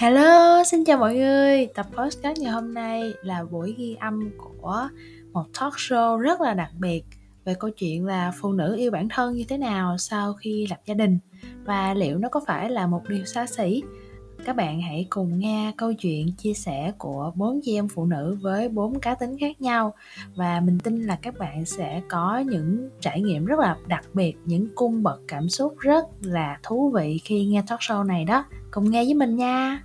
Hello, xin chào mọi người. Tập podcast ngày hôm nay là buổi ghi âm của một talk show rất là đặc biệt về câu chuyện là phụ nữ yêu bản thân như thế nào sau khi lập gia đình và liệu nó có phải là một điều xa xỉ. Các bạn hãy cùng nghe câu chuyện chia sẻ của bốn chị em phụ nữ với bốn cá tính khác nhau và mình tin là các bạn sẽ có những trải nghiệm rất là đặc biệt, những cung bậc cảm xúc rất là thú vị khi nghe talk show này đó. Cùng nghe với mình nha.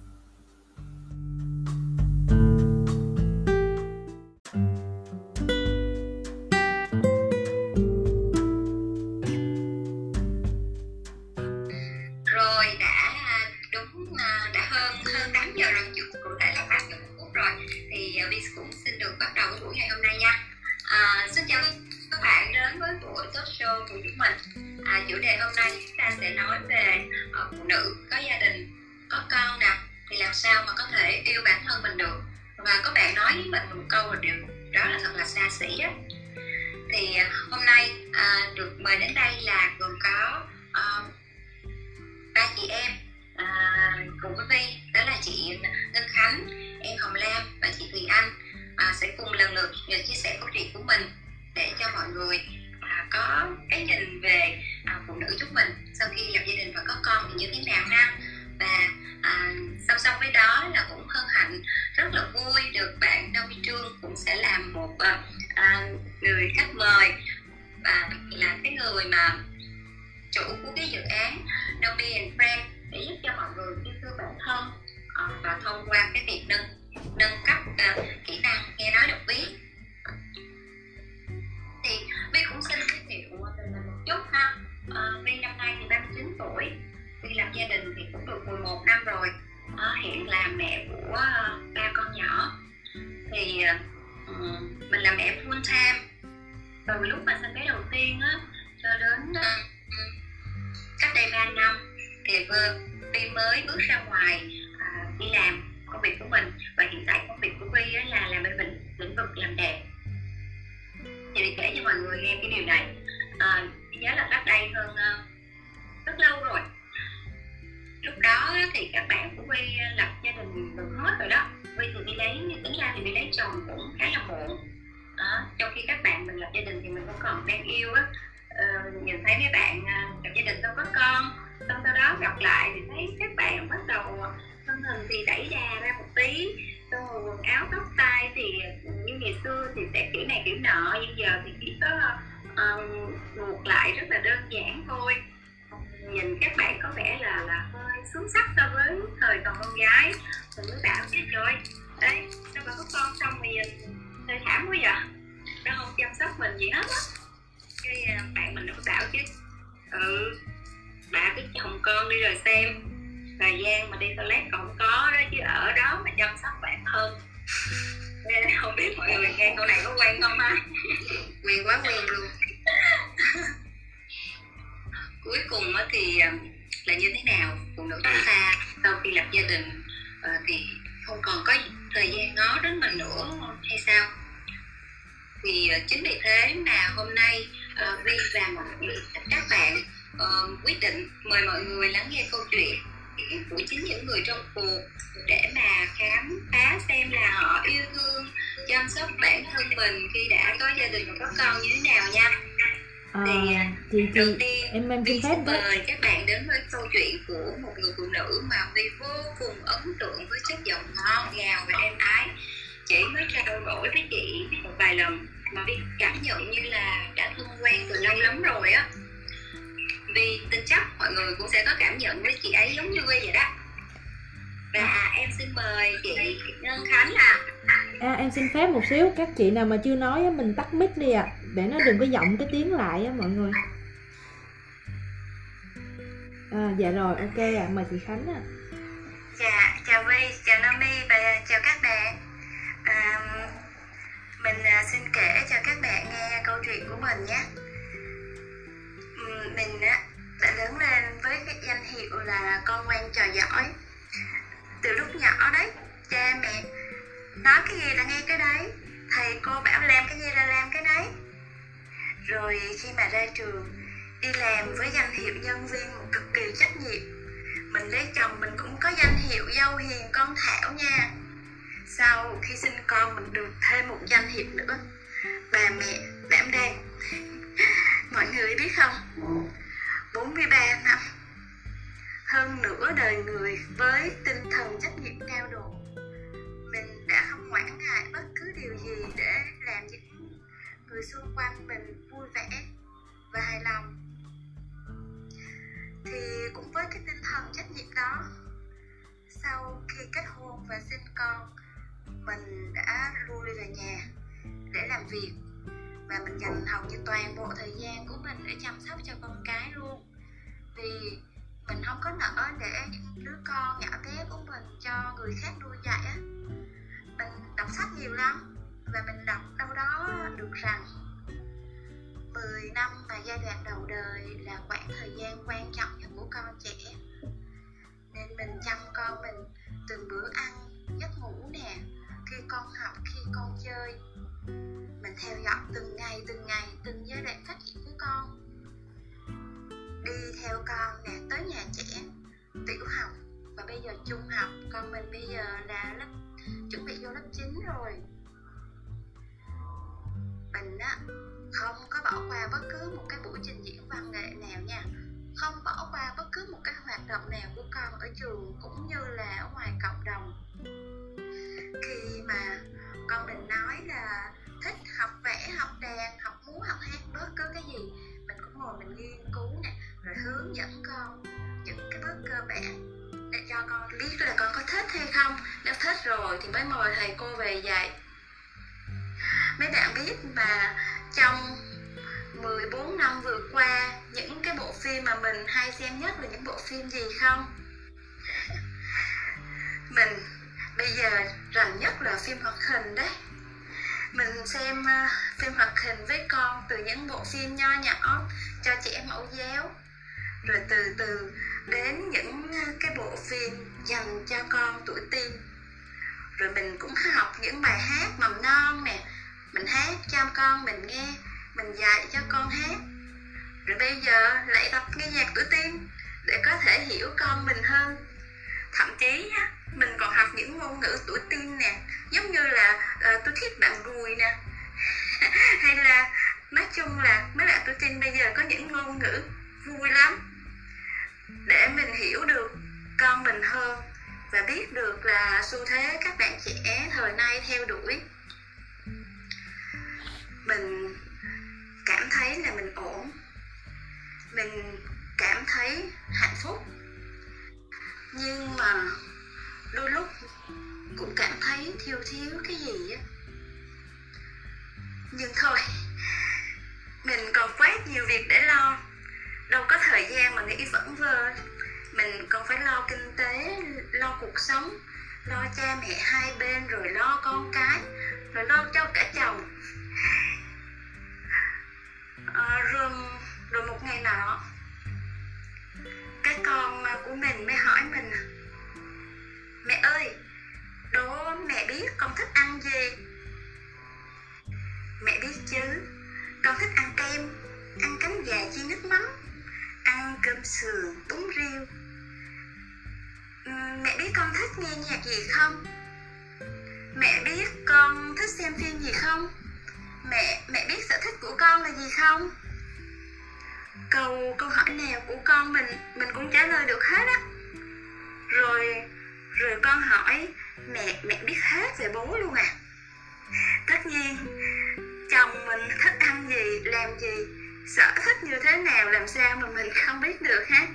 Câu chuyện của một người phụ nữ mà vì vô cùng ấn tượng với chất giọng ngon ngào và êm ái. Chị mới trao đổi với chị một vài lần mà Vi cảm nhận như là đã thân quen từ lâu lắm rồi á. Vì tin chắc mọi người cũng sẽ có cảm nhận với chị ấy giống như Vi vậy đó. Và em xin mời chị Ngân Khánh à À, em xin phép một xíu. Các chị nào mà chưa nói mình tắt mic đi ạ. À, để nó đừng có giọng cái tiếng lại á mọi người. À, dạ rồi, ok ạ, à. mời chị Khánh ạ. À. Dạ, chào Vi, chào Nami và chào các bạn. À, mình xin kể cho các bạn nghe câu chuyện của mình nhé. Mình đã lớn lên với cái danh hiệu là con ngoan trò giỏi. Từ lúc nhỏ đấy, cha mẹ nói cái gì là nghe cái đấy, thầy cô bảo làm cái gì là làm cái đấy. Rồi khi mà ra trường đi làm với danh hiệu nhân viên cực kỳ trách nhiệm. Mình lấy chồng mình cũng có danh hiệu dâu hiền con thảo nha. Sau khi sinh con, mình được thêm một danh hiệu nữa. Bà mẹ, đảm đang. Mọi người biết không? 43 năm. Hơn nửa đời người với tinh thần trách nhiệm cao độ. Mình đã không quản ngại bất cứ điều gì để làm những người xung quanh mình vui vẻ và hài lòng thì cũng với cái tinh thần trách nhiệm đó, sau khi kết hôn và sinh con, mình đã lui về nhà để làm việc. Và mình dành hầu như toàn bộ thời gian của mình để chăm sóc cho con cái luôn. Vì mình không có nợ để những đứa con nhỏ bé của mình cho người khác nuôi dạy á. Mình đọc sách nhiều lắm và mình đọc đâu đó được rằng 10 năm và giai đoạn đầu đời là khoảng thời gian quan trọng nhất của con trẻ. Nên mình chăm con mình từng bữa ăn, giấc ngủ nè, khi con học, khi con chơi. Mình theo dõi từng ngày từng ngày, từng giai đoạn phát triển của con. Đi theo con nè, tới nhà trẻ, tiểu học. Và bây giờ trung học, con mình bây giờ là lớp, chuẩn bị vô lớp 9 rồi. Mình á không có bỏ qua bất cứ một cái buổi trình diễn văn nghệ nào nha. Không bỏ qua bất cứ một cái hoạt động nào của con ở trường cũng như là ở ngoài cộng đồng. Khi mà con mình nói là thích học vẽ, học đàn, học múa, học hát, bất cứ cái gì, mình cũng ngồi mình nghiên cứu nè, rồi hướng dẫn con những cái bước cơ bản để cho con biết là con có thích hay không. Nếu thích rồi thì mới mời thầy cô về dạy. Mấy bạn biết mà trong 14 năm vừa qua những cái bộ phim mà mình hay xem nhất là những bộ phim gì không? Mình bây giờ rành nhất là phim hoạt hình đấy. Mình xem uh, phim hoạt hình với con từ những bộ phim nho nhỏ cho trẻ mẫu giáo. Rồi từ từ đến những ờ, cái bộ phim dành cho con tuổi teen. Rồi mình cũng học những bài hát mầm non nè mình hát cho con mình nghe mình dạy cho con hát. Rồi bây giờ lại tập nghe nhạc tuổi teen để có thể hiểu con mình hơn. Thậm chí á, mình còn học những ngôn ngữ tuổi teen nè giống như là uh, tôi thích bạn ruồi nè. Hay là nói chung là mấy bạn tuổi teen bây giờ có những ngôn ngữ vui lắm. Để mình hiểu được con mình hơn và biết được là xu thế các bạn trẻ thời nay theo đuổi mình cảm thấy là mình ổn. Mình cảm thấy hạnh phúc. Nhưng mà đôi lúc cũng cảm thấy thiếu thiếu cái gì á. Nhưng thôi, mình còn quá nhiều việc để lo. Đâu có thời gian mà nghĩ vẫn vơ. Mình còn phải lo kinh tế, lo cuộc sống, lo cha mẹ hai bên, rồi lo con cái, rồi lo cho cả chồng. Ờ, rồi rồi một ngày nọ cái con của mình mới hỏi mình, mẹ ơi, đố mẹ biết con thích ăn gì? Mẹ biết chứ, con thích ăn kem, ăn cánh gà chiên nước mắm, ăn cơm sườn, bún riêu. Mẹ biết con thích nghe nhạc gì không? Mẹ biết con thích xem phim gì không? Mẹ mẹ biết sở thích của con là gì không? Câu câu hỏi nào của con mình mình cũng trả lời được hết á. Rồi rồi con hỏi, mẹ mẹ biết hết về bố luôn à? Tất nhiên, chồng mình thích ăn gì, làm gì, sở thích như thế nào, làm sao mà mình không biết được ha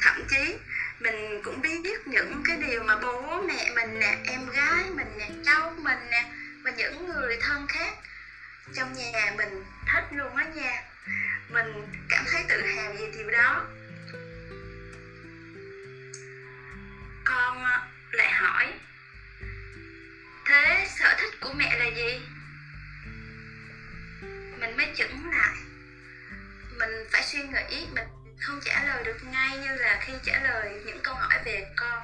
thậm chí, mình cũng biết những cái điều mà bố mẹ mình nè, em gái mình nè, cháu mình nè và những người thân khác trong nhà mình thích luôn á nha. Mình cảm thấy tự hào về điều đó. Con ờ, lại hỏi thế sở thích của mẹ là gì? Mình mới chững lại. Mình phải suy nghĩ mình không trả lời được ngay như là khi trả lời những câu hỏi về con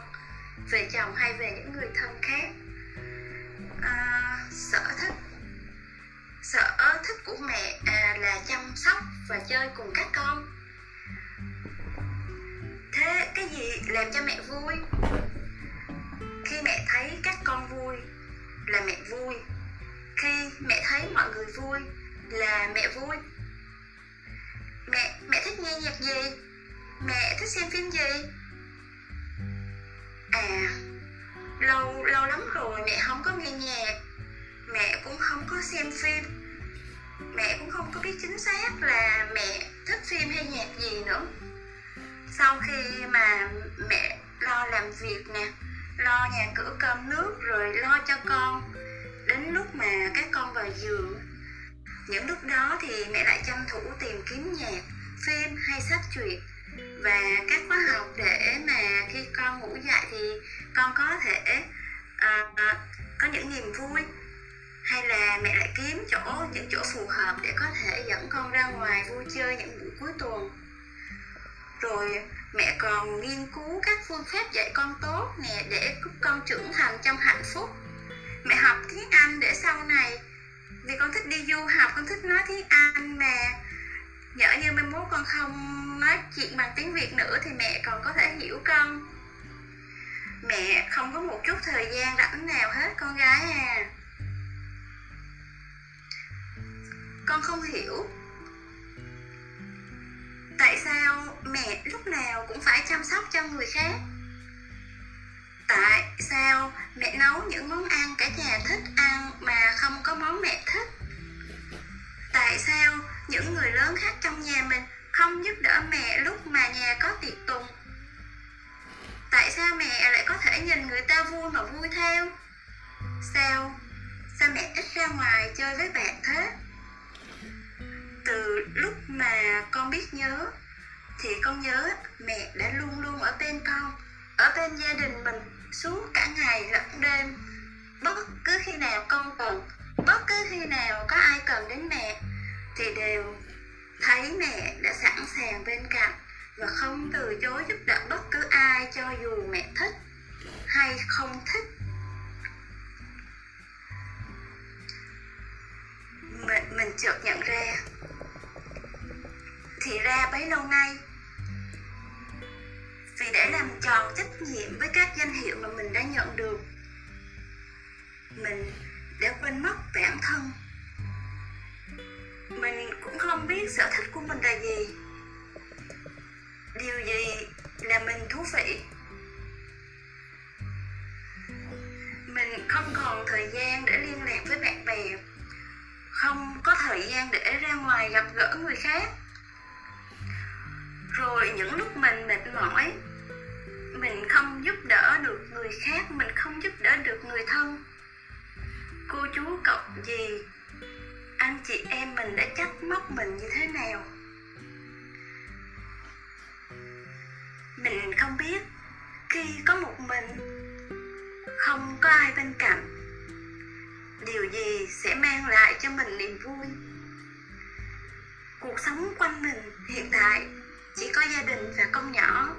về chồng hay về những người thân khác. À, sở thích sở thích của mẹ à, là chăm sóc và chơi cùng các con. Thế cái cái gì làm cho mẹ vui? Khi mẹ thấy các con vui là mẹ vui. Khi mẹ thấy mọi người vui là mẹ vui. Mẹ mẹ thích nghe nhạc gì? Mẹ thích xem phim gì? À lâu lâu lắm rồi mẹ không có nghe nhạc. Mẹ cũng không có xem phim mẹ cũng không có biết chính xác là mẹ thích phim hay nhạc gì nữa. Sau khi mà mẹ lo làm việc nè lo nhà cửa cơm nước rồi lo cho con đến lúc mà các con vào giường những lúc đó thì mẹ lại tranh thủ tìm kiếm nhạc phim hay sách truyện. Và các khóa học để mà khi con ngủ dậy thì con có thể uh, có những niềm vui hay là mẹ lại kiếm chỗ, những chỗ phù hợp để có thể dẫn con ra ngoài vui chơi những buổi cuối tuần? Rồi mẹ còn nghiên cứu các phương pháp dạy con tốt nè, để giúp con trưởng thành trong hạnh phúc. Mẹ học tiếng anh để sau này, vì con thích đi du học, con thích nói tiếng anh mà. Nhỡ như mai mốt con không nói chuyện bằng tiếng việt nữa thì mẹ còn có thể hiểu con. Mẹ không có một chút thời gian rảnh nào hết, con gái à. Con không hiểu. Tại sao mẹ lúc nào cũng phải chăm sóc cho người khác? Tại sao mẹ nấu những món ăn cả nhà thích ăn mà không có món mẹ thích? Tại sao những người lớn khác trong nhà mình không giúp đỡ mẹ lúc mà nhà có tiệc tùng? Tại sao mẹ lại có thể nhìn người ta vui mà vui theo? Sao? Sao mẹ ít ra ngoài chơi với bạn thế? Từ lúc mà con biết nhớ, thì con nhớ mẹ đã luôn luôn ở bên con, ở bên gia đình mình suốt cả ngày lẫn đêm. Bất cứ khi nào con cần, bất cứ khi nào có ai cần đến mẹ, thì đều thấy mẹ đã sẵn sàng bên cạnh và không từ chối giúp đỡ bất cứ ai cho dù mẹ thích hay không thích. Mình mình chợt nhận ra thì ra bấy lâu nay. Vì để làm tròn trách nhiệm với các danh hiệu mà mình đã nhận được, mình đã quên mất bản thân. Mình cũng không biết sở thích của mình là gì. Điều gì là mình thú vị? Mình không còn thời gian để liên lạc với bạn bè, không có thời gian để ra ngoài gặp gỡ người khác rồi những lúc mình mệt mỏi, mình không giúp đỡ được người khác, mình không giúp đỡ được người thân. Cô chú cậu gì? Anh chị em mình đã trách móc mình như thế nào? Mình không biết. Khi có một mình, không có ai bên cạnh, điều gì sẽ mang lại cho mình niềm vui? Cuộc sống quanh mình hiện tại chỉ có gia đình và con nhỏ.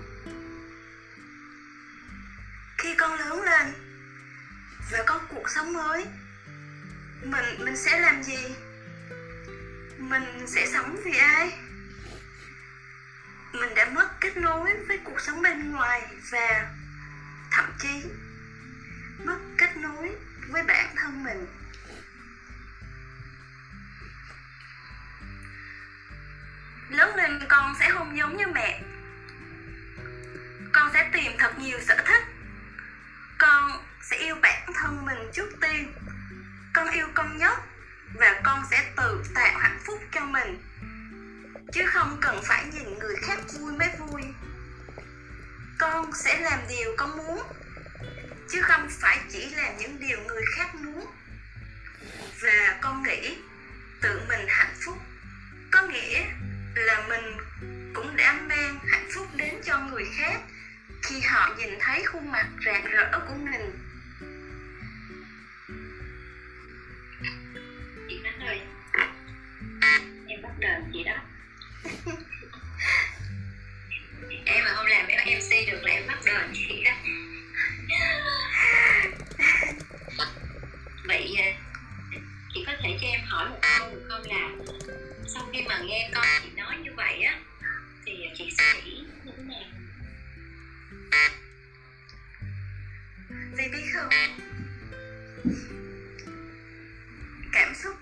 Khi con lớn lên và có cuộc sống mới, mình mình sẽ làm gì? Mình sẽ sống vì ai? Mình đã mất kết nối với cuộc sống bên ngoài và thậm chí mất kết nối với bản thân mình. Lớn lên con sẽ không giống như mẹ. Con sẽ tìm thật nhiều sở thích. Con sẽ yêu bản thân mình trước tiên. Con yêu con nhất và con sẽ tự tạo hạnh phúc cho mình. Chứ không cần phải nhìn người khác vui mới vui. Con sẽ làm điều con muốn, chứ không phải chỉ làm những điều người khác muốn. Và con nghĩ tự mình hạnh phúc có nghĩa là mình cũng đã mang hạnh phúc đến cho người khác khi họ nhìn thấy khuôn mặt rạng rỡ của mình. Chị Khánh ơi em bắt đền chị đó. Em mà không làm mc được là em bắt đền chị đó. Vậy à, chị có thể cho em hỏi một câu được không là sau khi mà nghe con chị nói như vậy á, thì chị suy nghĩ như thế nào? Chị biết không cảm xúc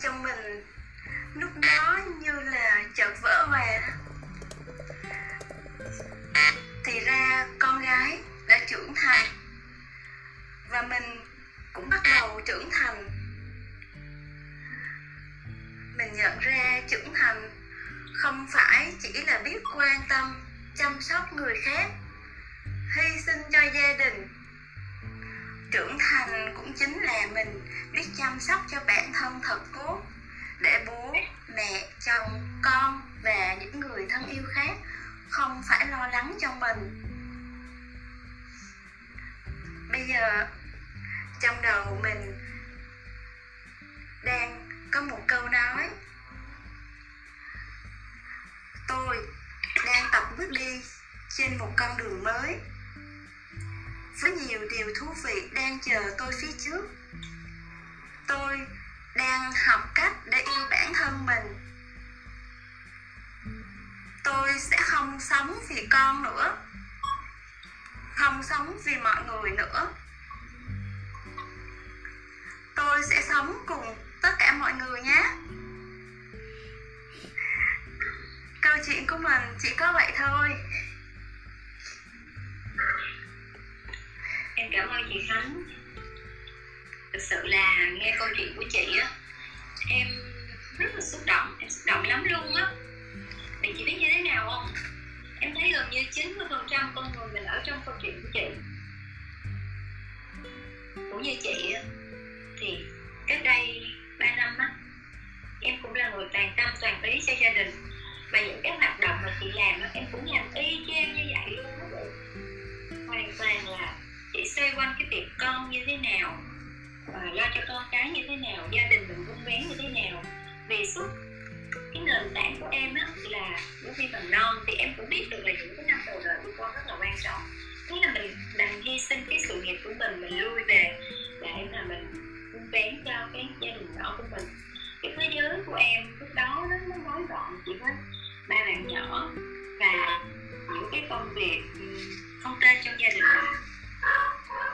trong mình lúc đó như là chợt vỡ hòa thì ra con gái đã trưởng thành và mình cũng bắt đầu trưởng thành mình nhận ra trưởng thành không phải chỉ là biết quan tâm, chăm sóc người khác, hy sinh cho gia đình. Trưởng thành cũng chính là mình biết chăm sóc cho bản thân thật tốt, để bố, mẹ, chồng, con và những người thân yêu khác không phải lo lắng cho mình. Bây giờ, trong đầu mình đang có một câu nói. Tôi đang tập bước đi trên một con đường mới. Với nhiều điều thú vị đang chờ tôi phía trước. Tôi đang học cách để yêu bản thân mình. Tôi sẽ không sống vì con nữa. Không sống vì mọi người nữa. Tôi sẽ sống cùng tất cả mọi người nhé. Câu chuyện của mình chỉ có vậy thôi. Em cảm ơn chị khánh. Thực sự là nghe câu chuyện của chị á, em rất là xúc động, em xúc động lắm luôn á. Vì chị biết như thế nào không? Em thấy gần như 90 phần trăm con người mình ở trong câu chuyện của chị. Cũng như chị á, thì cách đây 3 năm á, em cũng là người toàn tâm toàn ý cho gia đình. Và những cái hoạt động mà chị làm á, em cũng làm y chang như vậy luôn đó hoàn toàn là chỉ xoay quanh cái việc con như thế nào và lo cho con cái như thế nào, gia đình mình vun vén như thế nào. Vì suốt cái nền tảng của em á là giáo viên mầm non thì em cũng biết được là những cái năm đầu đời của con rất là quan trọng. Thế là mình đành hy sinh cái sự nghiệp của mình mình lui về để mà mình vén cho cái gia đình nhỏ của mình. Cái thế giới của em lúc đó nó nó gói gọn chỉ với ba bạn nhỏ và những cái công việc không tên trong gia đình. Mình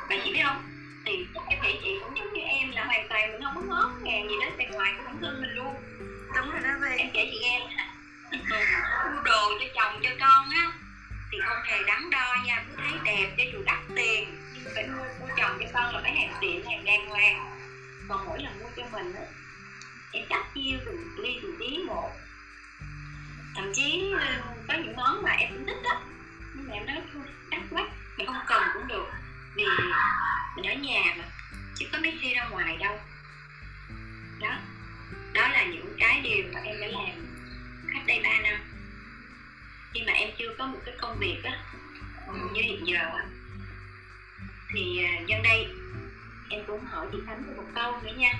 và chị biết không? Thì em nghĩ chị cũng giống như em là hoàn toàn mình không có ngó ngàng gì đến bề ngoài của bản thân mình luôn. Đúng rồi đó về em kể chị nghe mua đồ cho chồng cho con á thì không hề đắn đo nha cứ thấy đẹp cho dù đắt tiền nhưng phải mua mua chồng cho con là phải hàng xịn hàng đàng hoàng còn mỗi lần mua cho mình á, em cắt chiêu từng ly từng tí một. Thậm chí ờ, có những món mà em cũng thích á. Nhưng mà em nói thôi, chắc quá mình không cần cũng được. Vì mình ở nhà mà, chứ có mấy khi ra ngoài đâu. Đó. Đó là những cái điều mà em đã làm cách đây 3 năm. Khi mà em chưa có một cái công việc á, như hiện giờ á, thì ờ, nhân đây em cũng hỏi chị Khánh một câu nữa nha.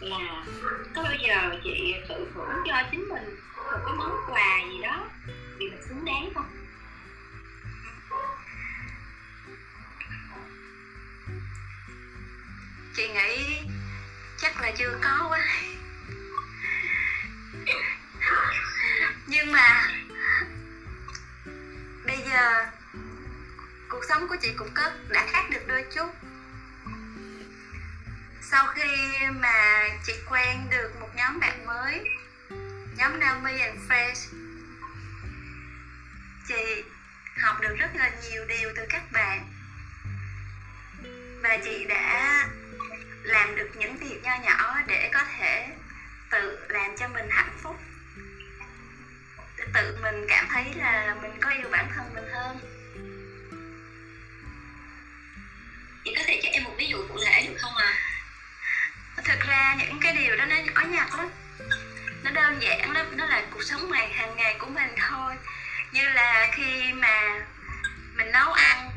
Là có bao giờ chị tự thưởng cho chính mình một cái món quà gì đó vì mình xứng đáng không? Chị nghĩ chắc là chưa có quá. Nhưng mà bây giờ cuộc sống của chị cũng có, đã khác được đôi chút sau khi mà chị quen được một nhóm bạn mới, nhóm Naomi and Friends chị học được rất là nhiều điều từ các bạn. Và chị đã làm được những việc nho nhỏ để có thể tự làm cho mình hạnh phúc. Tự mình cảm thấy là mình có yêu bản thân mình hơn. Chị có thể cho em một ví dụ cụ thể được không à thực ra những cái điều đó nó có nhặt lắm. Nó đơn giản lắm, nó là cuộc sống ngày, hàng ngày của mình thôi. Như là khi mà mình nấu ăn,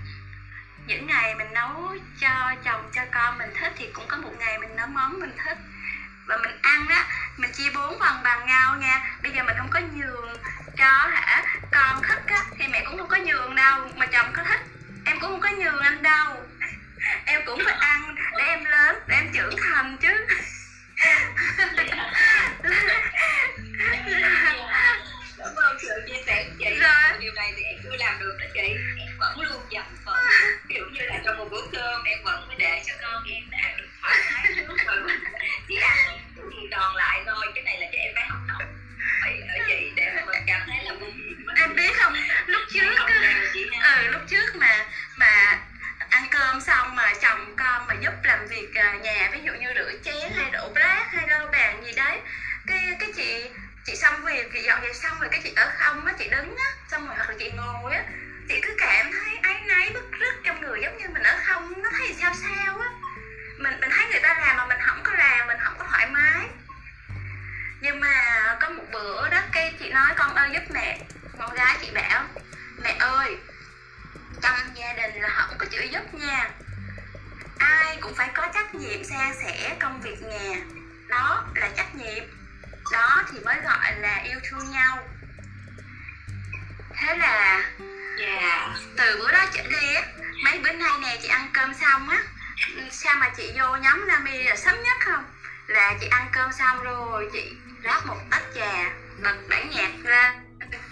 những ngày mình nấu cho chồng, cho con mình thích thì cũng có một ngày mình nấu món mình thích. Và mình ăn á, mình chia bốn phần bằng nhau nha. Bây giờ mình không có nhường cho hả, con thích á, thì mẹ cũng không có nhường đâu, mà chồng có thích, em cũng không có nhường anh đâu em cũng phải ăn để em lớn để em trưởng thành chứ. Cảm ơn sự chia sẻ của chị rồi. điều này thì em chưa làm được đó chị. Em vẫn luôn dặn. phần kiểu như là trong một bữa cơm em vẫn phải để cho con em đã ăn được thoải mái trước rồi chỉ ăn thì đòn lại thôi cái này là cho em phải học tập. Phải ở chị để mà mình cảm thấy là mình em biết không? Lúc trước ừ lúc trước mà mà ăn cơm xong mà chồng con mà giúp làm việc à, nhà, ví dụ như rửa chén hay đổ bát hay lau bàn gì đấy. Cái cái chị chị xong việc, chị dọn dẹp xong rồi cái chị ở không á, chị đứng á, xong rồi hoặc là chị ngồi á, chị cứ cảm thấy áy náy, bức rứt trong người giống như mình ở không, nó thấy sao sao á. Mình mình thấy người ta làm mà mình không có làm, mình không có thoải mái. Nhưng mà có một bữa đó, cái chị nói, con ơi, giúp mẹ. Con gái chị bảo, mẹ ơi trong gia đình là không có chữ giúp nha. Ai cũng phải có trách nhiệm san sẻ công việc nhà. Đó là trách nhiệm. Đó thì mới gọi là yêu thương nhau. Thế là yeah. Dạ. từ bữa đó trở đi á mấy bữa nay nè chị ăn cơm xong á sao mà chị vô nhóm Nami là sớm nhất không? Là chị ăn cơm xong rồi chị rót một tách trà bật bản nhạc ra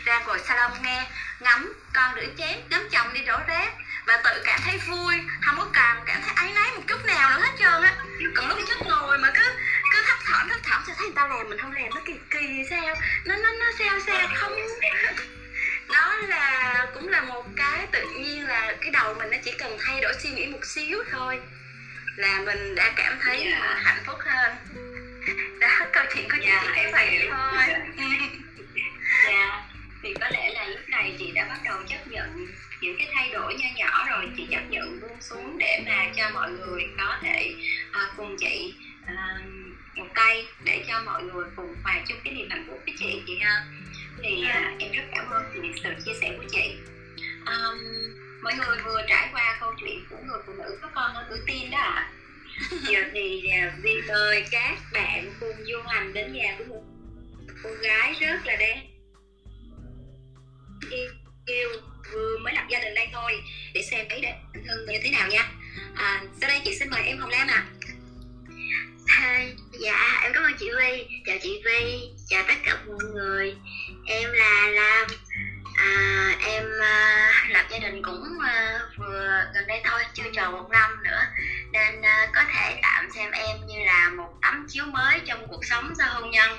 ra ngồi salon nghe ngắm con rửa chén ngắm chồng đi đổ rác. Và tự cảm thấy vui không có cần cảm thấy áy náy một chút nào nữa hết trơn á. Còn lúc trước ngồi mà cứ cứ thấp thỏm thấp thỏm sao thấy người ta làm mình không làm nó kỳ kỳ sao? Nó nó nó sao sao không? Đó là cũng là một cái tự nhiên là cái đầu mình nó chỉ cần thay đổi suy nghĩ một xíu thôi. Là mình đã cảm thấy yeah. Dạ. hạnh phúc hơn. Đó câu chuyện của chị yeah, chỉ vậy thôi dạ thì có lẽ là lúc này chị đã bắt đầu chấp nhận những cái thay đổi nho nhỏ rồi. Chị chấp nhận buông xuống để mà cho mọi người có thể uh, cùng chị uh, một tay để cho mọi người cùng hòa chung cái niềm hạnh phúc với chị chị ha? Thì uh, em rất cảm ơn vì sự chia sẻ của chị. Um, mọi người vừa trải qua câu chuyện của người phụ nữ có con ở tuổi tiên đó ạ. Giờ thì uh, vi mời các bạn cùng du hành đến nhà của một cô gái rất là đẹp yêu vừa mới lập gia đình đây thôi. Để xem thấy đấy thân như thế nào nha. À, sau đây chị xin mời em hồng lam ạ. À. dạ em cảm ơn chị vi chào chị vi chào tất cả mọi người. Em là lam. À, em à, lập gia đình cũng à, vừa gần đây thôi chưa tròn một năm nữa. Nên à, có thể tạm xem em như là một tấm chiếu mới trong cuộc sống sau hôn nhân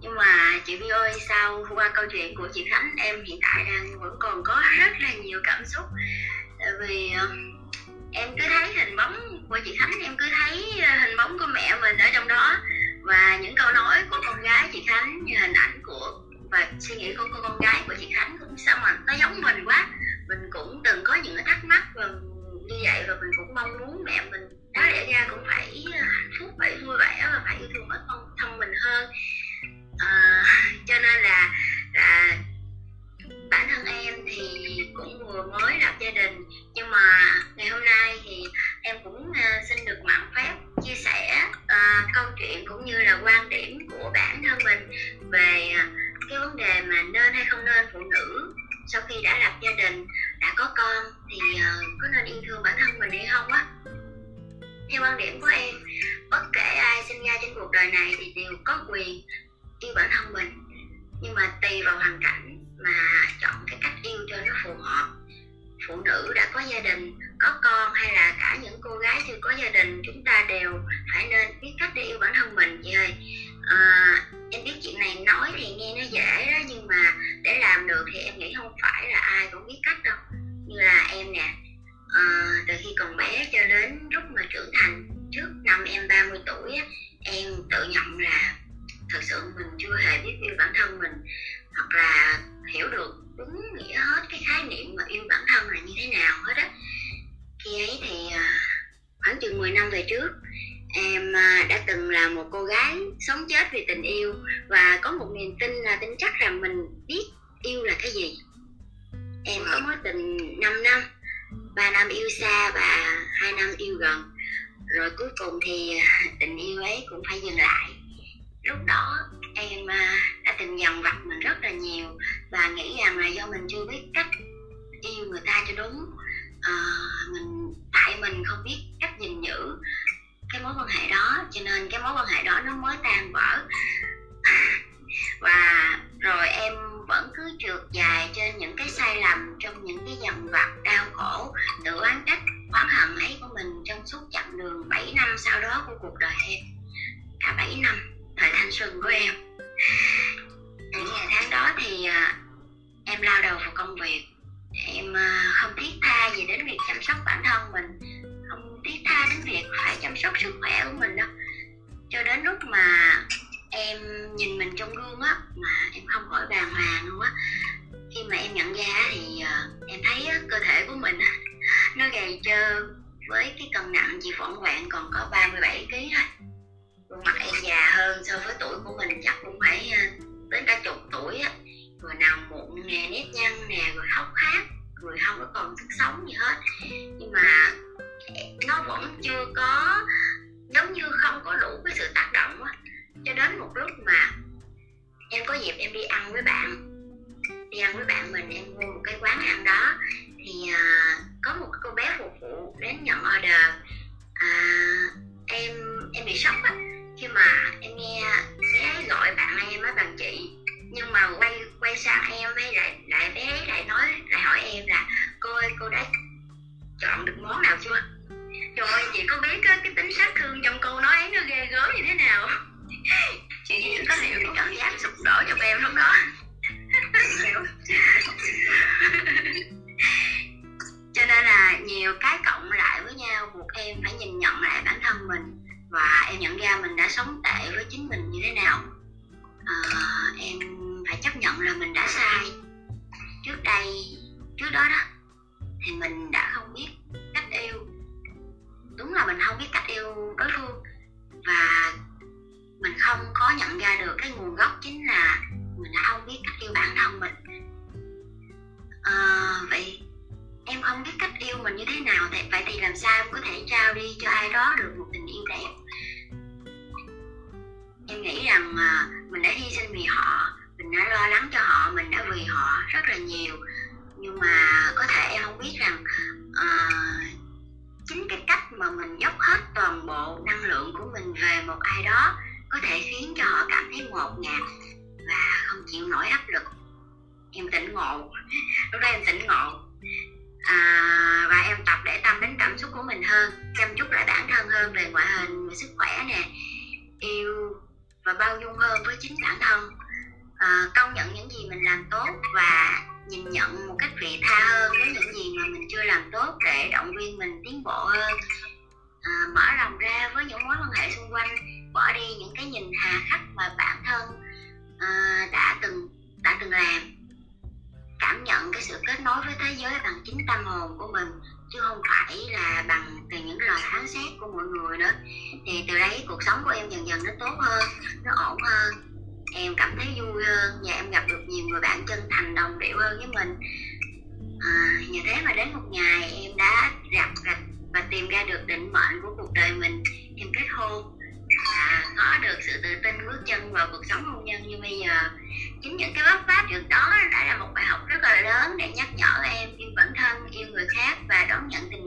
nhưng mà chị Vi ơi sau qua câu chuyện của chị Khánh, em hiện tại đang vẫn còn có rất là nhiều cảm xúc. Tại vì ờ, em cứ thấy hình bóng của chị Khánh, em cứ thấy ờ, hình bóng của mẹ mình ở trong đó. Và những câu nói của con gái chị Khánh, như hình ảnh của và suy nghĩ của cô con gái của chị Khánh cũng sao mà nó giống mình quá. Mình cũng từng có những cái thắc mắc và như vậy và mình cũng mong muốn mẹ mình đó lẽ ra cũng phải ờ, hạnh phúc, phải vui vẻ và phải yêu thương bản thân thân mình hơn à, cho nên là là bản thân em thì cũng vừa mới lập gia đình. Nhưng mà ngày hôm nay thì em cũng uh, xin được mạn phép chia sẻ uh, câu chuyện cũng như là quan điểm của bản thân mình về uh, cái vấn đề mà nên hay không nên phụ nữ sau khi đã lập gia đình đã có con thì uh, có nên yêu thương bản thân mình hay không á? Theo quan điểm của em bất kể ai sinh ra trên cuộc đời này thì đều có quyền yêu bản thân mình. Nhưng mà tùy vào hoàn cảnh mà chọn cái cách yêu cho nó phù hợp. Phụ nữ đã có gia đình có con hay là cả những cô gái chưa có gia đình chúng ta đều phải nên biết cách để yêu bản thân mình. Chị ơi à, em biết chuyện này nói thì nghe nó dễ đó nhưng mà để làm được thì em nghĩ không phải là ai cũng biết cách đâu. Như là em nè à, từ khi còn bé cho đến lúc mà trưởng thành trước năm em 30 tuổi em tự nhận là thật sự mình chưa hề biết yêu bản thân mình hoặc là hiểu được đúng nghĩa hết cái khái niệm mà yêu bản thân là như thế nào hết á. Khi ấy thì à, khoảng chừng 10 năm về trước em à, đã từng là một cô gái sống chết vì tình yêu và có một niềm tin là tin chắc rằng mình biết yêu là cái gì. Em có mối tình 5 năm 3 năm yêu xa và hai năm yêu gần. Rồi cuối cùng thì à, tình yêu ấy cũng phải dừng lại lúc đó em à, đã từng dằn vặt mình rất là nhiều và nghĩ rằng là do mình chưa biết cách yêu người ta cho đúng à, mình tại mình không biết cách gìn giữ cái mối quan hệ đó cho nên cái mối quan hệ đó nó mới tan vỡ. Và rồi em vẫn cứ trượt dài trên những cái sai lầm trong những cái dằn vặt đau khổ tự oán trách oán hận ấy của mình trong suốt chặng đường 7 năm sau đó của cuộc đời em. Cả 7 năm thời thanh xuân của em. Những ngày tháng đó thì à, em lao đầu vào công việc. Em à, không thiết tha gì đến việc chăm sóc bản thân mình, không thiết tha đến việc phải chăm sóc sức khỏe của mình đâu. Cho đến lúc mà em nhìn mình trong gương á, mà em không khỏi bàng hoàng luôn á, khi mà em nhận ra thì à, em thấy cơ thể của mình nó gầy trơ với cái cân nặng chỉ vỏn vẹn còn có 37 kg thôi khuôn mặt em già hơn so với tuổi của mình chắc cũng phải ờ, đến cả chục tuổi á. Rồi nào mụn nè nếp nhăn nè rồi hốc hác rồi không có còn sức sống gì hết. Nhưng mà nó vẫn chưa có giống như không có đủ cái sự tác động á. Cho đến một lúc mà em có dịp em đi ăn với bạn đi ăn với bạn mình em mua một cái quán ăn đó thì uh, có một cô bé phục vụ đến nhận order uh, em em bị sốc á khi mà em nghe bé gọi bạn em á bằng chị nhưng mà quay quay sang em ấy lại lại bé lại nói lại hỏi em là cô ơi cô đã chọn được món nào chưa? Trời ơi chị có biết cái, cái tính sát thương trong câu nói ấy nó ghê gớm như thế nào? Chị có hiểu cái cảm giác sụp đổ trong em lúc đó? Cho nên là nhiều cái cộng lại với nhau buộc em phải nhìn nhận lại bản thân mình và em nhận ra mình đã sống tệ với chính mình như thế nào. À, em phải chấp nhận là mình đã sai. Trước đây trước đó đó thì mình đã không biết cách yêu. Đúng là mình không biết cách yêu đối phương. Và mình không có nhận ra được cái nguồn gốc chính là mình đã không biết cách yêu bản thân mình. À, vậy em không biết cách yêu mình như thế nào thì vậy thì làm sao em có thể trao đi cho ai đó được một tình yêu đẹp? Em nghĩ rằng à, mình đã hy sinh vì họ mình đã lo lắng cho họ mình đã vì họ rất là nhiều. Nhưng mà có thể em không biết rằng uh, chính cái cách mà mình dốc hết toàn bộ năng lượng của mình về một ai đó có thể khiến cho họ cảm thấy ngột ngạt và không chịu nổi áp lực. Em tỉnh ngộ. Lúc đó em tỉnh ngộ à, và em tập để tâm đến cảm xúc của mình hơn chăm chút lại bản thân hơn về ngoại hình về sức khỏe nè yêu và bao dung hơn với chính bản thân. À, công nhận những gì mình làm tốt và nhìn nhận một cách vị tha hơn với những gì mà mình chưa làm tốt để động viên mình tiến bộ hơn. À, mở lòng ra với những mối quan hệ xung quanh bỏ đi những cái nhìn hà khắc mà bản thân à, đã từng đã từng làm cảm nhận cái sự kết nối với thế giới bằng chính tâm hồn của mình chứ không phải là bằng từ những lời phán xét của mọi người nữa. Thì từ đấy cuộc sống của em dần dần nó tốt hơn nó ổn hơn. Em cảm thấy vui hơn và em gặp được nhiều người bạn chân thành đồng điệu hơn với mình. À, nhờ thế mà đến một ngày em đã gặp gặp và tìm ra được định mệnh của cuộc đời mình. Em kết hôn và có được sự tự tin bước chân vào cuộc sống hôn nhân như bây giờ. Chính những cái vấp pháp trước đó đã là một bài học rất là lớn để nhắc nhở em yêu bản thân, yêu người khác và đón nhận tình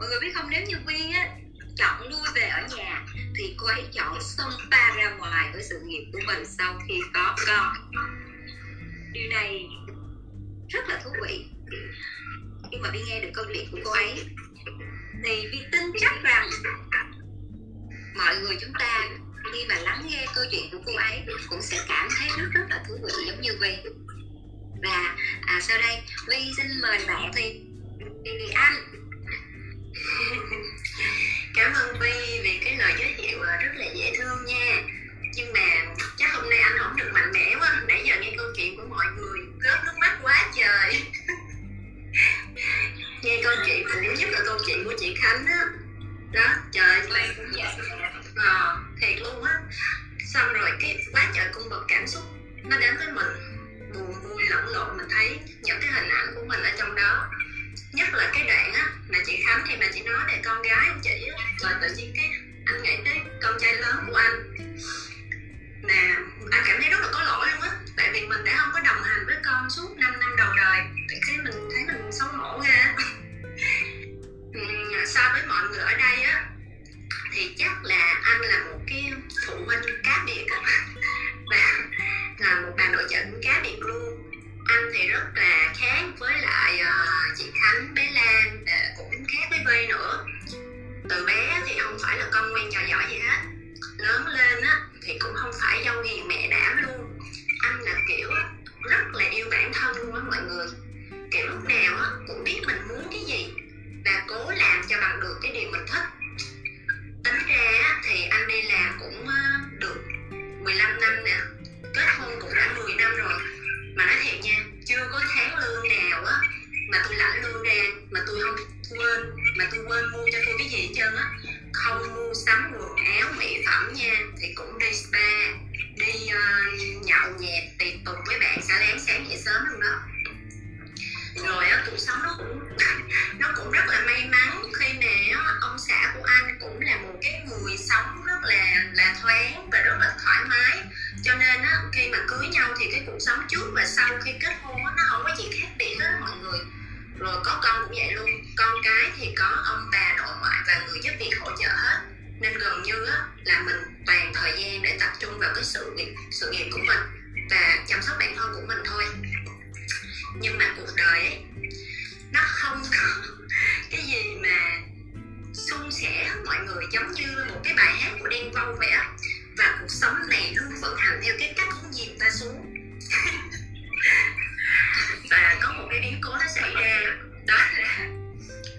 mọi người biết không? Nếu như Vi á, chọn lui về ở nhà thì cô ấy chọn xông pha ra ngoài với sự nghiệp của mình sau khi có con. Điều này rất là thú vị. Khi mà Vi nghe được câu chuyện của cô ấy thì Vi tin chắc rằng mọi người chúng ta khi mà lắng nghe câu chuyện của cô ấy cũng sẽ cảm thấy rất rất là thú vị giống như Vi và à, sau đây Vi xin mời bạn thì thì anh. cảm ơn Vi vì cái lời giới thiệu ờ, rất là dễ thương nha. Nhưng mà chắc hôm nay anh không được mạnh mẽ quá nãy giờ nghe câu chuyện của mọi người rớt nước mắt quá trời. Nghe câu chuyện của nhất là câu chuyện của chị khánh á. Đó trời. Ơi cũng vậy à, thiệt luôn á. Xong rồi cái quá trời cung bậc cảm xúc nó đến với mình. Buồn vui lẫn lộn mình thấy những cái hình ảnh của mình ở trong đó nhất là cái đoạn á, mà chị khánh thì mà chị nói về con gái của chị á rồi tự nhiên cái anh nghĩ tới con trai lớn của anh. Mà anh cảm thấy rất là có lỗi luôn á, tại vì mình đã không có đồng hành với con suốt 5 năm đầu đời, thì khi mình thấy mình xấu hổ ra so với mọi người ở đây á, thì chắc là anh là một cái phụ huynh cá biệt á. Và là một bà nội trợ cá biệt luôn anh thì rất là khác với lại uh, chị khánh bé lan uh, cũng khác với Vy nữa. Từ bé thì không phải là con ngoan trò giỏi gì hết. Lớn lên á thì cũng không phải dâu hiền mẹ đảm luôn. Anh là kiểu rất là yêu bản thân luôn á mọi người. Kiểu lúc nào á cũng biết mình muốn cái gì và cố làm cho bằng được cái điều mình thích. Tính ra á, thì anh đi làm cũng ờ, được 15 năm nè kết hôn cũng đã 10 năm rồi mà nói thiệt nha chưa có tháng lương nào á mà tôi lãnh lương ra mà tôi không quên mà tôi quên mua cho tôi cái gì hết trơn á. Không mua sắm quần áo mỹ phẩm nha thì cũng đi spa đi uh, nhậu nhẹt tiệc tùng với bạn xả lén sáng dậy sớm luôn đó rồi á, cuộc sống nó cũng nó cũng rất là may mắn khi mà ông xã của anh cũng là một cái người sống rất là là thoáng và rất là thoải mái. Cho nên á, khi mà cưới nhau thì cái cuộc sống trước và sau khi kết hôn á, nó không có gì khác biệt hết mọi người. Rồi có con cũng vậy luôn. Con cái thì có ông bà nội ngoại và người giúp việc hỗ trợ hết. Nên gần như á, là mình toàn thời gian để tập trung vào cái sự nghiệp sự nghiệp của mình và chăm sóc bản thân của mình thôi nhưng mà cuộc đời ấy nó không có cái gì mà suôn sẻ. Mọi người giống như một cái bài hát của đen vâu vậy á. Và cuộc sống này luôn vận hành theo cái cách muốn dìm ta xuống. Và có một cái biến cố nó xảy ra. Đó là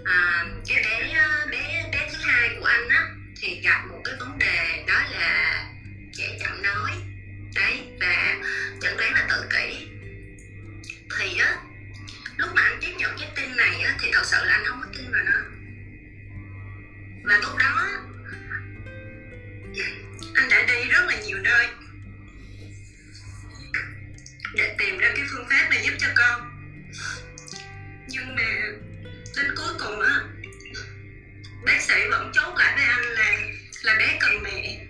à, cái bé bé bé thứ hai của anh á thì gặp một cái vấn đề. Đó là trẻ chậm nói. Đấy và chẩn đoán là tự kỷ thì á lúc mà anh tiếp nhận cái tin này á thì thật sự là anh không có tin vào nó. Và lúc đó anh đã đi rất là nhiều nơi để tìm ra cái phương pháp này giúp cho con. Nhưng mà đến cuối cùng á bác sĩ vẫn chốt lại với anh là là bé cần mẹ.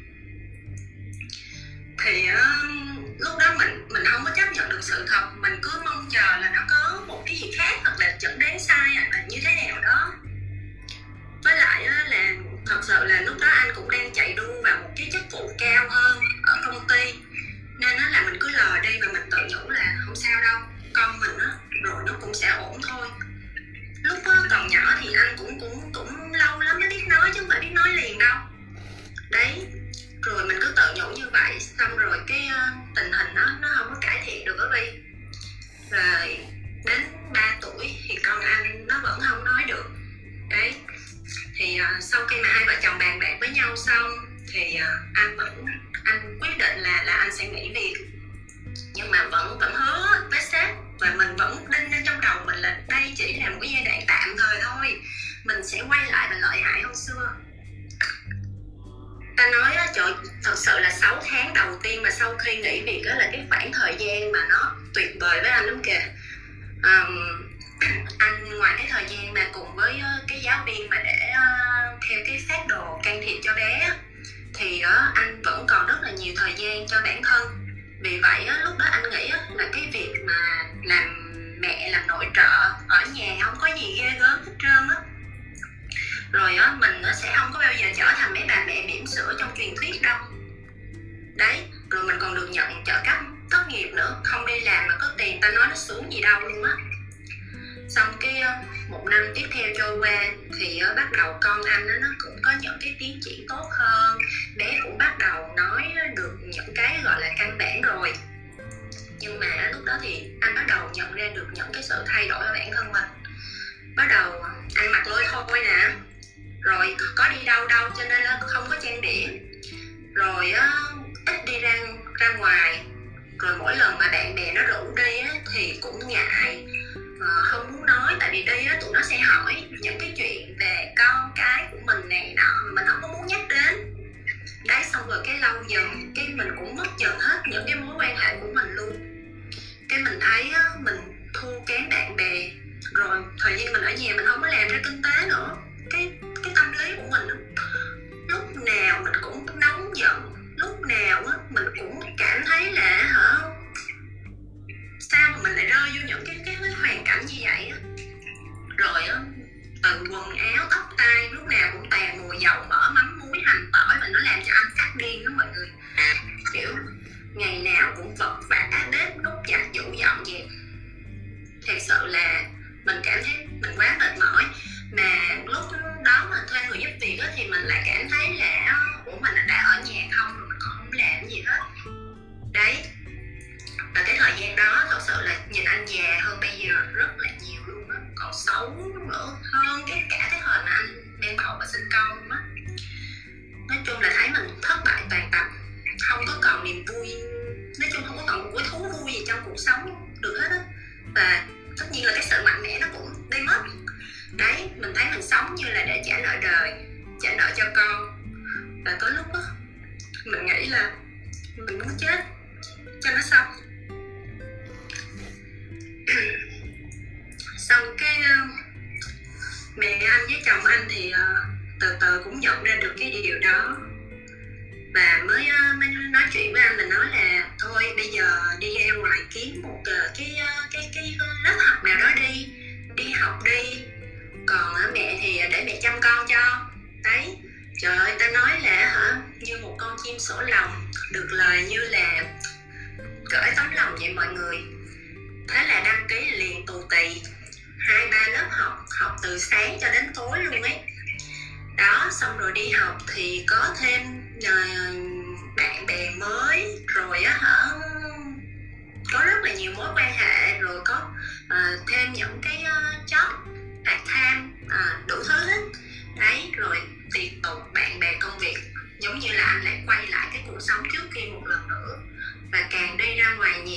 Thì uh, lúc đó mình mình không có chấp nhận được sự thật. Mình cứ mong chờ là nó có một cái gì khác hoặc là chẩn đoán sai à, là như thế nào đó. Với lại là thật sự là lúc đó anh cũng đang chạy đua vào một cái chức vụ cao hơn ở công ty. Nên nó là mình cứ lờ đi và mình tự nhủ là không sao đâu, con mình á, rồi nó cũng sẽ ổn thôi. Lúc đó còn nhỏ thì anh cũng cũng cũng lâu lắm mới biết nói chứ không phải biết nói liền đâu.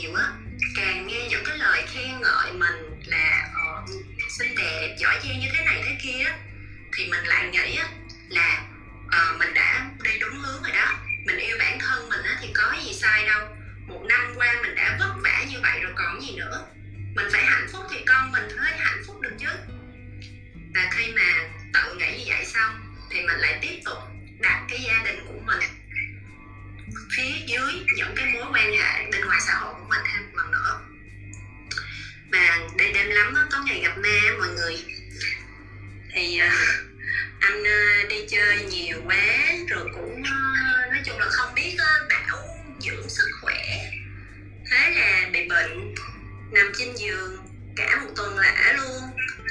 nhiều á càng nghe những cái lời khen ngợi mình là ờ, xinh đẹp giỏi giang như thế này thế kia thì mình lại nghĩ á, là uh, mình đã đi đúng hướng rồi đó. Mình yêu bản thân mình á, thì có gì sai đâu. Một năm qua mình đã vất vả như vậy rồi còn gì nữa. Mình phải hạnh phúc thì con mình mới hạnh phúc được chứ. Và khi mà tự nghĩ như vậy xong thì mình lại tiếp tục đặt cái gia đình của mình phía dưới những cái mối quan hệ bên ngoài xã hội của mình thêm một lần nữa. Và để đêm lắm đó, tối ngày gặp ma mọi người. Thì uh, anh uh, đi chơi nhiều quá rồi cũng uh, nói chung là không biết uh, bảo dưỡng sức khỏe. Thế là bị bệnh nằm trên giường cả một tuần lễ luôn.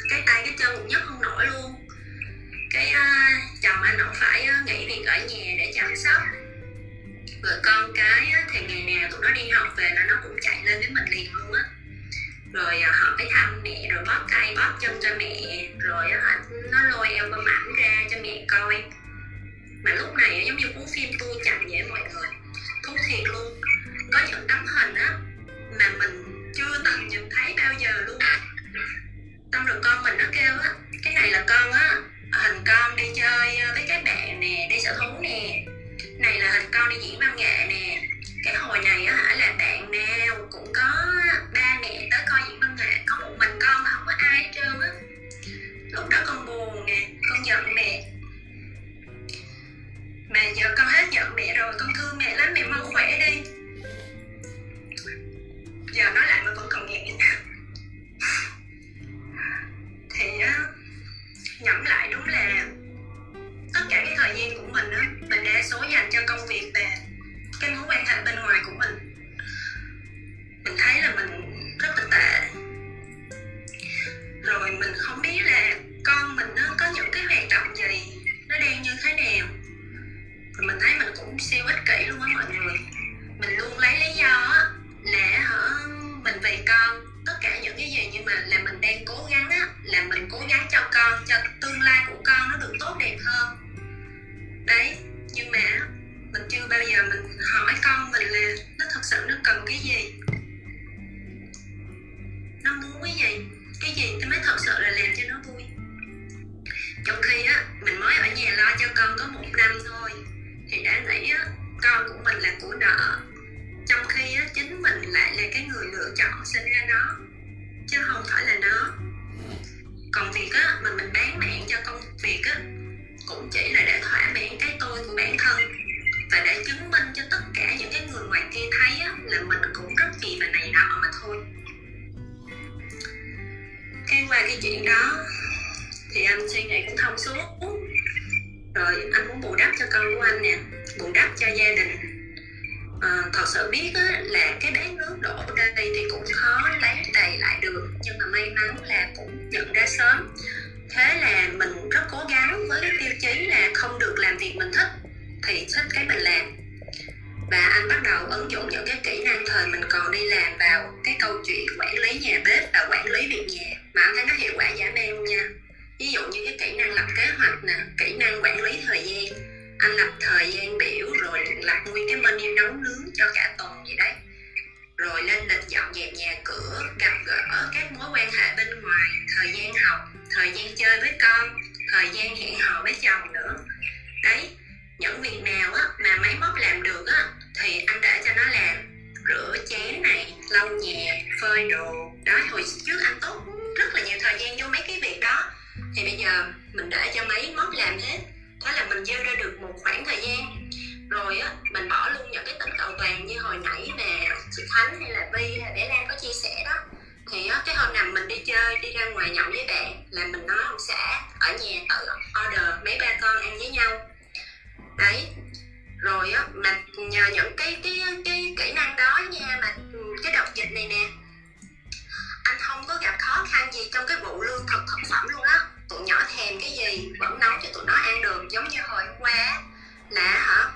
Cái tay cái chân cũng nhấc không nổi luôn. Cái uh, chồng anh ổng phải uh, nghỉ việc ở nhà để chăm sóc rồi con cái á, thì ngày nào tụi nó đi học về là nó cũng chạy lên với mình liền luôn á. Rồi à, họ phải thăm mẹ rồi bóp tay bóp chân cho mẹ. Rồi á, nó lôi album ảnh ra cho mẹ coi. Mà lúc này giống như cuốn phim tua chậm vậy mọi người. Thú thiệt luôn. Có những tấm hình á mà mình chưa từng nhìn thấy bao giờ luôn. Xong rồi con mình nó kêu á cái này là con á hình con đi chơi ờ, với các bạn nè đi sở thú nè này là hình con đi diễn văn nghệ nè. Cái hồi này á hả, là bạn nào cũng có ba mẹ tới coi diễn văn nghệ, có một mình con mà không có ai hết trơn á. Lúc đó con buồn nè, con giận mẹ. Mà giờ con hết giận mẹ rồi, con thương mẹ lắm, mẹ mau khỏe đi. Giờ nói lại mà vẫn còn nghẹn thì á, nhẩm lại đúng là tất cả cái thời gian của mình á, mình đa số dành cho công việc và cái mối quan hệ bên ngoài của mình. Mình thấy là mình rất là tệ. Rồi mình không biết là con mình nó có những cái hoạt động gì, nó đang như thế nào. Rồi mình thấy mình cũng siêu ích kỷ luôn á mọi người. Mình luôn lấy lý do á là hả, mình vì con. Tất cả những cái gì nhưng mà là mình đang cố gắng á, là mình cố gắng cho con, cho tương lai của con nó được tốt đẹp hơn đấy, nhưng mà mình chưa bao giờ mình hỏi con mình là nó thật sự nó cần cái gì. Nó muốn cái gì cái gì thì mới thật sự là làm cho nó vui. Trong khi á, mình mới ở nhà lo cho con có một năm thôi. Thì đã nghĩ á, con của mình là của nợ. Trong khi á, chính mình lại là cái người lựa chọn sinh ra nó, chứ không phải là nó. Còn việc á, mà mình bán mạng cho công việc á cũng chỉ là để thỏa mãn cái tôi của bản thân. Và để chứng minh cho tất cả những cái người ngoài kia thấy á, là mình cũng rất gì và này nọ mà thôi. Cái qua cái chuyện đó thì anh suy nghĩ cũng thông suốt. Rồi anh muốn bù đắp cho con của anh nè bù đắp cho gia đình. À, thật sự biết á, là cái bát nước đổ đây thì cũng khó lấy đầy lại được. Nhưng mà may mắn là cũng nhận ra sớm thế là mình rất cố gắng với cái tiêu chí là không được làm việc mình thích, thì thích cái mình làm. Và anh bắt đầu ứng dụng những cái kỹ năng thời mình còn đi làm vào cái câu chuyện quản lý nhà bếp và quản lý việc nhà mà anh thấy nó hiệu quả giả man nha. Ví dụ như cái kỹ năng lập kế hoạch nè, kỹ năng quản lý thời gian. Anh lập thời gian biểu rồi lập nguyên cái menu nấu nướng cho cả tuần vậy đấy. Rồi lên lịch dọn dẹp nhà cửa, gặp gỡ các mối quan hệ bên ngoài, thời gian học thời gian chơi với con, thời gian hẹn hò với chồng nữa. Đấy, những việc nào á mà máy móc làm được á, thì anh để cho nó làm. Rửa chén này, lau nhà, phơi đồ. Đó hồi trước anh tốt rất là nhiều thời gian vô mấy cái việc đó. Thì bây giờ mình để cho máy móc làm hết. Thế là mình dư ra được một khoảng thời gian. Rồi á, mình bỏ luôn những cái tính cầu toàn như hồi nãy mà chị Khánh hay là Vi hay bé Lan có chia sẻ đó thì á, cái hôm nào mình đi chơi đi ra ngoài nhậu với bạn là mình nói ông xã ở nhà tự order mấy ba con ăn với nhau. Đấy. Rồi á mà nhờ những cái cái cái kỹ năng đó nha mà cái đợt dịch này nè anh không có gặp khó khăn gì trong cái vụ lương thực thực phẩm luôn á. Tụi nhỏ thèm cái gì vẫn nấu cho tụi nó ăn được giống như hồi hôm qua là hả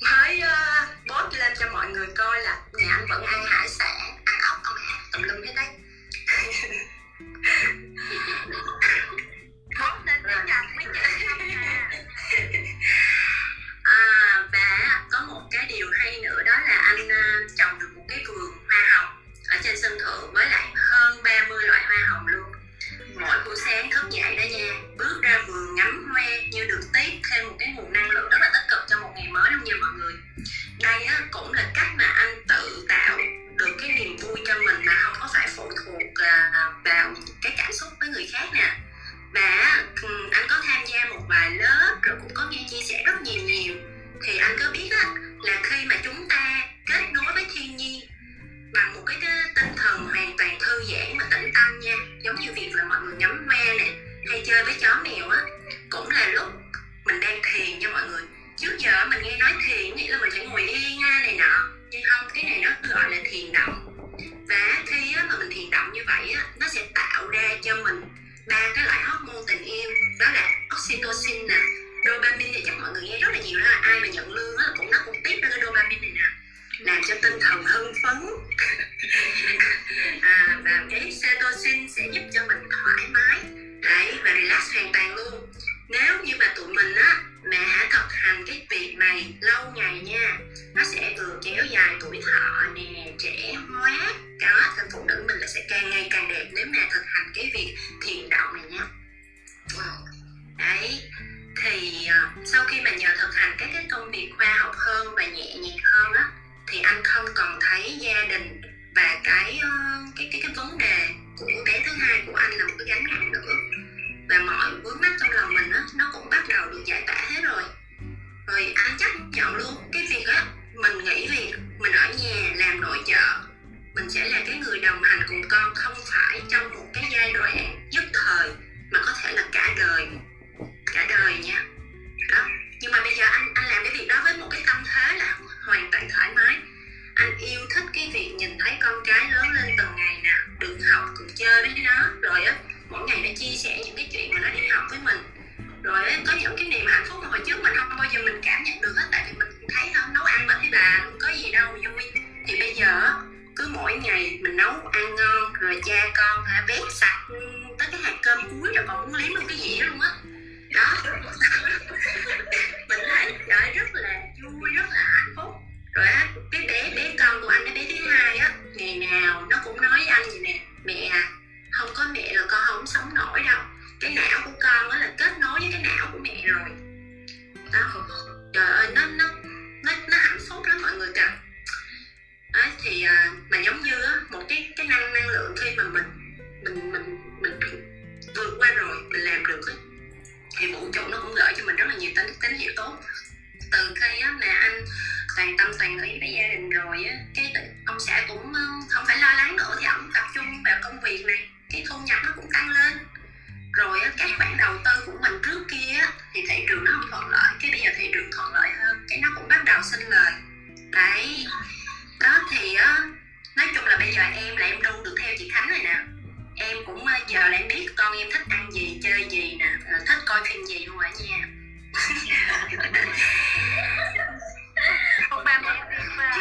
mới uh, post lên cho mọi người coi là nhà anh vẫn ăn hải sản ăn ốc ăn hạt tùm lum hết đấy. Post lên tiếng Nhật mới chơi à, và có một cái điều hay nữa đó là anh uh, trồng được một cái vườn hoa hồng ở trên sân thượng với lại hơn 30 loại hoa hồng luôn. Mỗi buổi sáng thức dậy đó nha bước ra vườn ngắm hoa như được tiếp thêm một cái nguồn năng lượng rất là tích cực cho một ngày mới luôn nha mọi người. Đây á, cũng là cách mà anh tự tạo được cái niềm vui cho mình mà không có phải phụ thuộc à, vào cái cảm xúc với người khác nè. Và ừ, anh có tham gia một vài lớp rồi cũng có nghe chia sẻ rất nhiều nhiều. Thì anh có biết á, là khi mà chúng ta kết nối với thiên nhiên bằng một cái tinh thần hoàn toàn thư giãn và tĩnh tâm nha giống như việc là mọi người ngắm hoa nè hay chơi với chó mèo á cũng là lúc mình đang thiền nha mọi người trước giờ mình nghe nói thiền nghĩa là mình phải ngồi yên này nọ. Nhưng không cái này nó gọi là thiền động. Và khi á, mà mình thiền động như vậy á, nó sẽ tạo ra cho mình ba cái loại hormone tình yêu. Đó là oxytocin nè dopamine thì chắc mọi người nghe rất là nhiều đó ai mà nhận lương á cũng nó cũng tiếp ra cái dopamine này nè. Làm cho tinh thần hưng phấn. À, và cái serotonin sẽ giúp cho mình thoải mái. Đấy và relax hoàn toàn luôn nếu như mà tụi mình á mà hãy thực hành cái việc này lâu ngày nha. Nó sẽ vừa kéo dài tuổi thọ nè trẻ hóa đó thân phụ nữ mình là sẽ càng ngày càng đẹp nếu mà thực hành cái việc thiền động này nha. Wow. đấy thì uh, sau khi mà nhờ thực hành các cái công việc khoa học hơn và nhẹ nhàng hơn á thì anh không còn thấy gia đình và cái uh, cái cái cái vấn đề của bé thứ hai của anh là một cái gánh nặng nữa và mọi vướng mắt trong lòng mình á, nó cũng bắt đầu được giải tỏa hết rồi. Rồi anh chấp nhận luôn. Cái việc á, mình nghỉ việc mình ở nhà làm nội trợ, mình sẽ là cái người đồng hành cùng con không phải trong một cái giai đoạn nhất thời, mà có thể là cả đời. Cả đời nha. Đó. Nhưng mà bây giờ anh anh làm cái việc đó với một cái tâm thế là hoàn toàn thoải mái. Anh yêu thích cái việc nhìn thấy con cái lớn lên từng ngày nè, được học được chơi với nó rồi á mỗi ngày nó chia sẻ những cái chuyện mà nó đi học với mình. Rồi có những cái niềm hạnh phúc mà hồi trước mình không bao giờ mình cảm nhận được hết tại vì mình thấy không, nấu ăn mà thấy bà có gì đâu, vui. Thì bây giờ cứ mỗi ngày mình nấu ăn ngon, rồi cha con hả vét sạch ừ, tới cái hạt cơm cuối rồi còn muốn liếm luôn cái dĩa luôn á. Đó. Mình thấy trời rất là vui, rất là hạnh phúc. Rồi á, cái bé bé con của anh, cái bé thứ hai á, ngày nào nó cũng nói với anh vậy nè, mẹ à không có mẹ là con không sống nổi đâu. Cái não của con đó là kết nối với cái não của mẹ rồi. Đó. Trời ơi nó nó nó nó hạnh phúc lắm mọi người cả đấy thì à, mà giống như á, một cái cái năng năng lượng khi mà mình mình mình mình vượt qua rồi mình làm được ấy, thì vũ trụ nó cũng gửi cho mình rất là nhiều tín tín hiệu tốt. Từ khi á, mà anh toàn tâm toàn ý với gia đình rồi á cái ông xã cũng không phải lo lắng nữa thì ông tập trung vào công việc này cái thu nhập nó cũng tăng lên. Rồi á, các khoản đầu tư của mình trước kia thì thị trường nó không thuận lợi cái bây giờ thị trường thuận lợi hơn cái nó cũng bắt đầu sinh lời. Đấy. Đó thì á nói chung là bây giờ em là em đu được theo chị khánh này nè. Em cũng giờ là em biết con em thích ăn gì chơi gì nè thích coi phim gì luôn ở nhà. Một bà mẹ ha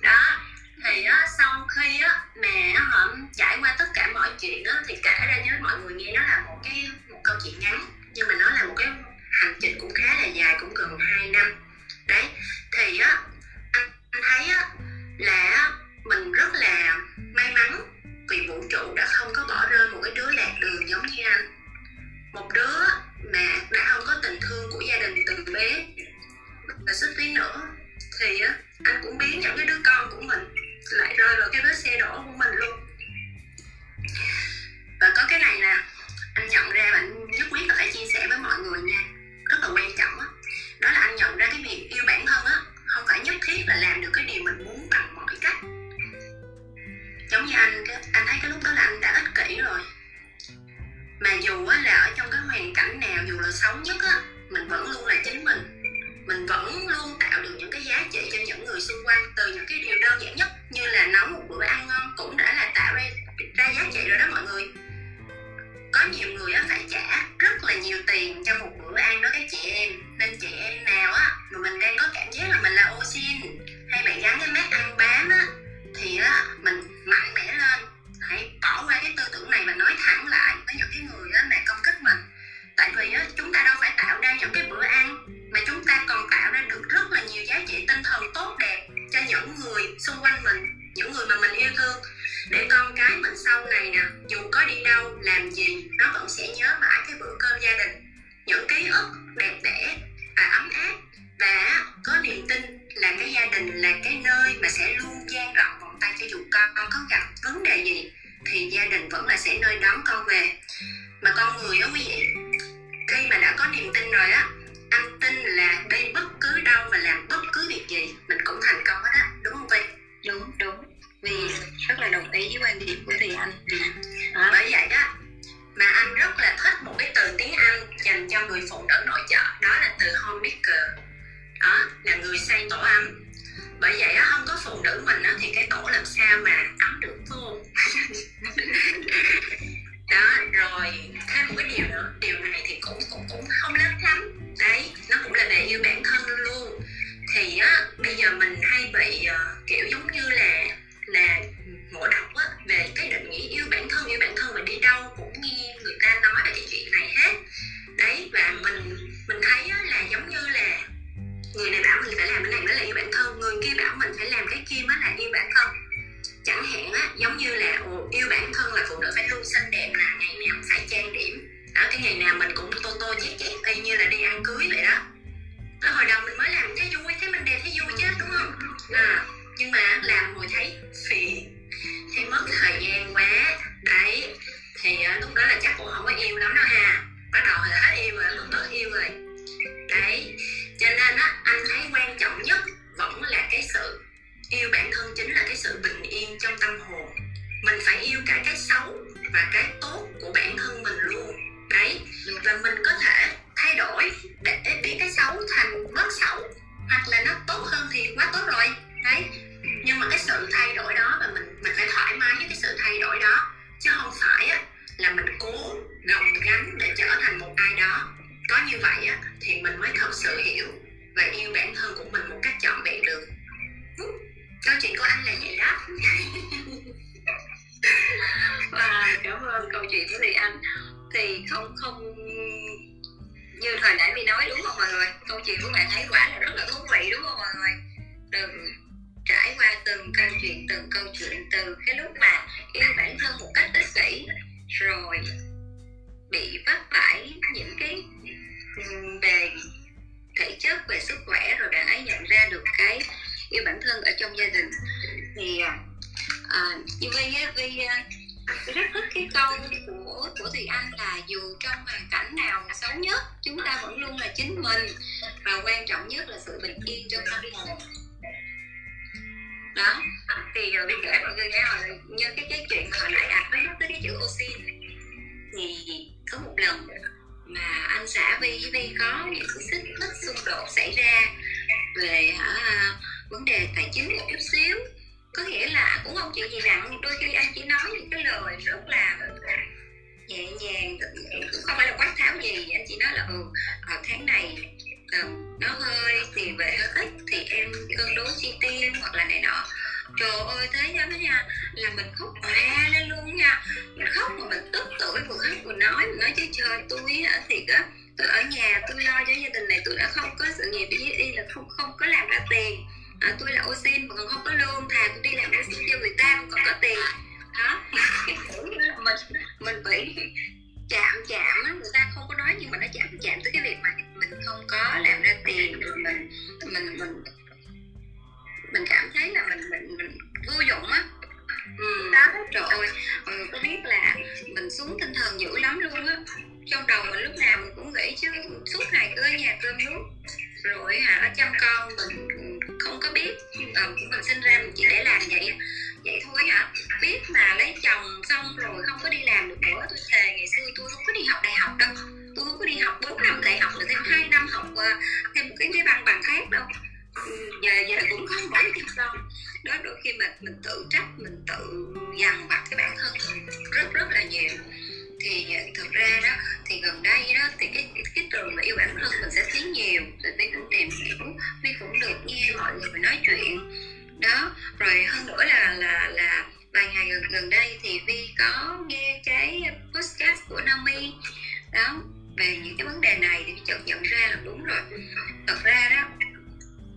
đó thì á, sau khi á, mà họ trải qua tất cả mọi chuyện á, thì kể ra với mọi người nghe nó là một cái một câu chuyện ngắn. Nhưng mà nó là một cái hành trình cũng khá là dài cũng gần 2 năm. Đấy thì á anh, anh thấy á là mình rất là may mắn vì vũ trụ đã không có bỏ rơi một cái đứa lạc đường giống như anh. Một đứa mà đã không có tình thương của gia đình từ bé và xuất tí nữa thì á anh cũng biến những cái đứa con của mình lại rơi vào cái vết xe đổ của mình luôn. Và có cái này nè anh nhận ra và anh nhất quyết là phải chia sẻ với mọi người nha. Rất là quan trọng á. Đó. đó là anh nhận ra cái việc yêu bản thân á. Không phải nhất thiết là làm được cái điều mình muốn bằng mọi cách. Giống như anh anh thấy cái lúc đó là anh đã ích kỷ rồi. Mà dù á, là ở trong cái hoàn cảnh nào dù là xấu nhất á mình vẫn luôn là chính mình mình vẫn luôn tạo được những cái giá trị cho những người xung quanh, từ những cái điều đơn giản nhất như là nấu một bữa ăn ngon cũng đã là tạo ra ra giá trị rồi đó mọi người. Có nhiều người á phải trả rất là nhiều tiền cho một bữa ăn đó các chị em. Nên chị em nào á mà mình đang có cảm giác là mình là ô xin hay bạn gắn cái mát ăn bám á, thì á mình mạnh mẽ lên. Hãy bỏ qua cái tư tưởng này và nói thẳng lại với những cái người á mà công kích mình tại vì á, chúng ta đâu phải tạo ra những cái bữa ăn mà chúng ta còn tạo ra được rất là nhiều giá trị tinh thần tốt đẹp cho những người xung quanh mình, những người mà mình yêu thương. Để con cái mình sau này nè, dù có đi đâu, làm gì, nó vẫn sẽ nhớ mãi cái bữa cơm gia đình. Những ký ức đẹp đẽ và ấm áp và có niềm tin là cái gia đình là cái nơi mà sẽ luôn dang rộng vòng tay cho dù con con có gặp vấn đề gì thì gia đình vẫn là sẽ nơi đón con về. Mà con người á quý vị khi mà đã có niềm tin rồi á anh tin là đi bất cứ đâu và làm bất cứ việc gì mình cũng thành công hết á đúng không Vi đúng đúng. Vì ừ. rất là đồng ý với quan điểm của thùy anh. À. bởi vậy đó mà anh rất là thích một cái từ tiếng anh dành cho người phụ nữ nội trợ đó là từ homemaker. Đó là người xây tổ âm. bởi vậy á không có phụ nữ mình á thì cái tổ làm sao mà ấm được vô đó rồi thêm một cái điều nữa. Điều này thì cũng cũng cũng không lớn lắm. Đấy nó cũng là về yêu bản thân luôn. Thì á bây giờ mình hay bị uh, kiểu giống như là là ngộ độc á về cái định nghĩa yêu bản thân yêu bản thân mình đi đâu cũng nghe người ta nói về cái chuyện này hết. Đấy và mình mình thấy á, là giống như là người này bảo mình phải làm cái này mới là yêu bản thân người kia bảo mình phải làm cái kia mới là yêu bản thân chẳng hạn á giống như là ừ, yêu bản thân là phụ nữ phải luôn xinh đẹp là ngày nào cũng phải trang điểm. Đó cái ngày nào mình cũng tô tô nhét chét y như là đi ăn cưới vậy đó. Đó hồi đầu mình mới làm thấy vui thấy mình đẹp thấy vui chứ đúng không? À, nhưng mà làm rồi thấy phiền thấy mất thời gian quá. Đấy thì ờ, lúc đó là chắc cũng không có yêu lắm đâu ha. Bắt đầu là hết yêu rồi lúc đó yêu rồi. Đấy cho nên á anh thấy quan trọng nhất vẫn là cái sự yêu bản thân chính là cái sự bình yên trong tâm hồn. Mình phải yêu cả cái xấu và cái tốt của bản thân mình luôn. Đấy và mình có thể thay đổi để biến cái xấu thành bớt xấu hoặc là nó tốt hơn thì quá tốt rồi. Đấy nhưng mà cái sự thay đổi đó và mình mình phải thoải mái với cái sự thay đổi đó chứ không phải á, là mình cố gồng gánh để trở thành một ai đó. Có như vậy á, thì mình mới thật sự hiểu và yêu bản thân của mình một cách trọn vẹn được câu chuyện của anh là vậy đó. Và cảm ơn câu chuyện của thì Anh. Thì không không, như thời nãy mình nói đúng không mọi người? Câu chuyện của bạn ấy quả là rất là thú vị đúng không mọi người? Từ trải qua từng câu chuyện, từng câu chuyện từ cái lúc mà yêu bản thân một cách ích kỷ, rồi bị vấp phải những cái ừ, về thể chất, về sức khỏe, rồi bạn ấy nhận ra được cái yêu bản thân ở trong gia đình. Thì à, à như vi á vi à, rất thích cái câu của của thùy anh là dù trong hoàn cảnh nào xấu nhất chúng ta vẫn luôn là chính mình. Và quan trọng nhất là sự bình yên trong tâm hồn. Đó. Thì à, rồi bây kể mọi người nghe hồi như cái cái chuyện hồi nãy anh mới nhắc tới cái chữ oxy thì có một lần mà anh xã vi với vi có những cái xích mích xung đột xảy ra về hả, vấn đề tài chính một chút xíu. Có nghĩa là cũng không chuyện gì nặng, đôi khi anh chỉ nói những cái lời rất là nhẹ nhàng cũng không phải là quát tháo gì. Anh chỉ nói là ừ ờ, tháng này ờ, nó hơi tiền về hơi ít thì em cân đối chi tiêu hoặc là này nọ. Trời ơi, thế nha mấy nha, là mình khóc à lên luôn nha. Mình khóc mà mình tức tuổi vừa khóc vừa nói, mình nói chứ trời, tôi ở thiệt á, tôi ở nhà, tôi lo cho gia đình này, tôi đã không có sự nghiệp với y là không không có làm ra tiền à, tôi là ô xin mà còn không có lương thà tôi đi làm ô xin cho người ta mà còn có tiền. Đó mình mình bị chạm chạm á người ta không có nói nhưng mà nó chạm chạm tới cái việc mà mình không có làm ra tiền rồi mình mình mình mình cảm thấy là mình mình mình vô dụng á. Ừ, đó trời ơi mọi người có biết là mình xuống tinh thần dữ lắm luôn á trong đầu mình lúc nào mình cũng nghĩ chứ suốt ngày cứ ở nhà cơm nước. Rồi hả chăm con mình không có biết ờ, mình sinh ra mình chỉ để làm vậy vậy thôi hả biết mà lấy chồng xong rồi không có đi làm được nữa tôi thề ngày xưa tôi không có đi học đại học đâu. Tôi không có đi học 4 năm đại học rồi thêm hai năm học ờ, thêm một cái cái bằng bằng khác đâu. Ừ, giờ giờ cũng không bỏ được đâu đó đôi khi mình mình tự trách mình tự dằn vặt cái bản thân mình rất rất là nhiều thì thực ra đó thì gần đây đó thì cái cái trường mà yêu bản thân mình sẽ thấy nhiều. Rồi vi cũng tìm hiểu vi cũng được nghe mọi người nói chuyện. Đó rồi hơn nữa là là là vài ngày gần, gần đây thì vi có nghe cái podcast của Naomi. Đó về những cái vấn đề này thì chợt nhận ra là đúng rồi. Thật ra đó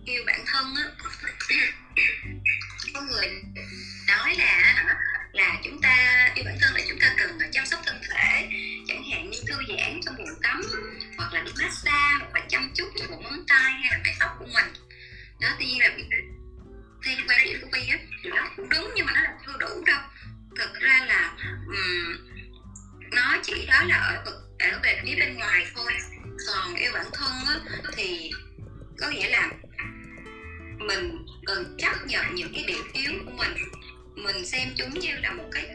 yêu bản thân á có người nói là là chúng ta yêu bản thân là chúng ta cần phải chăm sóc thân thể chẳng hạn như thư giãn trong vùng tắm hoặc là đi massage hoặc là chăm chút cho một móng tay hay là mái tóc của mình. Đó tuy nhiên là theo quan điểm của Vi á thì nó cũng đúng nhưng mà nó là chưa đủ đâu. Thực ra là um, nó chỉ đó là ở ở về phía bên ngoài thôi. Còn yêu bản thân á thì có nghĩa là mình cần chấp nhận những cái điểm yếu của mình mình xem chúng như là một cái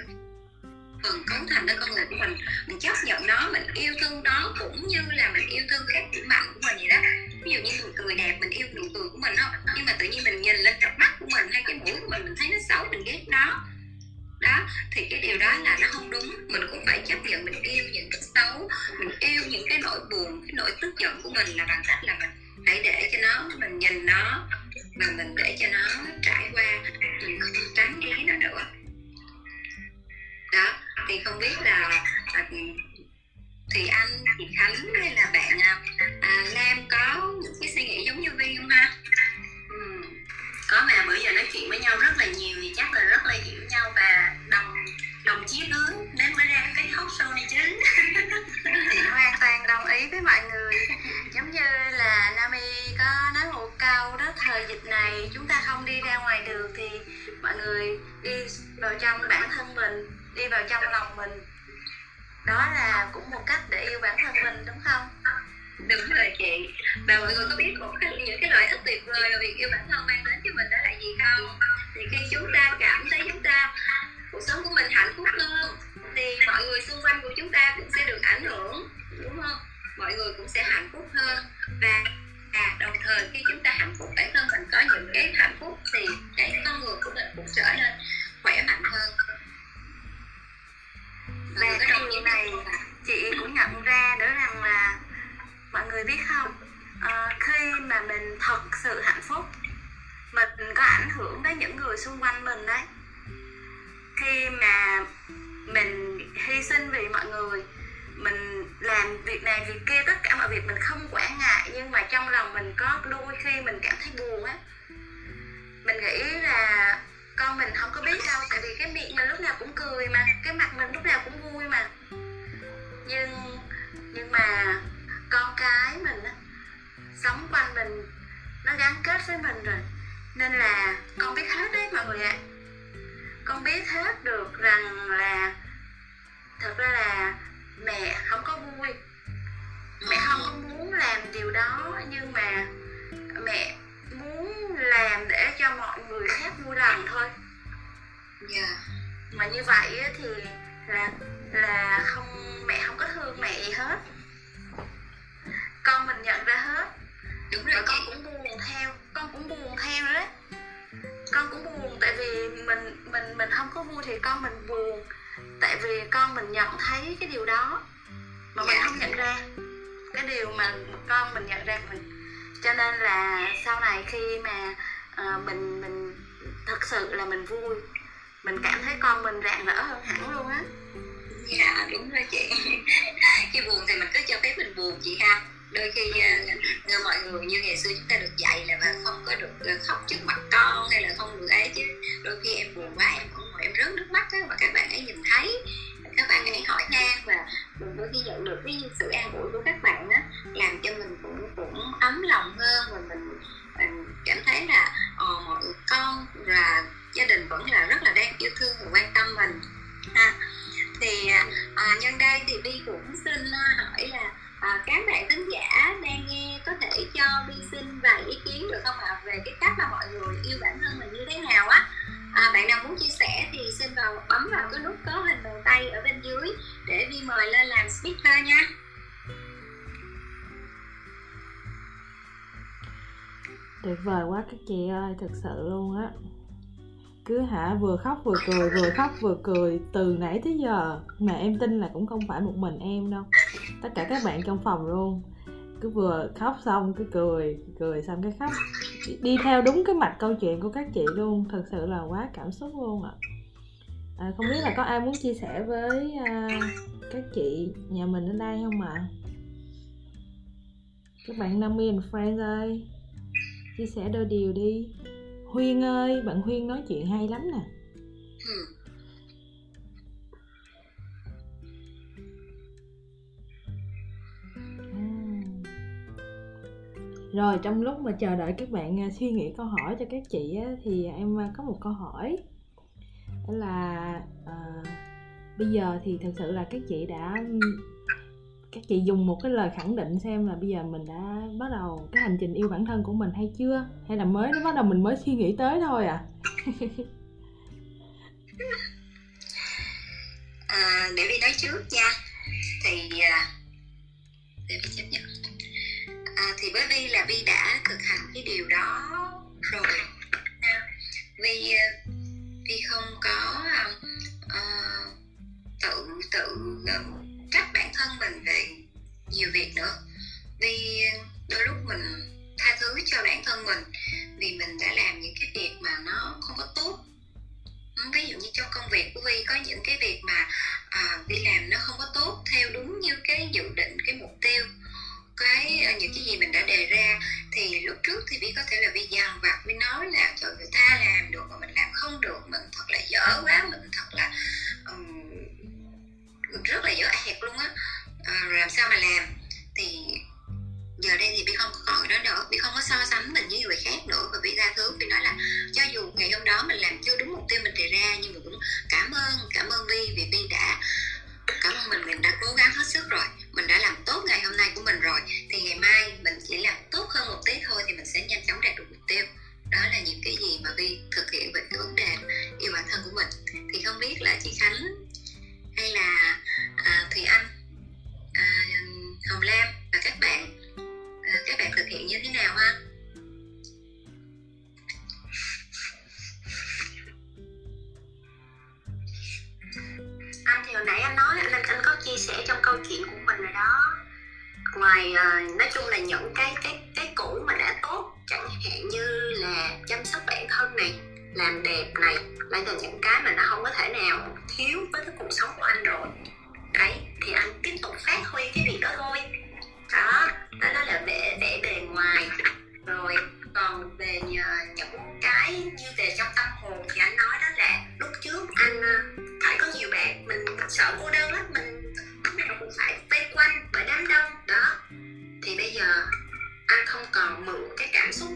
phần cấu thành đến con người của mình. Mình chấp nhận nó, mình yêu thương nó, cũng như là mình yêu thương các điểm mạnh của mình vậy đó. Ví dụ như nụ cười đẹp, mình yêu nụ cười của mình không nhưng mà tự nhiên mình nhìn lên cặp mắt của mình hay cái mũi của mình mình thấy nó xấu, mình ghét nó. Đó, thì cái điều đó là nó không đúng. Mình cũng phải chấp nhận mình yêu những cái xấu, mình yêu những cái nỗi buồn, cái nỗi tức giận của mình là bằng cách là mình hãy để cho nó mình nhìn nó và mình để cho nó trải qua mình không tránh né nó nữa. Đó thì không biết là à, thì anh chị khánh hay là bạn à, à, lam có những cái suy nghĩ giống như vi không ha? Ừ. có mà bữa giờ nói chuyện với nhau rất là nhiều thì chắc là rất là hiểu nhau và đồng đồng chí hướng nên mới ra cái talk show này chứ. Chị hoàn toàn đồng ý với mọi người dịch này chúng ta không đi ra ngoài được thì mọi người đi vào trong bản thân mình đi vào trong lòng mình. Đó là cũng một cách để yêu bản thân mình đúng không? Đúng rồi chị. Và mọi người có biết một cái, những cái lợi ích tuyệt vời mà việc yêu bản thân mang đến cho mình đó là gì không? Thì khi chúng ta cảm thấy chúng ta cuộc sống của mình hạnh phúc hơn thì mọi người xung quanh của chúng ta cũng sẽ được ảnh hưởng đúng không? Mọi người cũng sẽ hạnh phúc hơn. Và à, đồng thời khi chúng ta hạnh phúc bản thân mình có những cái hạnh phúc thì cái con người của mình cũng trở nên khỏe mạnh hơn. Và cái điều này chị cũng nhận ra nữa rằng là mọi người biết không? À, khi mà mình thật sự hạnh phúc mình có ảnh hưởng đến những người xung quanh mình đấy. Khi mà mình hy sinh vì mọi người mình làm việc này việc kia, tất cả mọi việc mình không quản ngại, nhưng mà trong lòng mình có đôi khi mình cảm thấy buồn á. Mình nghĩ là con mình không có biết đâu, tại vì cái miệng mình lúc nào cũng cười mà, cái mặt mình lúc nào cũng vui mà. Nhưng nhưng mà con cái mình á, sống quanh mình, nó gắn kết với mình rồi, nên là con biết hết đấy mọi người ạ. Con biết hết được rằng là thật ra là mẹ không có vui. Mẹ không có muốn làm điều đó nhưng mà mẹ muốn làm để cho mọi người khác vui lòng thôi. Yeah. mà như vậy thì là là không mẹ không có thương mẹ gì hết. Con mình nhận ra hết. Đúng rồi và con cũng buồn theo con cũng buồn theo đấy. Con cũng buồn tại vì mình mình mình không có vui thì con mình buồn tại vì con mình nhận thấy cái điều đó mà mình không nhận ra. Cái điều mà con mình nhận ra mình. Cho nên là sau này khi mà uh, mình mình thật sự là mình vui mình cảm thấy con mình rạng rỡ hơn hẳn luôn á. Dạ đúng rồi chị. Khi buồn thì mình cứ cho phép mình buồn chị ha đôi khi uh, mọi người như ngày xưa chúng ta được dạy là mà không có được à, khóc trước mặt con hay là không được ấy chứ. Đôi khi em buồn quá em cũng em rớt nước mắt á và các bạn ấy nhìn thấy các bạn ấy hỏi han và mình đôi khi nhận được cái sự an ủi của các bạn á làm cho mình cũng cũng ấm lòng hơn và mình, mình cảm thấy là ờ, mọi con và gia đình vẫn là rất là đang yêu thương và quan tâm mình. Ha. Thì à, à nhân đây thì bi cũng xin hỏi là à, các bạn khán giả đang nghe có thể cho Vi xin vài ý kiến được không ạ? Về cái cách mà mọi người yêu bản thân mình như thế nào á. À, bạn nào muốn chia sẻ thì xin vào bấm vào cái nút có hình bàn tay ở bên dưới để vi mời lên làm speaker nha. Tuyệt vời quá các chị ơi thực sự luôn á cứ hả? Vừa khóc vừa cười vừa khóc vừa cười. Từ nãy tới giờ mà em tin là cũng không phải một mình em đâu. Tất cả các bạn trong phòng luôn. Cứ vừa khóc xong cứ cười cười xong cái khóc. Đi theo đúng cái mạch câu chuyện của các chị luôn. Thật sự là quá cảm xúc luôn ạ. À, không biết là có ai muốn chia sẻ với uh, các chị nhà mình ở đây không ạ? À? các bạn Nami and Friends ơi chia sẻ đôi điều đi. Huyên ơi, bạn Huyên nói chuyện hay lắm nè. Ừ. Rồi trong lúc mà chờ đợi các bạn à, suy nghĩ câu hỏi cho các chị á, thì em à, có một câu hỏi đó là à, bây giờ thì thật sự là các chị đã các chị dùng một cái lời khẳng định xem là bây giờ mình đã bắt đầu cái hành trình yêu bản thân của mình hay chưa? Hay là mới nó bắt đầu mình mới suy nghĩ tới thôi à? À để vi nói trước nha. Thì à, để vi chấp nhận. À, thì bởi vì là vi đã thực hành cái điều đó rồi. Vi à, vì vi không có uh, tự tự uh, trách bản thân mình về nhiều việc nữa. Vì đôi lúc mình tha thứ cho bản thân mình vì mình đã làm những cái việc mà nó không có tốt. Ví dụ như trong công việc của vi có những cái việc mà à, vi làm nó không có tốt theo đúng như cái dự định cái mục tiêu cái ờ, những cái gì mình đã đề ra thì lúc trước thì vi có thể là vi dằn vặt vi nói là trời người ta làm được mà mình làm không được mình thật là dở quá mình thật là um, rất là dở hẹp luôn á. À, làm sao mà làm? Thì giờ đây thì bi không còn đó nữa. Bi không có so sánh mình với người khác nữa và bi ra thứ bi nói là cho dù ngày hôm đó mình làm chưa đúng mục tiêu mình đề ra nhưng mà cũng cảm ơn cảm ơn vi vì vi đã cảm ơn mình mình đã cố gắng hết sức rồi. Mình đã làm tốt ngày hôm nay của mình rồi. Thì ngày mai mình chỉ làm tốt hơn một tí thôi thì mình sẽ nhanh chóng đạt được mục tiêu. Đó là những cái gì mà vi thực hiện về cái vấn đề yêu bản thân của mình. Thì không biết là chị khánh hay là à, thùy anh à, hồng lam và các bạn. À, các bạn thực hiện như thế nào ha? Anh thì hồi nãy anh nói anh anh có chia sẻ trong câu chuyện của mình rồi đó. Ngoài uh, nói chung là những cái cái cái cũ mà đã tốt chẳng hạn như là chăm sóc bản thân này làm đẹp này là những cái mà nó không có thể nào thiếu với cái cuộc sống của anh rồi. Đấy, thì anh tiếp tục phát huy cái việc đó thôi. Đó đó là vẻ vẻ bề ngoài. Rồi, còn về những cái như về trong tâm hồn thì anh nói đó là lúc trước anh ờ, phải có nhiều bạn, mình sợ cô đơn lắm, mình lúc nào cũng phải vây quanh bởi đám đông. Đó, thì bây giờ anh không còn mượn cái cảm xúc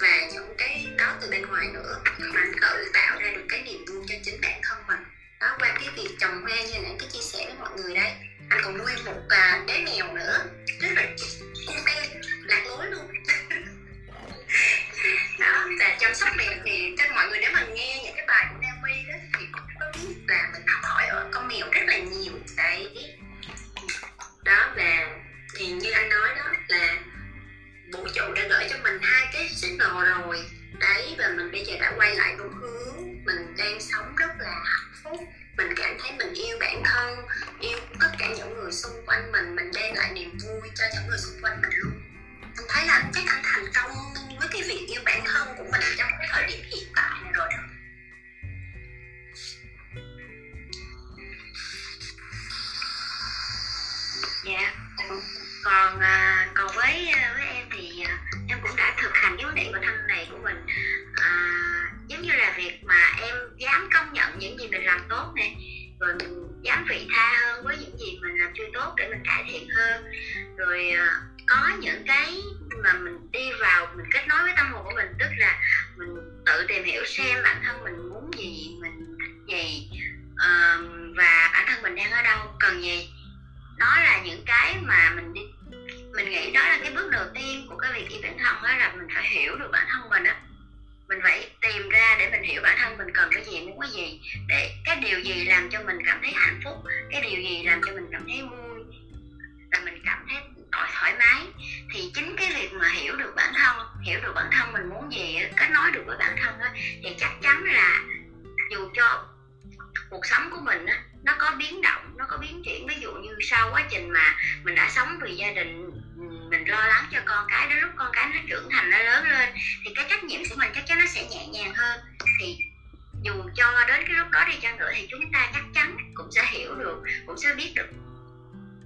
và những cái đó từ bên ngoài nữa. Mà anh tự tạo ra được cái niềm vui cho chính bản thân mình. Đó qua cái việc trồng hoa như anh cái chia sẻ với mọi người đấy anh còn nuôi một à, uh, bé mèo nữa. Rất là cung đen lạc lối luôn. Đó và chăm sóc mèo thì cho mọi người nếu mà nghe những cái bài của Naomi đó thì cũng có biết là mình học hỏi ở con mèo rất là nhiều. Đấy. Đó và thì như anh nói đó là vũ trụ đã gửi cho mình hai cái signal rồi. Đấy, và mình bây giờ đã quay lại đúng hướng. Mình đang sống rất là hạnh phúc. Mình cảm thấy mình yêu bản thân, yêu tất cả những người xung quanh mình. Mình đem lại niềm vui cho những người xung quanh mình luôn. Anh thấy là anh chắc anh thành công với cái việc yêu bản thân của mình trong cái thời điểm hiện tại này rồi đó. Dạ còn à, còn với à, với em thì à, em cũng đã thực hành cái vấn đề bản thân này của mình. À, giống như là việc mà em dám công nhận những gì mình làm tốt nè rồi mình dám vị tha hơn với những gì mình làm chưa tốt để mình cải thiện hơn. Rồi à, có những cái mà mình đi vào mình kết nối với tâm hồn của mình tức là mình tự tìm hiểu xem bản thân mình muốn gì mình thích gì uh, và bản thân mình đang ở đâu cần gì đó là những cái mà mình đi, mình nghĩ đó là cái bước đầu tiên của cái việc yêu bản thân đó là mình phải hiểu được bản thân mình á. Mình phải tìm ra để mình hiểu bản thân mình cần cái gì, muốn cái gì, để cái điều gì làm cho mình cảm thấy hạnh phúc, cái điều gì làm cho mình cảm thấy vui, là mình cảm thấy thoải mái. Thì chính cái việc mà hiểu được bản thân, hiểu được bản thân mình muốn gì kết nối được với bản thân á, thì chắc chắn là dù cho cuộc sống của mình á, nó có biến động có biến chuyển. Ví dụ như sau quá trình mà mình đã sống vì gia đình ừ, mình lo lắng cho con cái, đến lúc con cái nó trưởng thành, nó lớn lên, thì cái trách nhiệm của mình chắc chắn nó sẽ nhẹ nhàng hơn. Thì dù cho đến cái lúc đó đi chăng nữa thì chúng ta chắc chắn cũng sẽ hiểu được, cũng sẽ biết được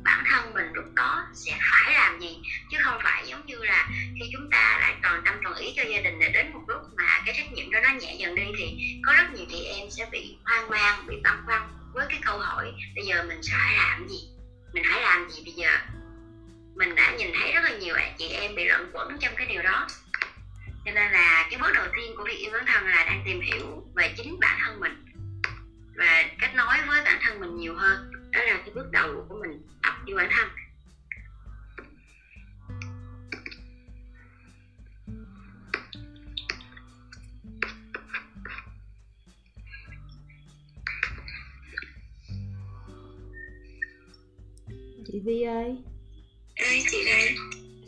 bản thân mình lúc đó sẽ phải làm gì. Chứ không phải giống như là khi chúng ta lại toàn tâm toàn ý cho gia đình để đến một lúc mà cái trách nhiệm đó nó nhẹ dần đi thì có rất nhiều chị em sẽ bị hoang mang, bị băn khoăn với cái câu hỏi, bây giờ mình phải làm gì? Mình phải làm gì bây giờ? Mình đã nhìn thấy rất là nhiều chị em bị lẫn quẩn trong cái điều đó. Cho nên là cái bước đầu tiên của việc yêu bản thân là đang tìm hiểu về chính bản thân mình và kết nối với bản thân mình nhiều hơn. Đó là cái bước đầu của mình tập yêu bản thân. Chị Vi ơi. Ê chị đây?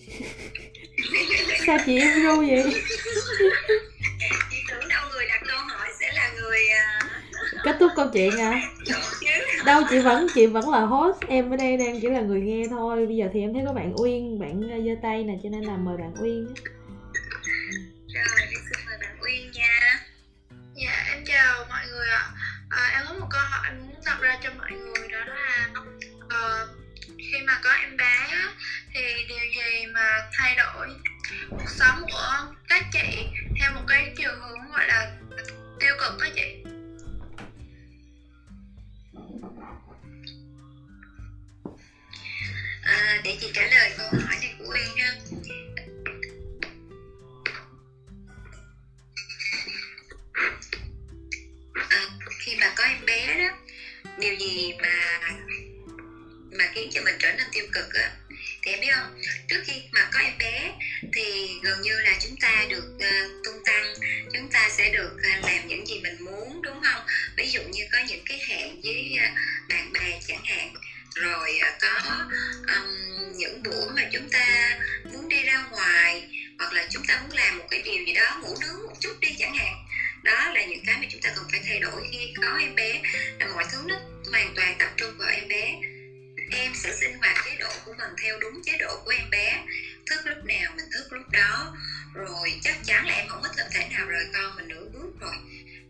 Sao chị em ru vậy? Chị tưởng đâu người đặt câu hỏi sẽ là người uh... kết thúc câu chuyện à đâu chị vẫn chị vẫn là host. Em ở đây đang chỉ là người nghe thôi. Bây giờ thì em thấy có bạn uyên bạn ờ, giơ tay nè cho nên là mời bạn uyên rồi em xin mời bạn uyên nha. Dạ em chào mọi người ạ. À, em có một câu hỏi muốn đặt ra cho mọi người đó là uh, mà có em bé thì điều gì mà thay đổi cuộc sống của các chị theo một cái chiều hướng gọi là tiêu cực các chị? À, để chị trả lời câu hỏi này của Uyên ha à, khi mà có em bé đó điều gì mà mà khiến cho mình trở nên tiêu cực á. Thì em biết không trước khi mà có em bé thì gần như là chúng ta được uh, tung tăng chúng ta sẽ được uh, làm những gì mình muốn đúng không? Ví dụ như có những cái hẹn với uh, bạn bè chẳng hạn rồi uh, có um, những buổi mà chúng ta muốn đi ra ngoài hoặc là chúng ta muốn làm một cái điều gì đó ngủ nướng một chút đi chẳng hạn. Đó là những cái mà chúng ta cần phải thay đổi khi có em bé. Là mọi thứ nó hoàn toàn tập trung vào em bé em sẽ sinh hoạt chế độ của mình theo đúng chế độ của em bé. Thức lúc nào mình thức lúc đó. Rồi chắc chắn là em không có thể nào rời con mình nửa bước rồi.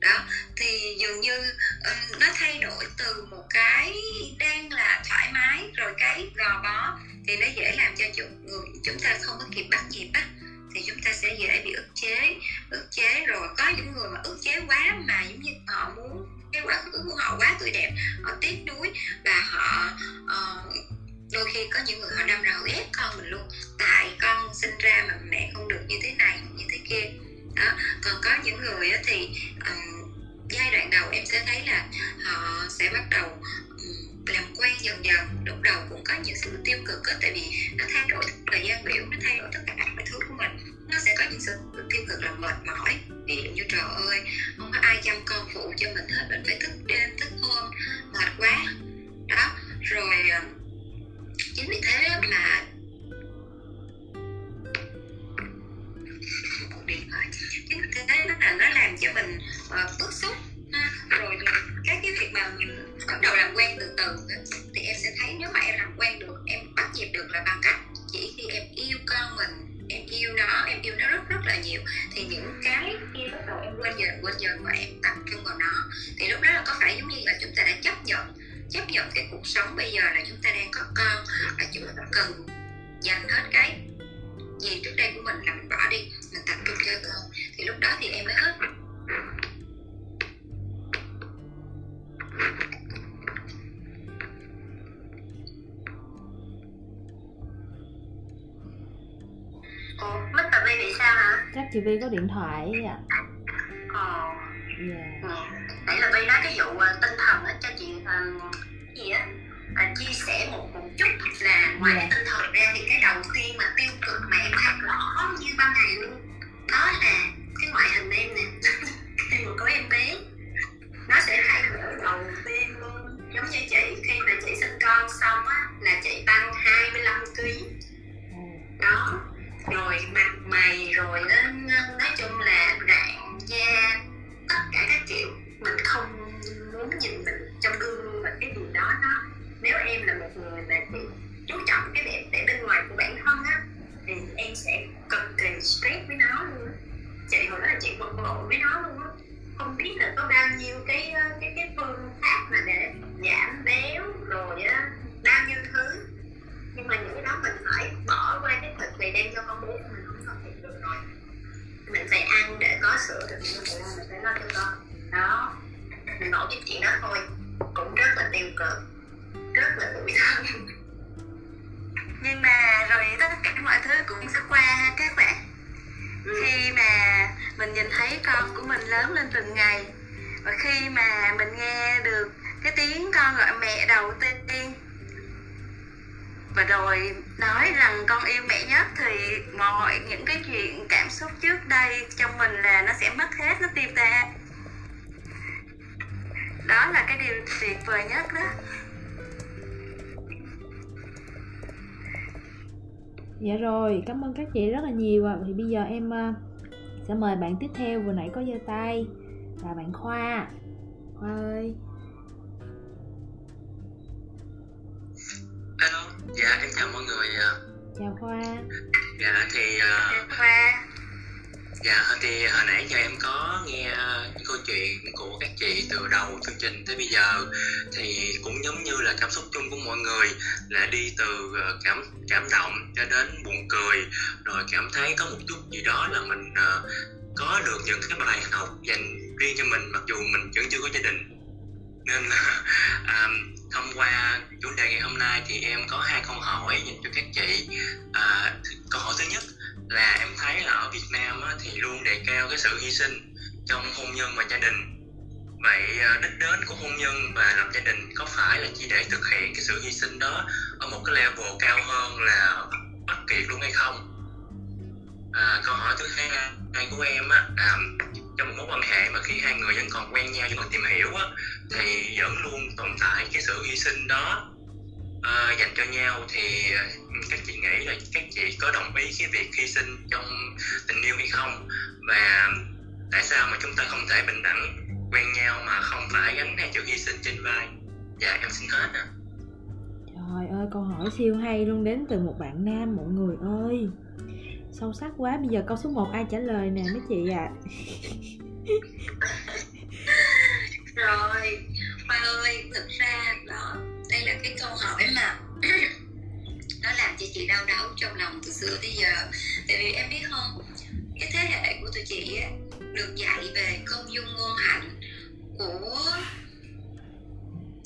Đó thì dường như um, nó thay đổi từ một cái đang là thoải mái rồi cái gò bó thì nó dễ làm cho chúng, người, chúng ta không có kịp bắt nhịp á. Thì chúng ta sẽ dễ bị ức chế ức chế. Rồi có những người mà ức chế quá mà giống như họ muốn cái quá khứ của họ quá tươi đẹp họ tiếc nuối và họ uh, đôi khi có những người họ đâm ra họ ghét con mình luôn. Tại con sinh ra mà mẹ không được như thế này như thế kia. Đó còn có những người thì um, giai đoạn đầu em sẽ thấy là họ sẽ bắt đầu um, làm quen dần dần. Lúc đầu cũng có những sự tiêu cực đó, tại vì nó thay đổi thời gian biểu nó thay đổi tất cả mọi thứ của mình nó sẽ có những sự tiêu cực là mệt mỏi. Ví như trời ơi không có ai chăm con phụ cho mình hết mình phải thức đêm thức hôm mệt quá. Đó rồi ờ, chính vì thế mà điện thoại. Chính vì thế nó là nó làm cho mình uh, bức xúc rồi các cái việc mà mình bắt đầu làm quen từ từ thì em sẽ thấy nếu mà em làm quen được em bắt nhịp được là bằng cách chỉ khi em yêu con mình, em yêu nó, em yêu nó rất rất là nhiều. Thì những cái khi bắt đầu em quên dần quên dần và em tập trung vào nó. Thì lúc đó là có phải giống như là chúng ta đã chấp nhận chấp nhận cái cuộc sống bây giờ là chúng ta đang có con và chúng ta cần dành hết cái gì trước đây của mình là mình bỏ đi, mình tập trung cho con. Thì lúc đó thì em mới hết chị Vi có điện thoại Ờ, dạ. Ừ. Nãy là Vi nói cái vụ ờ, tinh thần á cho chị ờ, gì á? À, chia sẻ một một chút là ngoài Dạ. cái tinh thần ra thì cái đầu tiên mà tiêu cực mà em thấy rõ như ban ngày luôn đó là cái ngoại hình em nè. Khi mà có em bé nó sẽ thay đổi đầu tiên luôn. Giống như chị khi mà chị sinh con xong á là chị tăng 25 kg Ồ, đó. Rồi mặt mày rồi nó, nói chung là rạn da tất cả các kiểu mình không muốn nhìn mình trong gương và cái gì đó nó nếu em là một người mà chị chú trọng cái đẹp để bên ngoài của bản thân á thì em sẽ cực kỳ stress với nó luôn á. Chị hồi đó là chị bận bộ với nó luôn á. Không biết là có bao nhiêu cái ờ, cái cái phương pháp mà để giảm béo rồi á bao nhiêu thứ. Nhưng mà những cái đó mình phải bỏ qua cái thực vì đem cho con bú mình mình phải ăn để có sữa được mình phải lo cho con. Đó. Mình bỏ cái chuyện đó thôi. Cũng rất là tiêu cực. Rất là tủi thân. Nhưng mà rồi tất cả mọi thứ cũng sẽ qua ha các bạn. Ừ. khi mà mình nhìn thấy con của mình lớn lên từng ngày và khi mà mình nghe được cái tiếng con gọi mẹ đầu tiên và rồi nói rằng con yêu mẹ nhất thì mọi những cái chuyện cảm xúc trước đây trong mình là nó sẽ mất hết, nó tiêu tan. Đó là cái điều tuyệt vời nhất đó. Dạ rồi, cảm ơn các chị rất là nhiều ạ. Thì bây giờ em à, sẽ mời bạn tiếp theo. Vừa nãy có giơ tay. Là bạn khoa. Khoa ơi. Dạ em chào mọi người. à. chào khoa Dạ thì à, khoa dạ thì hồi nãy giờ em có nghe câu chuyện của các chị từ đầu chương trình tới bây giờ thì cũng giống như là cảm xúc chung của mọi người là đi từ à, cảm cảm động cho đến buồn cười rồi cảm thấy có một chút gì đó là mình à, có được những cái bài học dành riêng cho mình mặc dù mình vẫn chưa có gia đình nên là à, thông qua chủ đề ngày hôm nay thì em có hai câu hỏi dành cho các chị. À, câu hỏi thứ nhất là em thấy là ở Việt Nam á, thì luôn đề cao cái sự hy sinh trong hôn nhân và gia đình. Vậy à, đích đến của hôn nhân và lập gia đình có phải là chỉ để thực hiện cái sự hy sinh đó ở một cái level cao hơn là bất kiệt luôn hay không? À, câu hỏi thứ hai, hai của em á à, trong một mối quan hệ mà khi hai người vẫn còn quen nhau vẫn còn tìm hiểu á thì vẫn luôn tồn tại cái sự hy sinh đó. À, dành cho nhau thì à, các chị nghĩ là các chị có đồng ý cái việc hy sinh trong tình yêu hay không? Và tại sao mà chúng ta không thể bình đẳng quen nhau mà không phải gánh hai chữ hy sinh trên vai? Dạ em xin hết ạ. Trời ơi, câu hỏi siêu hay luôn đến từ một bạn nam mọi người ơi. Sâu sắc quá, bây giờ câu số 1 ai trả lời nè mấy chị ạ? À? rồi Hoa ơi thực ra đó đây là cái câu hỏi mà nó làm cho chị đau đớn trong lòng từ xưa tới giờ. Tại vì em biết không cái thế hệ của tụi chị á, được dạy về công dung ngôn hạnh của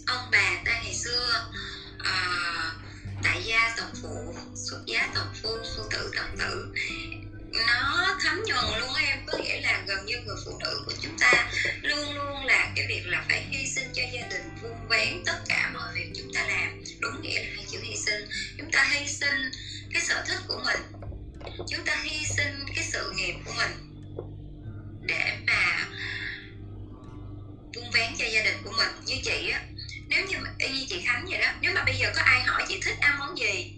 ông bà ta ngày xưa. À, tại gia tộc phụ xuất giá tộc phu phu tử đồng tử. Nó thấm nhuần luôn em, có nghĩa là gần như người phụ nữ của chúng ta luôn luôn là cái việc là phải hy sinh cho gia đình, vun vén tất cả mọi việc chúng ta làm. Đúng nghĩa là hai chữ hy sinh. Chúng ta hy sinh cái sở thích của mình. Chúng ta hy sinh cái sự nghiệp của mình để mà vun vén cho gia đình của mình. Như chị á nếu như y như chị khánh vậy đó nếu mà bây giờ có ai hỏi chị thích ăn món gì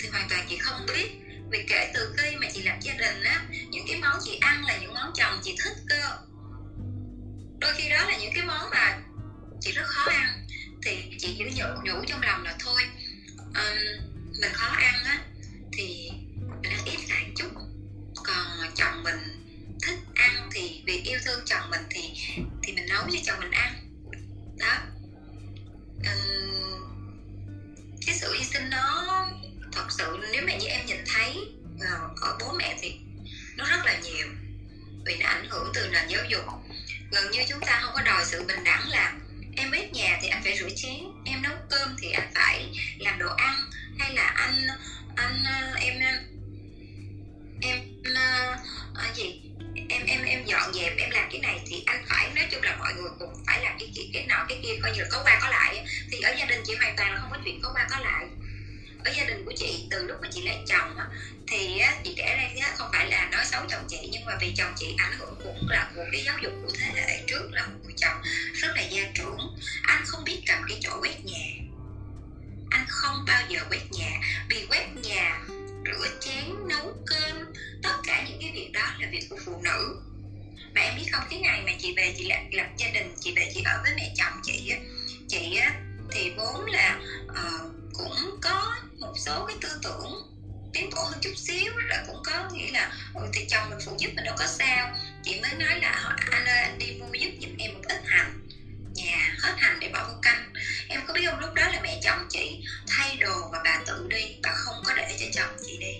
thì hoàn toàn chị không biết. Vì kể từ khi mà chị lập gia đình á những cái món chị ăn là những món chồng chị thích cơ. Đôi khi đó là những cái món mà chị rất khó ăn thì chị chỉ nhủ, nhủ trong lòng là thôi um, mình khó ăn á thì mình ăn ít lại chút. Còn chồng mình thích ăn thì vì yêu thương chồng mình thì thì mình nấu cho chồng mình ăn. Đó um, cái sự hy sinh nó thật sự nếu mà như em nhìn thấy uh, ở bố mẹ thì nó rất là nhiều vì nó ảnh hưởng từ nền giáo dục. Gần như chúng ta không có đòi sự bình đẳng là em bếp nhà thì anh phải rửa chén em nấu cơm thì anh phải làm đồ ăn hay là anh anh ờ, em em uh, gì? Em em em dọn dẹp em làm cái này thì anh phải nói chung là mọi người cùng phải làm cái chuyện cái nọ cái kia coi như là có qua có lại thì ở gia đình chị hoàn toàn là không có chuyện có qua có lại. Ở gia đình của chị từ lúc mà chị lấy chồng á, thì á, chị kể đây á, không phải là nói xấu chồng chị nhưng mà vì chồng chị ảnh hưởng cũng là một cái giáo dục của thế hệ trước là một người chồng rất là gia trưởng. Anh không biết cầm cái chỗ quét nhà. Anh không bao giờ quét nhà vì quét nhà rửa chén nấu cơm tất cả những cái việc đó là việc của phụ nữ. Mà em biết không cái ngày mà chị về chị lập, lập gia đình chị về chị ở với mẹ chồng chị á chị á thì vốn là uh, cũng có một số cái tư tưởng tiến bộ hơn chút xíu là cũng có nghĩa là ừ, thì chồng mình phụ giúp mình đâu có sao. Chị mới nói là anh ơi anh đi mua giúp giùm em một ít hành nhà hết hành để bỏ vô canh. Em có biết không? Lúc đó là mẹ chồng chị thay đồ và bà tự đi, bà không có để cho chồng chị đi.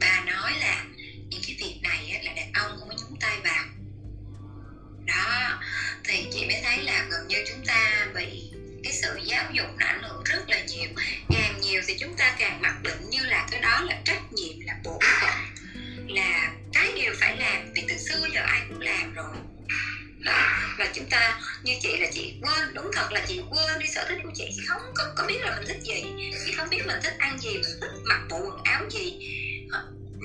Bà nói là những cái việc này là đàn ông không có nhúng tay vào. Đó, thì chị mới thấy là gần như chúng ta bị cái sự giáo dục nó ảnh hưởng rất là nhiều. Càng nhiều thì chúng ta càng mặc định như là cái đó là trách nhiệm, là bổn phận, là cái điều phải làm. Vì từ xưa giờ ai cũng làm rồi đó. và chúng ta như chị là chị quên đúng thật là chị quên đi sở thích của chị. Chị không có, có biết là mình thích gì. Chị không biết mình thích ăn gì mình thích mặc bộ quần áo gì.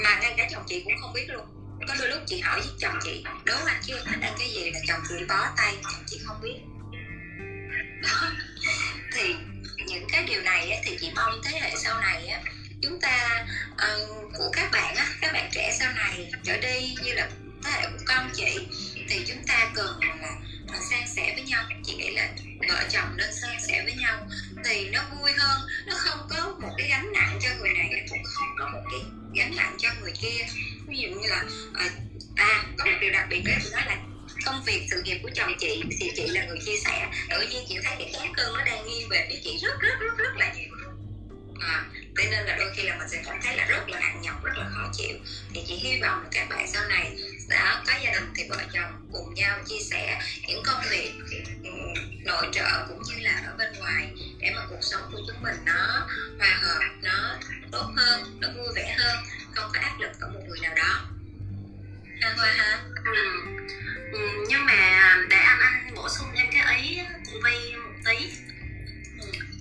Mà ngay cả chồng chị cũng không biết luôn. Có đôi lúc chị hỏi với chồng chị đố anh chưa thích ăn cái gì? Là chồng chị bó tay chồng chị không biết. Đó. Thì những cái điều này á, thì chị mong thế hệ sau này á, chúng ta uh, của các bạn á, các bạn trẻ sau này trở đi như là thế hệ của con chị, thì chúng ta cần là san sẻ với nhau. Chị nghĩ là vợ chồng nên san sẻ với nhau thì nó vui hơn. Nó không có một cái gánh nặng cho người này cũng không có một cái gánh nặng cho người kia. Ví dụ như là ờ, à có một điều đặc biệt đấy tôi nói là công việc, sự nghiệp của chồng chị thì chị là người chia sẻ. Tự nhiên chị thấy cái cán cân nó đang nghiêng về phía chị rất rất rất rất là nhiều à, thế nên là đôi khi là mình sẽ cảm thấy là rất là nặng nhọc rất là khó chịu. Thì chị hy vọng là các bạn sau này đã có gia đình thì vợ chồng cùng nhau chia sẻ những công việc ừ, nội trợ cũng như là ở bên ngoài để mà cuộc sống của chúng mình nó hòa hợp nó tốt hơn nó vui vẻ hơn không có áp lực ở một người nào đó. Ha hoa ha? Ừ. Ừ, nhưng mà để anh anh bổ sung thêm cái ý của vi một tí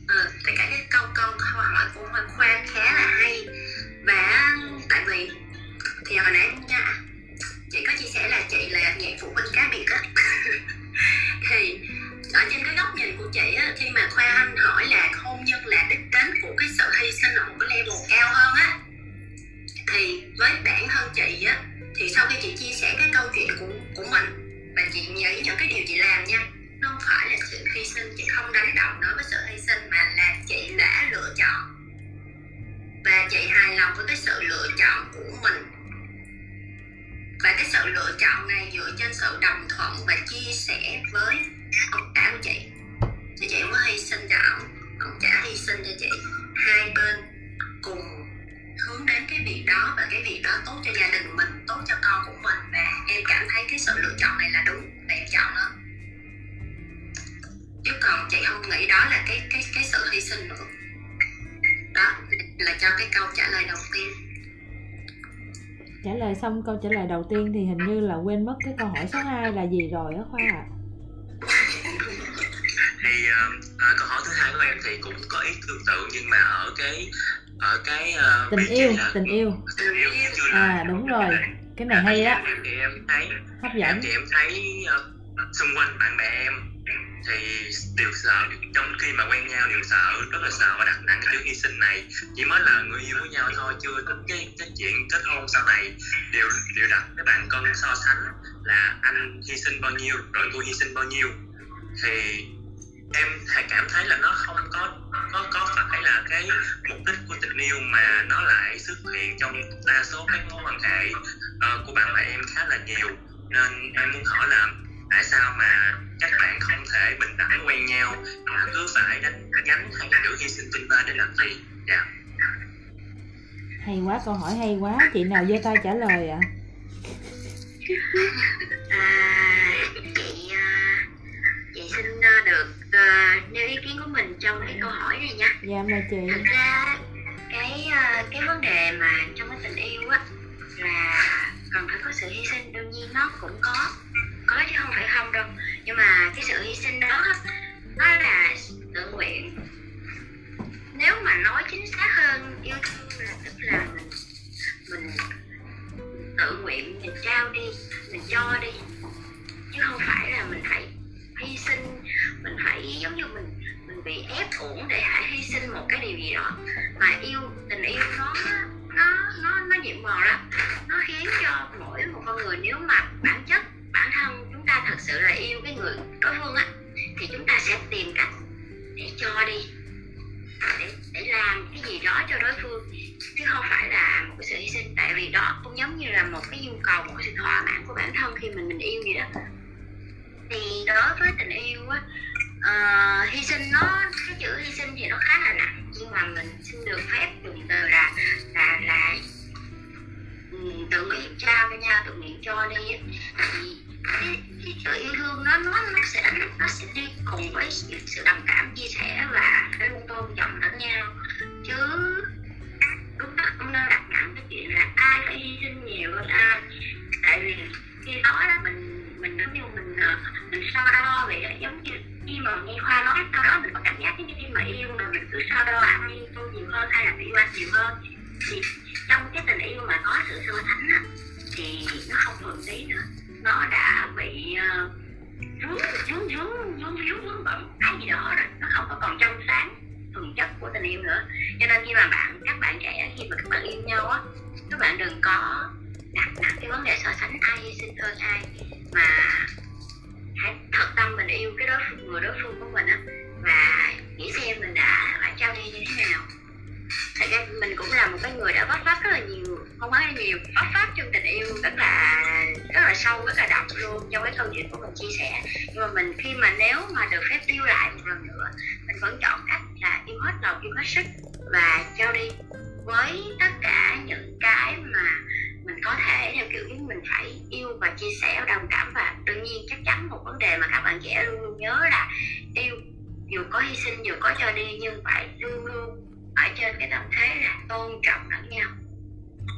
ừ. ờ, tất cả cái câu câu câu hỏi của hoàng khoa khá là hay và tại vì thì hồi nãy nha chị có chia sẻ là chị là nhạc phụ huynh cá biệt á thì ở trên cái góc nhìn của chị á khi mà khoa anh hỏi là hôn nhân là đích đến của cái sự hy sinh ở một cái level cao hơn á thì với bản thân chị á thì sau khi chị chia sẻ cái câu chuyện của của mình và chị nghĩ những cái điều chị làm nha phải là sự hy sinh, chị không đánh đồng đối với sự hy sinh mà là chị đã lựa chọn. Và chị hài lòng với cái sự lựa chọn của mình. Và cái sự lựa chọn này dựa trên sự đồng thuận và chia sẻ với ông cả của chị. Thì chị không có hy sinh cho ông. Ông trả hy sinh cho chị. Hai bên cùng hướng đến cái việc đó và cái việc đó tốt cho gia đình mình, tốt cho con của mình. Và em cảm thấy cái sự lựa chọn này là đúng. Và em chọn nó chứ còn chị không nghĩ đó là cái cái cái sự hy sinh nữa. Đó là cho cái câu trả lời đầu tiên. Trả lời xong câu trả lời đầu tiên thì hình như là quên mất cái câu hỏi số 2 là gì rồi á khoa ạ. Thì uh, câu hỏi thứ hai của em thì cũng có ý tương tự nhưng mà ở cái ở cái uh, tình yêu là, tình yêu. Tình yêu à đúng rồi. Cái này hay á. Thì em thấy hấp dẫn. thì em thấy uh, xung quanh bạn bè em thì đều sợ trong khi mà quen nhau đều sợ rất là sợ và đặt nặng cái chữ hy sinh này. Chỉ mới là người yêu với nhau thôi chưa tính cái cái chuyện kết hôn sau này. Đều đều đặt cái bạn cân so sánh là anh hy sinh bao nhiêu rồi tôi hy sinh bao nhiêu. Thì em cảm thấy là nó không có có có phải là cái mục đích của tình yêu mà nó lại xuất hiện trong đa số các mối quan hệ uh, của bạn bè em khá là nhiều. Nên em muốn hỏi là tại sao mà các bạn không thể bình đẳng quen nhau? Mà cứ phải đánh gánh hai cái chữ hy sinh tinh ba để làm gì? Dạ. Hay quá câu hỏi hay quá. Chị nào giơ tay trả lời ạ? À? à, chị à, chị xin à, được uh, nêu ý kiến của mình trong cái câu hỏi này nha. Dạ mời chị. Thực ra cái uh, cái vấn đề mà trong cái tình yêu á là cần phải có sự hy sinh đương nhiên nó cũng có có chứ, không phải không đâu. Nhưng mà cái sự hy sinh đó, nó là tự nguyện. Nếu mà nói chính xác hơn, yêu thương là tức là mình mình tự nguyện, mình trao đi, mình cho đi. Chứ không phải là mình phải hy sinh, mình phải giống như mình mình bị ép uổng để phải hy sinh một cái điều gì đó. Mà yêu, tình yêu nó nó nó nó nhiệm màu lắm nó khiến cho mỗi một con người, nếu mà bản chất bản thân chúng ta thật sự là yêu cái người đối phương á thì chúng ta sẽ tìm cách để cho đi à, để để làm cái gì đó cho đối phương chứ không phải là một cái sự hy sinh. Tại vì đó cũng giống như là một cái nhu cầu một cái sự thỏa mãn của bản thân khi mình mình yêu gì đó. Thì đối với tình yêu á uh, hy sinh nó cái chữ hy sinh thì nó khá là nặng nhưng mà mình xin được phép dùng từ là là là ừ, tự nguyện trao cho nhau tự nguyện cho đi thì cái, cái sự yêu thương nó nó nó sẽ nó sẽ đi cùng với sự đồng cảm chia sẻ và cái luôn tôn trọng lẫn nhau. Chứ đúng đó không nên đặt nặng cái chuyện là ai phải hy sinh nhiều hơn ai. Tại vì khi đó là mình mình giống như mình ờ, mình so đo vậy đó. Giống như khi mà nghe khoa nói sau đó mình có cảm giác như khi mà yêu mà mình cứ so đo anh yêu tôi nhiều hơn hay là yêu quan nhiều hơn. Thì trong cái tình yêu mà có sự so sánh á thì nó không thuần tí nữa nó đã bị ờ, uh, vướng vướng vướng vướng vướng vướng bận cái gì đó rồi nó không có còn trong sáng thường chất của tình yêu nữa. Cho nên khi mà bạn các bạn trẻ khi mà các bạn yêu nhau á các bạn đừng có đặt nặng cái vấn đề so sánh ai hy hơn ai mà hãy thật tâm mình yêu cái đối phương người đối phương của mình á và nghĩ xem mình đã phải trao đi như thế nào. Thật ra mình cũng là một cái người đã vấp vấp rất là nhiều không quá nhiều vấp vấp trong tình yêu rất là rất là sâu, rất là đậm luôn trong cái câu chuyện của mình chia sẻ. Nhưng mà mình, khi mà nếu mà được phép yêu lại một lần nữa, mình vẫn chọn cách là yêu hết lòng yêu hết sức và cho đi với tất cả những cái mà mình có thể theo kiểu như mình phải yêu và chia sẻ đồng cảm. Và đương nhiên chắc chắn một vấn đề mà các bạn trẻ luôn luôn nhớ là yêu, dù có hy sinh, dù có cho đi, nhưng phải luôn luôn ở trên cái tâm thế là tôn trọng lẫn nhau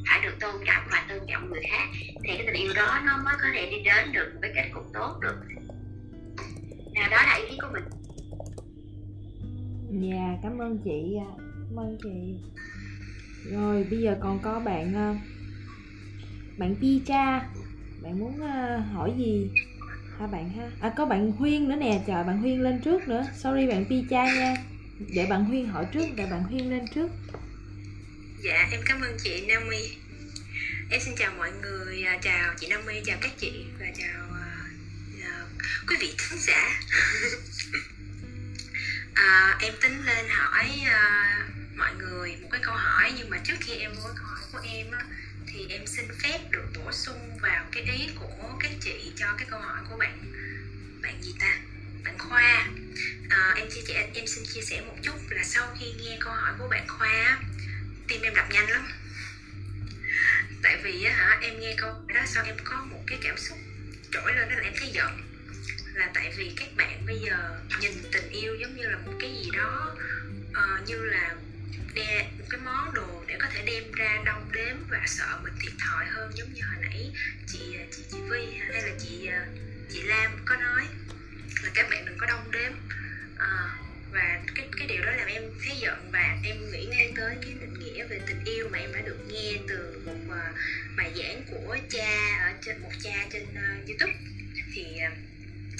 phải được tôn trọng và tôn trọng người khác thì cái tình yêu đó nó mới có thể đi đến được với kết cục tốt được nào đó là ý kiến của mình Dạ, cảm ơn chị. Cảm ơn chị. Rồi, bây giờ còn có bạn ờ, bạn bạn Picha. Bạn muốn ờ, hỏi gì? Hả bạn ha? À có bạn Huyên nữa nè, chờ bạn Huyên lên trước nữa. Sorry bạn Picha nha. Để bạn Huyên hỏi trước, để bạn Huyên lên trước. Dạ, em cảm ơn chị Naomi. Em xin chào mọi người, à, chào chị Naomi, chào các chị và chào uh, quý vị khán giả. à, em tính lên hỏi uh, mọi người một cái câu hỏi nhưng mà trước khi em nói câu hỏi của em á, thì em xin phép được bổ sung vào cái ý của các chị cho cái câu hỏi của bạn bạn gì ta bạn khoa à, em chia sẻ em xin chia sẻ một chút là sau khi nghe câu hỏi của bạn khoa tim em đập nhanh lắm. Tại vì á hả em nghe câu đó sau em có một cái cảm xúc trỗi lên đó là em thấy giận. Là tại vì các bạn bây giờ nhìn tình yêu giống như là một cái gì đó uh, như là đe, một cái món đồ để có thể đem ra đong đếm và sợ mình thiệt thòi hơn giống như hồi nãy chị chị chị Vi hay là chị ờ, chị Lam có nói. Là các bạn đừng có đong đếm. Uh, và cái cái điều đó làm em thấy giận và em nghĩ ngay tới cái định nghĩa về tình yêu mà em đã được nghe từ một uh, bài giảng của cha ở trên một cha trên uh, youtube. Thì uh,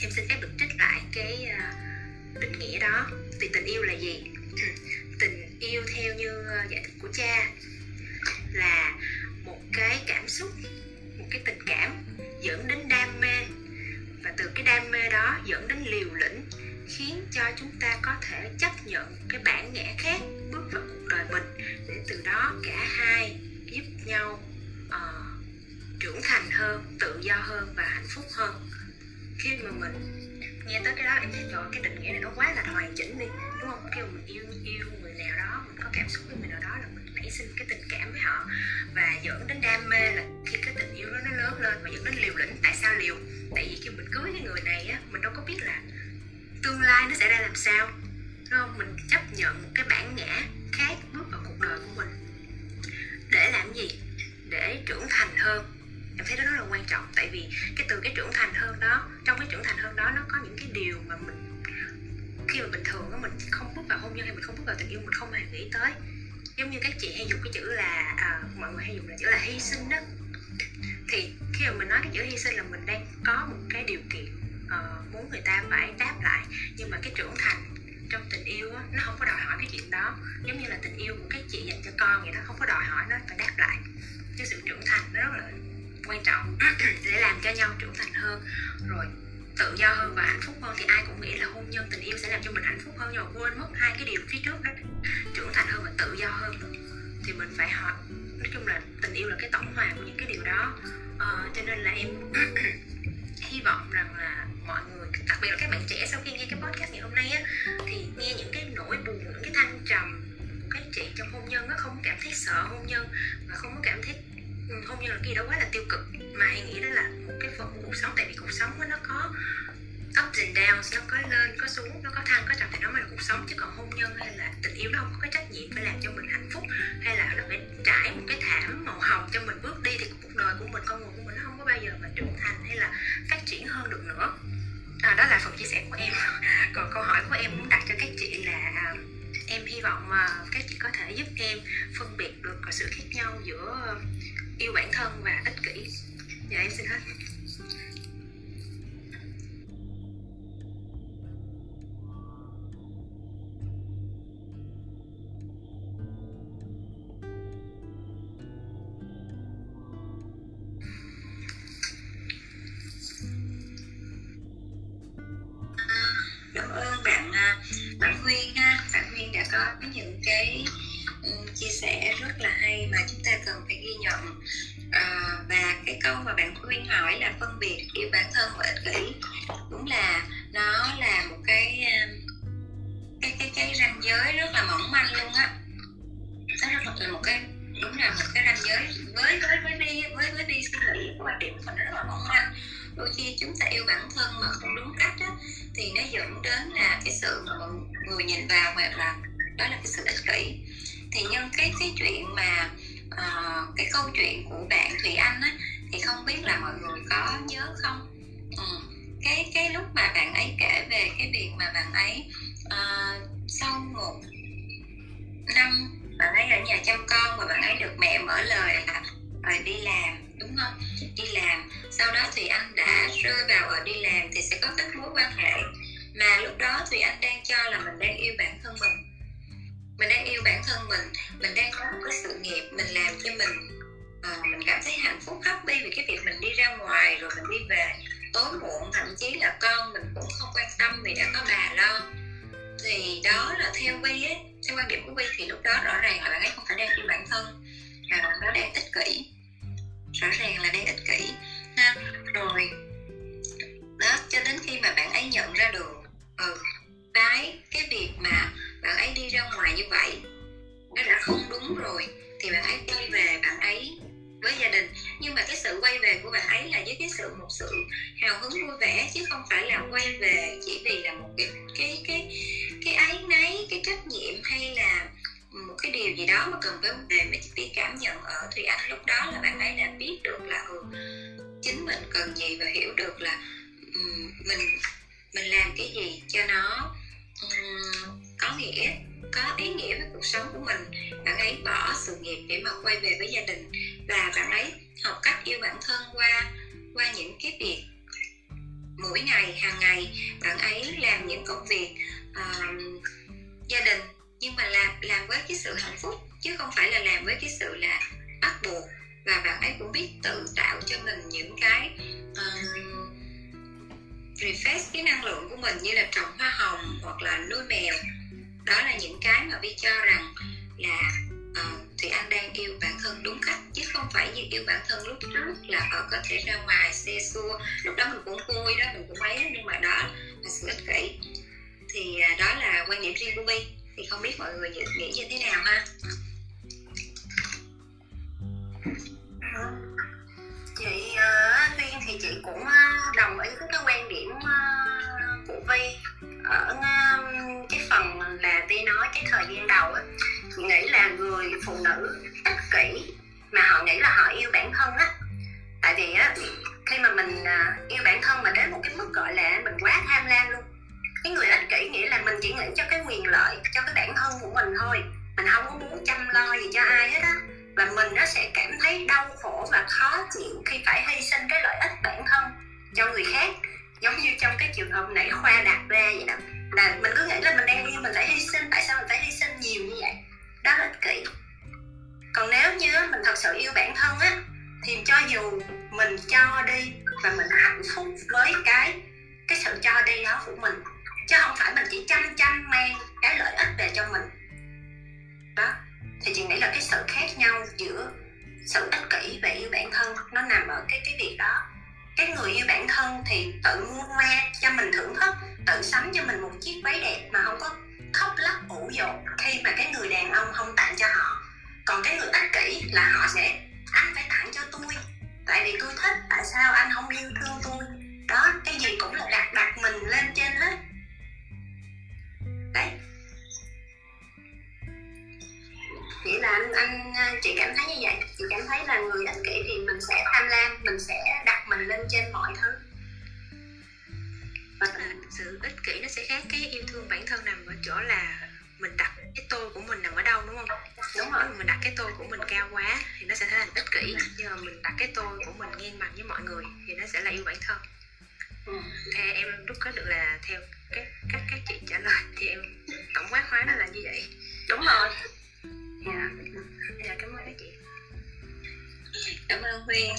em xin phép được trích lại cái uh, định nghĩa đó. Thì tình yêu là gì? Tình yêu theo như uh, giải thích của cha là một cái cảm xúc một cái tình cảm dẫn đến đam mê. Và từ cái đam mê đó dẫn đến liều lĩnh khiến cho chúng ta có thể chấp nhận cái bản ngã khác bước vào cuộc đời mình để từ đó cả hai giúp nhau uh, trưởng thành hơn tự do hơn và hạnh phúc hơn. Khi mà mình nghe tới cái đó em thấy trời cái định nghĩa này nó quá là hoàn chỉnh đi đúng không? Khi mà mình yêu yêu người nào đó mình có cảm xúc với người nào đó là mình nảy sinh cái tình cảm với họ và dẫn đến đam mê là khi cái tình yêu đó nó lớn lên và dẫn đến liều lĩnh. Tại sao liều? Tại vì khi mình cưới cái người này á mình đâu có biết là tương lai nó sẽ ra làm sao? Đúng không mình chấp nhận một cái bản ngã khác bước vào cuộc đời của mình. Để làm gì? Để trưởng thành hơn. Em thấy đó rất là quan trọng tại vì cái từ cái trưởng thành hơn đó trong cái trưởng thành hơn đó nó có những cái điều mà mình khi mà bình thường á mình không bước vào hôn nhân hay mình không bước vào tình yêu mình không hề nghĩ tới. Giống như các chị hay dùng cái chữ là à, mọi người hay dùng là chữ là hy sinh đó. Thì khi mà mình nói cái chữ hy sinh là mình đang có một cái điều kiện uh, muốn người ta phải đáp lại. Nhưng mà cái trưởng thành trong tình yêu á, nó không có đòi hỏi cái chuyện đó. Giống như là tình yêu của các chị dành cho con vậy đó không có đòi hỏi nó phải đáp lại. Cái sự trưởng thành nó rất là quan trọng để làm cho nhau trưởng thành hơn. Rồi tự do hơn và hạnh phúc hơn thì ai cũng nghĩ là hôn nhân tình yêu sẽ làm cho mình hạnh phúc hơn. Nhưng mà quên mất hai cái điều phía trước đó trưởng thành hơn và tự do hơn. Thì mình phải hỏi nói chung là tình yêu là cái tổng hòa của những cái điều đó. Uh, cho nên là em hy vọng rằng là mọi người, đặc biệt là các bạn trẻ sau khi nghe cái podcast ngày hôm nay á, thì nghe những cái nỗi buồn, những cái thăng trầm của các chị trong hôn nhân á, không cảm thấy sợ hôn nhân và không có cảm thấy ừ, hôn nhân là cái gì đó quá là tiêu cực. Mà hãy nghĩ đó là một cái phần của cuộc sống, tại vì cuộc sống nó có ups and downs, nó có lên, có xuống, nó có thăng, có trầm thì nó mới là cuộc sống. Chứ còn hôn nhân hay là tình yêu nó không có cái trách nhiệm phải làm cho mình hạnh phúc, hay là nó phải trải một cái thảm màu hồng cho mình bước đi, thì cuộc đời của mình, con người của mình nó không có bao giờ mà trưởng thành, hay là phát hơn được nữa. À, đó là phần chia sẻ của em. Còn câu hỏi của em muốn đặt cho các chị là à, em hy vọng mà các chị có thể giúp em phân biệt được sự khác nhau giữa yêu bản thân và ích kỷ. Dạ em xin hết. Mình thôi. Mình không có muốn chăm lo gì cho ai hết á. Và mình nó sẽ cảm thấy đau khổ và khó chịu khi phải hy sinh cái lợi ích bản thân cho người khác. Giống như trong cái trường hợp nãy khoa đặt ra vậy đó. Là mình cứ nghĩ là mình đang yêu, mình phải hy sinh. Tại sao mình phải hy sinh nhiều như vậy? Đó là ích kỷ. Còn nếu như mình thật sự yêu bản thân á, thì cho dù mình cho đi và mình hạnh phúc với cái cái sự cho đi đó của mình. Chứ không phải mình chỉ chăm chăm mang cái lợi ích về cho mình đó. Thì chị nghĩ là cái sự khác nhau giữa sự ích kỷ và yêu bản thân, nó nằm ở cái cái việc đó. Cái người yêu bản thân thì tự mua hoa cho mình thưởng thức, tự sắm cho mình một chiếc váy đẹp mà không có khóc lóc, ủ dột. Khi mà cái người đàn ông không tặng cho họ, còn cái người ích kỷ là họ sẽ, anh phải tặng cho tôi, tại vì tôi thích, tại sao anh không yêu thương tôi? Đó, cái gì cũng là đặt đặt mình lên trên hết. Nghĩa là anh, anh chị cảm thấy như vậy. Chị cảm thấy là người ích kỷ thì mình sẽ tham lam mình sẽ đặt mình lên trên mọi thứ. Và sự ích kỷ nó sẽ khác cái yêu thương bản thân nằm ở chỗ là mình đặt cái tôi của mình nằm ở đâu đúng không? Đúng rồi. mình đặt cái tôi của mình cao quá thì nó sẽ thành ích kỷ. Nhưng mà mình đặt cái tôi của mình ngang bằng với mọi người thì nó sẽ là yêu bản thân. Ừ. theo em rút kết được là theo các các các chị trả lời thì em tổng quát hóa nó là như vậy. Đúng rồi dạ dạ cảm ơn các chị. Cảm ơn Huyên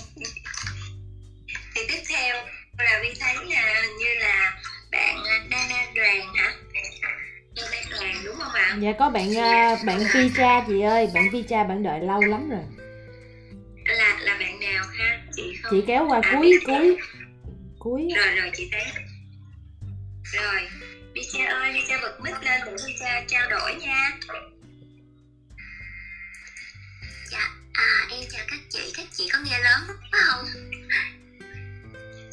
thì tiếp theo là Vi thấy là như là bạn Dana Đoàn hả? Dana Đoàn đúng không ạ? Dạ có bạn uh, bạn Vi Cha chị ơi. Bạn Vi Cha bạn đợi lâu lắm rồi. Là là bạn nào ha? Chị không chị kéo qua à, cuối cuối cuối. Rồi rồi chị thấy rồi Vi Cha ơi Vi Cha bật mic lên để Vi Cha trao đổi nha à em chào các chị các chị có nghe lớn phải không?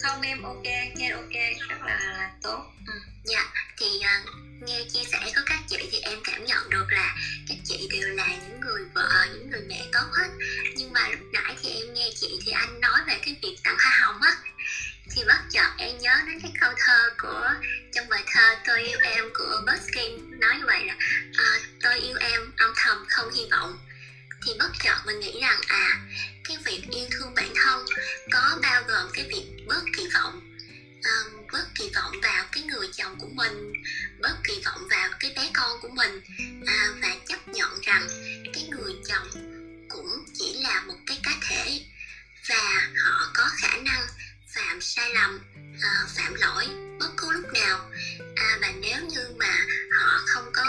Không em ok nghe ok rất là, là tốt. Ừ. dạ thì uh, nghe chia sẻ của các chị thì em cảm nhận được là các chị đều là những người vợ những người mẹ tốt hết. Nhưng mà lúc nãy thì em nghe chị thì anh nói về cái việc tặng hoa hồng á. Thì bất chợt em nhớ đến cái câu thơ của trong bài thơ tôi yêu em của Buskin nói như vậy là à, tôi yêu em âm thầm không hy vọng thì bất chợt mình nghĩ rằng à cái việc yêu thương bản thân có bao gồm cái việc bớt kỳ vọng um, bớt kỳ vọng vào cái người chồng của mình bớt kỳ vọng vào cái bé con của mình à, và chấp nhận rằng cái người chồng cũng chỉ là một cái cá thể và họ có khả năng phạm sai lầm à, phạm lỗi bất cứ lúc nào. À, và nếu như mà họ không có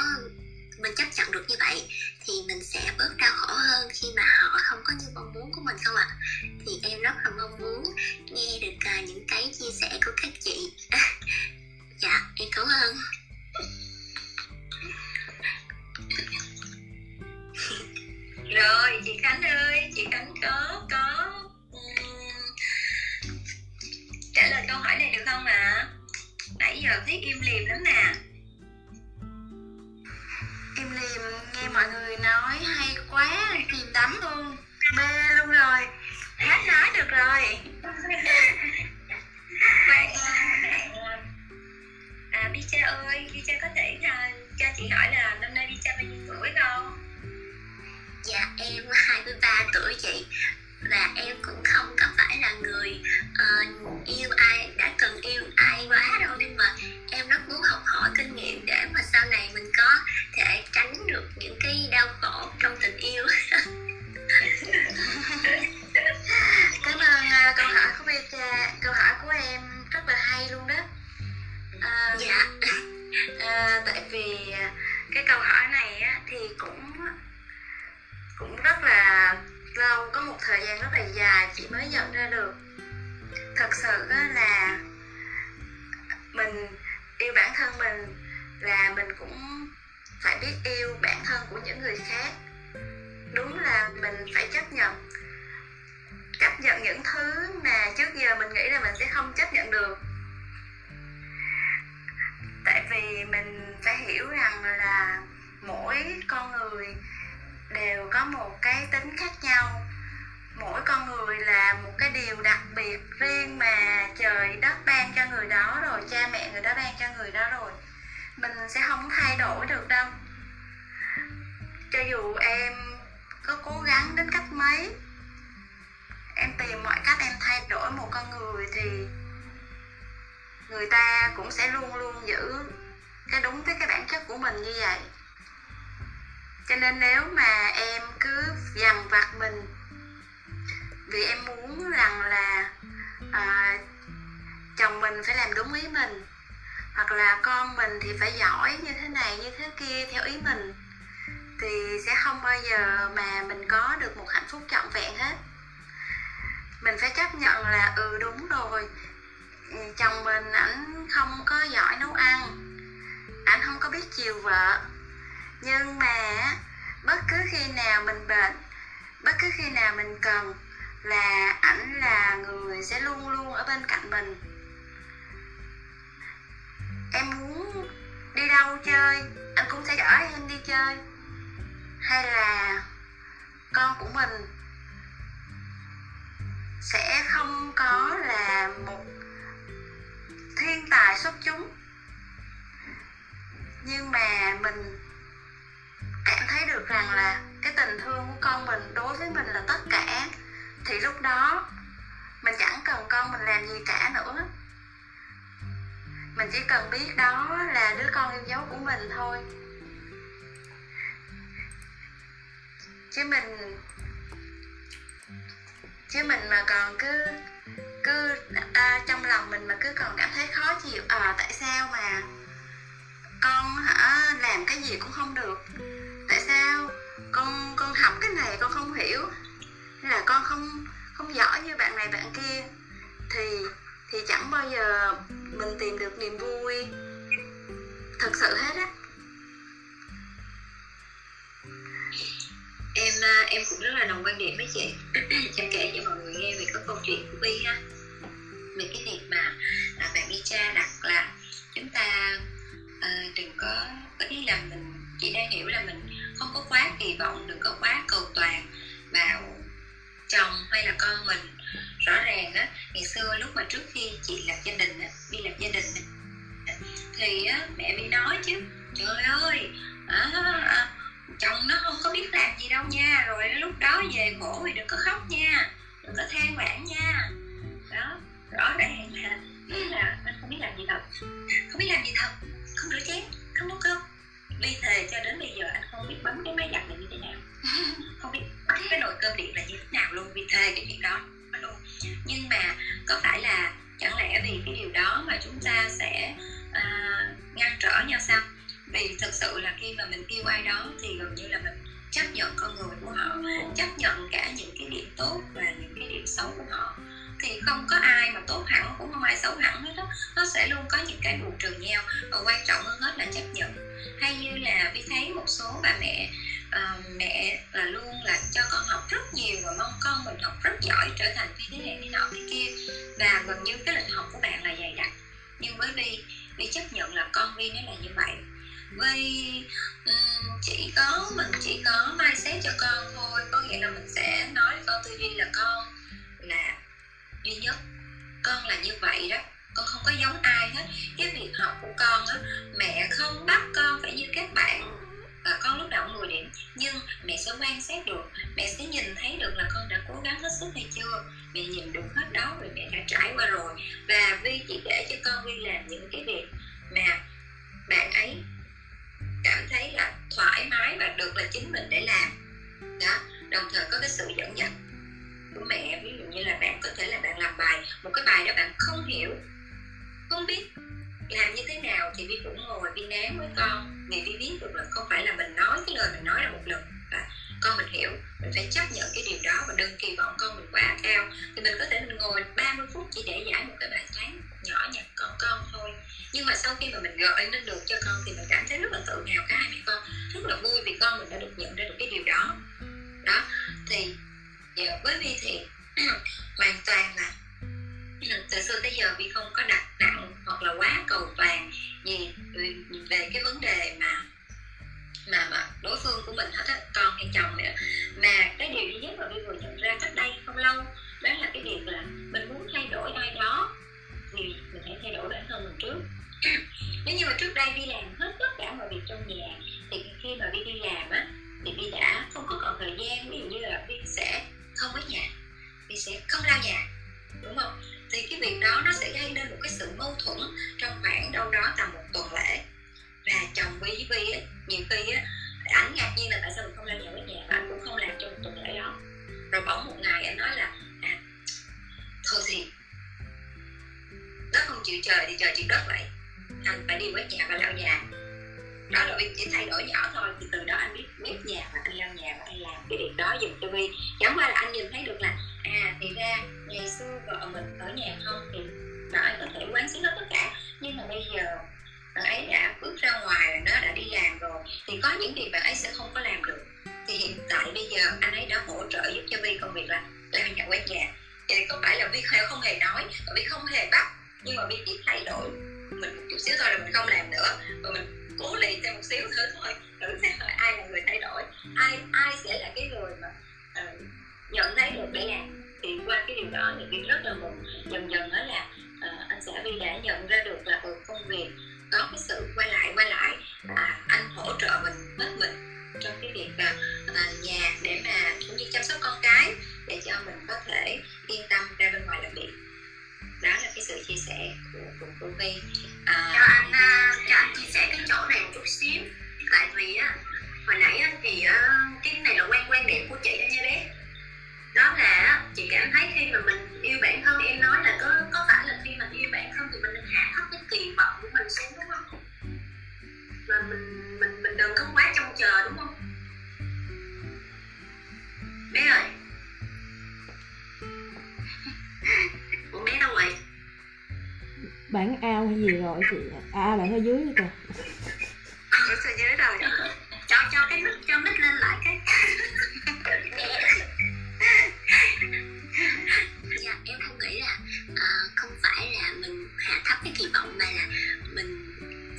mình chấp nhận được như vậy thì mình sẽ bớt đau khổ hơn khi mà họ không có như mong muốn của mình không ạ. Thì em rất là mong muốn nghe được uh, những cái chia sẻ của các chị. Dạ em cảm ơn. Rồi chị khánh ơi chị khánh có có trả lời câu hỏi này được không ạ? À? nãy giờ thấy im lìm lắm nè im lìm nghe mọi người nói hay quá chìm đắm luôn. Mê luôn rồi hết nói được rồi. À Bicha ơi Bicha có thể là cho chị hỏi là năm nay Bicha bao nhiêu tuổi không dạ em 23 tuổi chị và em cũng không có phải là người uh, yêu ai đã từng yêu ai quá đâu nhưng mà em rất muốn học hỏi kinh nghiệm để mà sau này mình có thể tránh được những cái đau khổ trong tình yêu thời gian rất là dài, chị mới nhận ra được. Thật sự là mình yêu bản thân mình là mình cũng phải biết yêu bản thân của những người khác. Đúng là mình phải chấp nhận chấp nhận những thứ mà trước giờ mình nghĩ là mình sẽ không chấp nhận được. Tại vì mình phải hiểu rằng là mỗi con người đều có một cái tính khác nhau mỗi con người là một cái điều đặc biệt riêng mà trời đất ban cho người đó rồi, cha mẹ người đó ban cho người đó rồi. Mình sẽ không thay đổi được đâu. Cho dù em có cố gắng đến cách mấy, em tìm mọi cách em thay đổi một con người thì người ta cũng sẽ luôn luôn giữ cái đúng với cái bản chất của mình như vậy. Cho nên nếu mà em cứ dằn vặt mình vì em muốn rằng là à, chồng mình phải làm đúng ý mình hoặc là con mình thì phải giỏi như thế này như thế kia theo ý mình thì sẽ không bao giờ mà mình có được một hạnh phúc trọn vẹn hết. Mình phải chấp nhận là ừ đúng rồi chồng mình ảnh không có giỏi nấu ăn ảnh không có biết chiều vợ nhưng mà bất cứ khi nào mình bệnh bất cứ khi nào mình cần là ảnh là người sẽ luôn luôn ở bên cạnh mình. Em muốn đi đâu chơi, anh cũng sẽ chở em đi chơi. Hay là con của mình sẽ không có là một thiên tài xuất chúng. Nhưng mà mình cảm thấy được rằng là cái tình thương của con mình đối với mình là tất cả thì lúc đó mình chẳng cần con mình làm gì cả nữa. Mình chỉ cần biết đó là đứa con yêu dấu của mình thôi. Chứ mình chứ mình mà còn cứ cứ à, trong lòng mình mà cứ còn cảm thấy khó chịu à tại sao mà con hả làm cái gì cũng không được? Tại sao con con học cái này con không hiểu? Hay là con không không giỏi như bạn này bạn kia. Thì thì chẳng bao giờ mình tìm được niềm vui. Thật sự hết á. Em à, em cũng rất là đồng quan điểm với chị. Em kể cho mọi người nghe về cái câu chuyện của bi ha. Về cái việc mà à, bạn đi cha đặt là chúng ta à, đừng có có ý là mình chị đang hiểu là mình không có quá kỳ vọng đừng có quá cầu toàn vào chồng hay là con mình. Rõ ràng á ngày xưa lúc mà trước khi chị lập gia đình á đi lập gia đình á, thì á, mẹ mới nói chứ trời ơi à, à, chồng nó không có biết làm gì đâu nha rồi lúc đó về khổ thì đừng có khóc nha đừng có than vãn nha. Đó rõ ràng là là anh không biết làm gì thật. Không biết làm gì thật không rửa chén không nấu cơm đi thề cho đến bây giờ anh không biết bấm cái máy giặt là như thế nào. Không biết bấm cái nồi cơm điện là như thế nào luôn vì thề cái chuyện đó luôn. Nhưng mà có phải là chẳng lẽ vì cái điều đó mà chúng ta sẽ à, ngăn trở nhau sao? Vì thực sự là khi mà mình yêu ai đó thì gần như là mình chấp nhận con người của họ chấp nhận cả những cái điểm tốt và những cái điểm xấu của họ. Thì không có ai mà tốt hẳn cũng không ai xấu hẳn hết đó nó sẽ luôn có những cái bù trừ nhau và quan trọng hơn hết là chấp nhận hay như là vi thấy một số bà mẹ uh, mẹ là luôn là cho con học rất nhiều và mong con mình học rất giỏi trở thành cái thế này thế nọ thế kia. Và gần như cái lịch học của bạn là dày đặc. Nhưng với vi vi chấp nhận là con vi nó là như vậy. Vì um, ừ, chỉ có mình chỉ có mai xét cho con thôi. Có nghĩa là mình sẽ nói con tư duy là con là duy nhất. Con là như vậy đó con không có giống ai hết. Cái việc học của con á, mẹ không bắt con phải như các bạn. Và con lúc đầu 10 điểm. Nhưng mẹ sẽ quan sát được. Mẹ sẽ nhìn thấy được là con đã cố gắng hết sức hay chưa. Mẹ nhìn được hết đó rồi mẹ đã trải qua rồi. Và vi chỉ để cho con vi làm những cái việc mà bạn ấy cảm thấy là thoải mái và được là chính mình để làm. Đó, đồng thời có cái sự dẫn dắt của mẹ. Ví dụ như là bạn có thể là bạn làm bài. Một cái bài đó bạn không hiểu không biết làm như thế nào thì vi cũng ngồi vi nán với con. Vì vi biết được là không phải là mình nói cái lời mình nói là một lần, và con mình hiểu, mình phải chấp nhận cái điều đó và đừng kỳ vọng con mình quá cao. Thì mình có thể mình ngồi 30 phút chỉ để giải một cái bài toán nhỏ nhặt con con thôi. Nhưng mà sau khi mà mình gợi lên được cho con thì mình cảm thấy rất là tự hào cả hai mẹ con. Rất là vui vì con mình đã được nhận ra được cái điều đó. Đó, thì giờ với vi thì hoàn toàn là Ừ, từ xưa tới giờ vi không có đặt nặng hoặc là quá cầu toàn gì về cái vấn đề mà mà mà đối phương của mình hết á, con hay chồng nữa mà cái điều duy nhất mà vi vừa nhận ra cách đây không lâu, đó là cái việc là mình muốn thay đổi ai đó. Thì mình phải thay đổi bản thân mình trước. Nếu như mà trước đây đi làm hết tất cả mọi việc trong nhà, thì khi mà vi đi làm á, thì vi đã không có còn thời gian. Ví dụ như là vi sẽ không ở nhà vi sẽ không lau nhà, đúng không? Thì cái việc đó nó sẽ gây nên một cái sự mâu thuẫn trong khoảng đâu đó tầm một tuần lễ. Và chồng với vi ấy, nhiều khi á ảnh ngạc nhiên là tại sao mình không làm nhà với nhà và anh cũng không làm trong một tuần lễ đó. Rồi bỗng một ngày anh nói là à thôi thì đất không chịu trời thì trời chịu đất vậy. Anh phải đi quét nhà và lau nhà đó là việc chỉ thay đổi nhỏ thôi. Thì từ đó anh biết biết nhà và anh lau nhà và anh làm cái việc đó dùm cho vi chẳng qua là anh nhìn thấy được là à thì ra ngày xưa vợ mình ở nhà không thì mà anh có thể quán xuyến hết tất cả. Nhưng mà bây giờ bạn ấy đã bước ra ngoài nó đã đi làm rồi, thì có những việc bạn ấy sẽ không có làm được. Thì hiện tại bây giờ anh ấy đã hỗ trợ giúp cho vi công việc là lau nhà, quét nhà. Thì có phải là vi không hề nói và vi không hề bắt, nhưng mà vi chỉ thay đổi mình một chút xíu thôi là mình không làm nữa. Và mình cố lì thêm một xíu nữa thôi. Thử xem là ai là người thay đổi. Ai ai sẽ là cái người mà uh, nhận thấy được cái này, thì qua cái điều đó thì vi rất là mừng. Dần dần đó là uh, anh xã vi đã nhận ra được là ở công việc có cái sự quay lại quay lại à, anh hỗ trợ mình hết mình trong cái việc là uh, nhà để mà cũng như chăm sóc con cái để cho mình có thể yên tâm ra bên ngoài làm việc đó là cái sự chia sẻ của của, của Vi à, cho anh cho anh chia sẻ cái chỗ này một chút xíu. Tại vì á hồi nãy á, thì cái này là quan quan điểm của chị đó nha bé. Đó là chị cảm thấy khi mà mình yêu bản thân em nói là có có phải là khi mình yêu bản thân thì mình nên hạ thấp cái kỳ vọng của mình xuống đúng không? Và mình mình mình đừng có quá trông chờ đúng không? Bé ơi bé đâu vậy bản ao hay gì rồi chị? À bạn ở dưới kìa. Ở sao dưới rồi? Cho cho cái mic cho mic lên lại cái. Dạ em không nghĩ là uh, không phải là mình hạ thấp cái kỳ vọng mà là mình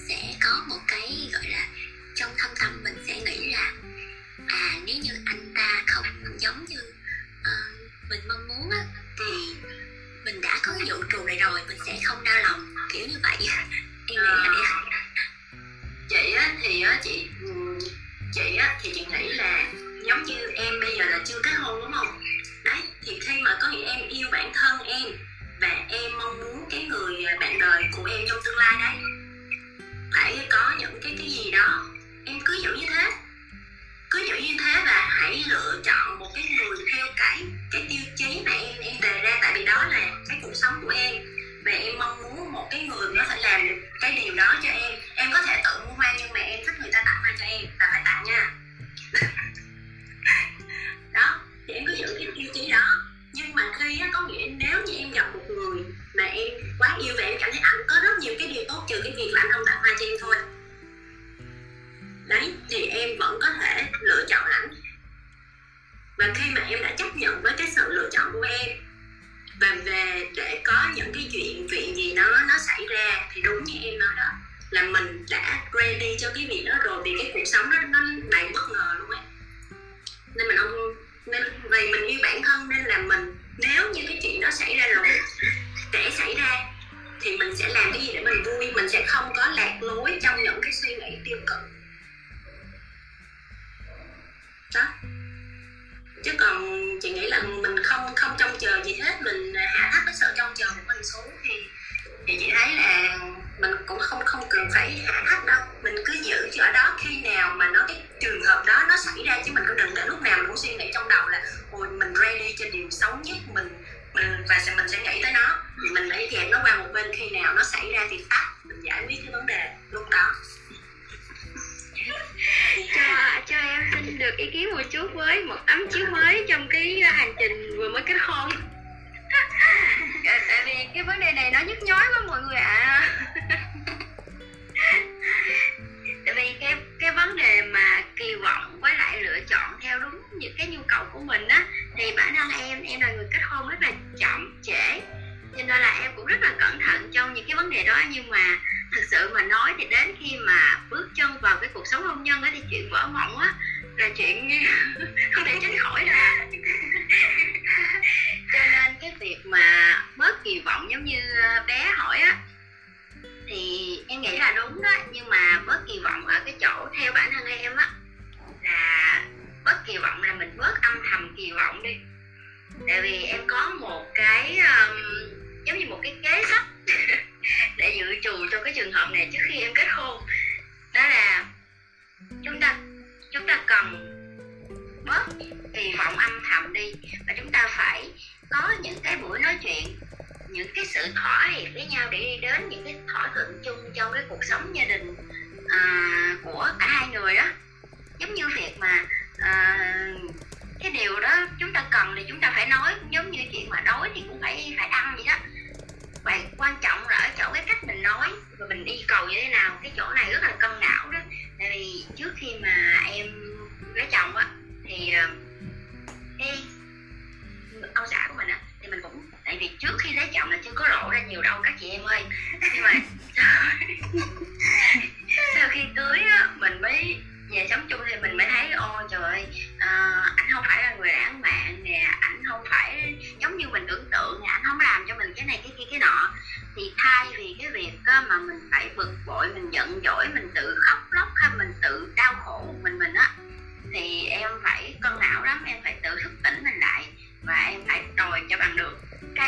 sẽ có một cái gọi là trong thâm tâm mình sẽ nghĩ là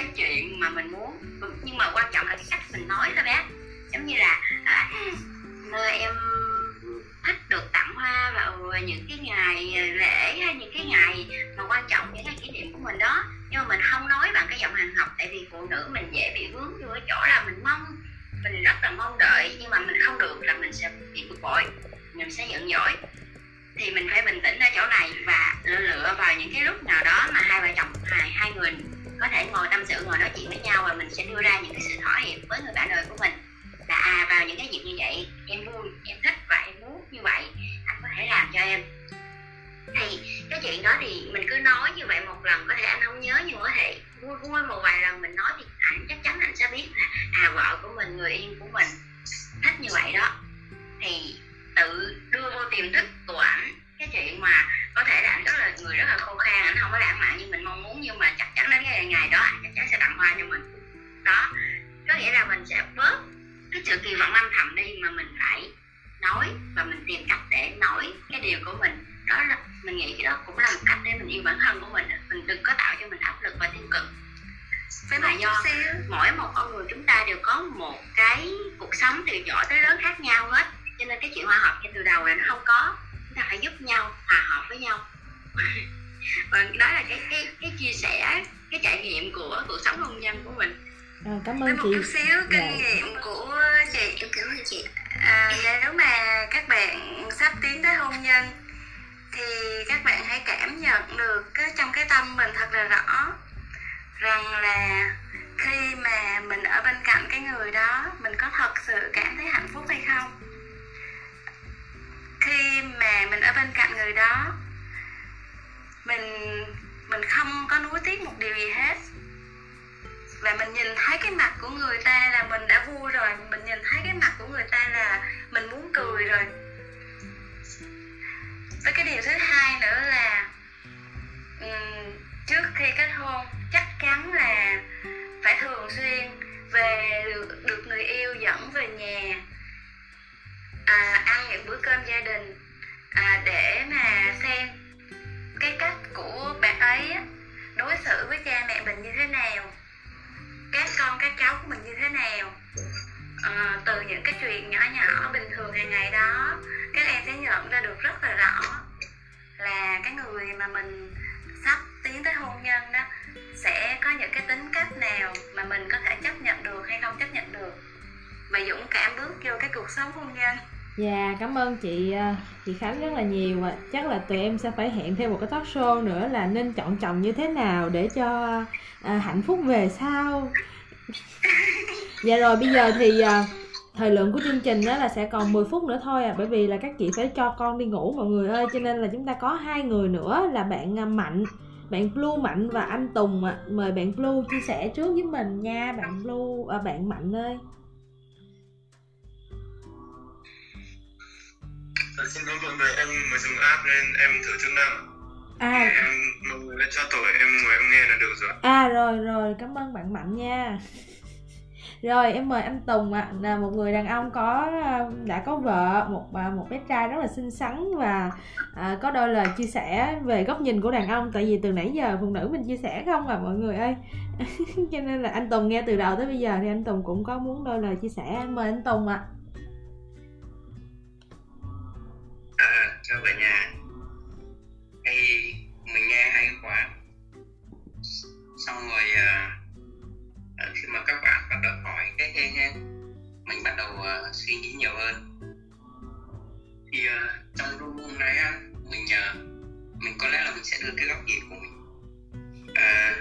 cái chuyện mà mình muốn. Nhưng mà quan trọng là cái cách mình nói thôi bé. Giống như là à, em thích được tặng hoa vào những cái ngày lễ hay những cái ngày mà quan trọng những cái kỷ niệm của mình đó. Nhưng mà mình không nói bằng cái giọng hàng học tại vì phụ nữ mình dễ bị vướng vô cái chỗ là mình mong mình rất là mong đợi. Nhưng mà mình không được là mình sẽ bị bực bội mình sẽ giận dỗi. Thì mình phải bình tĩnh ở chỗ này và lựa vào những cái lúc nào đó mà hai vợ chồng hai hai người có thể ngồi tâm sự, ngồi nói chuyện với nhau và mình sẽ đưa ra những cái sự thỏa hiệp với người bạn đời của mình. Là à vào những cái dịp như vậy, em vui, em thích và em muốn như vậy, anh có thể làm cho em. Thì cái chuyện đó thì mình cứ nói như vậy một lần, có thể anh không nhớ nhưng có thể vui vui một vài lần mình nói thì ảnh, chắc chắn anh sẽ biết là à vợ của mình, người yêu của mình thích như vậy đó. Thì tự đưa vô tiềm thức của ảnh cái chuyện mà có thể là anh rất là người rất là khô khan anh không có lãng mạn như mình mong muốn nhưng mà chắc chắn đến cái ngày đó anh chắc chắn sẽ tặng hoa cho mình. Đó. Có nghĩa là mình sẽ bớt cái sự kỳ vọng âm thầm đi mà mình phải nói và mình tìm cách để nói cái điều của mình. Đó là mình nghĩ cái đó cũng là một cách để mình yêu bản thân của mình. Mình đừng có tạo cho mình áp lực và tiêu cực. Với mà do mỗi một con người chúng ta đều có một cái cuộc sống từ nhỏ tới lớn khác nhau hết. Cho nên cái chuyện hòa hợp ngay từ đầu là nó không có chúng ta phải giúp nhau hòa hợp với nhau. Và đó là cái cái cái chia sẻ cái trải nghiệm của cuộc sống hôn nhân của mình. À, cảm ơn với chị. một chút xíu kinh Dạ. nghiệm của chị em cảm ơn chị. À, nếu mà các bạn sắp tiến tới hôn nhân thì các bạn hãy cảm nhận được cái, trong cái tâm mình thật là rõ rằng là khi mà mình ở bên cạnh cái người đó mình có thật sự cảm thấy hạnh phúc hay không khi mà mình ở bên cạnh người đó mình mình không có nuối tiếc một điều gì hết. Và mình nhìn thấy cái mặt của người ta là mình đã vui rồi mình nhìn thấy cái mặt của người ta là mình muốn cười rồi. Với cái điều thứ hai nữa là um, trước khi kết hôn chắc chắn là phải thường xuyên về được, được người yêu dẫn về nhà à, ăn những bữa cơm gia đình à, để mà xem cái cách của bạn ấy đối xử với cha mẹ mình như thế nào các con các cháu của mình như thế nào. À, từ những cái chuyện nhỏ nhỏ bình thường hàng ngày đó các em sẽ nhận ra được rất là rõ là cái người mà mình sắp tiến tới hôn nhân đó sẽ có những cái tính cách nào mà mình có thể chấp nhận được hay không chấp nhận được và dũng cảm bước vô cái cuộc sống hôn nhân. Dạ, cảm ơn chị ờ, chị Khánh rất là nhiều ạ. Chắc là tụi em sẽ phải hẹn thêm một cái talk show nữa là nên chọn chồng như thế nào để cho à, hạnh phúc về sau. Dạ rồi, bây giờ thì à, thời lượng của chương trình đó là sẽ còn 10 phút nữa thôi à bởi vì là các chị phải cho con đi ngủ mọi người ơi cho nên là chúng ta có hai người nữa là bạn Mạnh bạn Blue Mạnh và anh Tùng ạ mời bạn Blue chia sẻ trước với mình nha bạn Blue à, bạn Mạnh ơi xin lỗi mọi người, em mới dùng app nên em thử chức năng. à Em mọi người đã cho tuổi em ngồi em nghe là được rồi. À rồi rồi, cảm ơn bạn Mạnh nha. Rồi em mời anh Tùng ạ, là một người đàn ông có đã có vợ, một à, một bé trai rất là xinh xắn và à, có đôi lời chia sẻ về góc nhìn của đàn ông tại vì từ nãy giờ phụ nữ mình chia sẻ không à mọi người ơi. Cho nên là anh Tùng nghe từ đầu tới bây giờ thì anh Tùng cũng có muốn đôi lời chia sẻ. Em mời anh Tùng ạ. À, cho cả nhà. Hay mình nghe hay quá. Xong rồi uh, khi mà các bạn bắt đầu hỏi cái hay cái mình bắt đầu uh, suy nghĩ nhiều hơn. Thì uh, trong room hôm nay á mình uh, mình có lẽ là mình sẽ đưa cái góc nhìn của mình. Uh,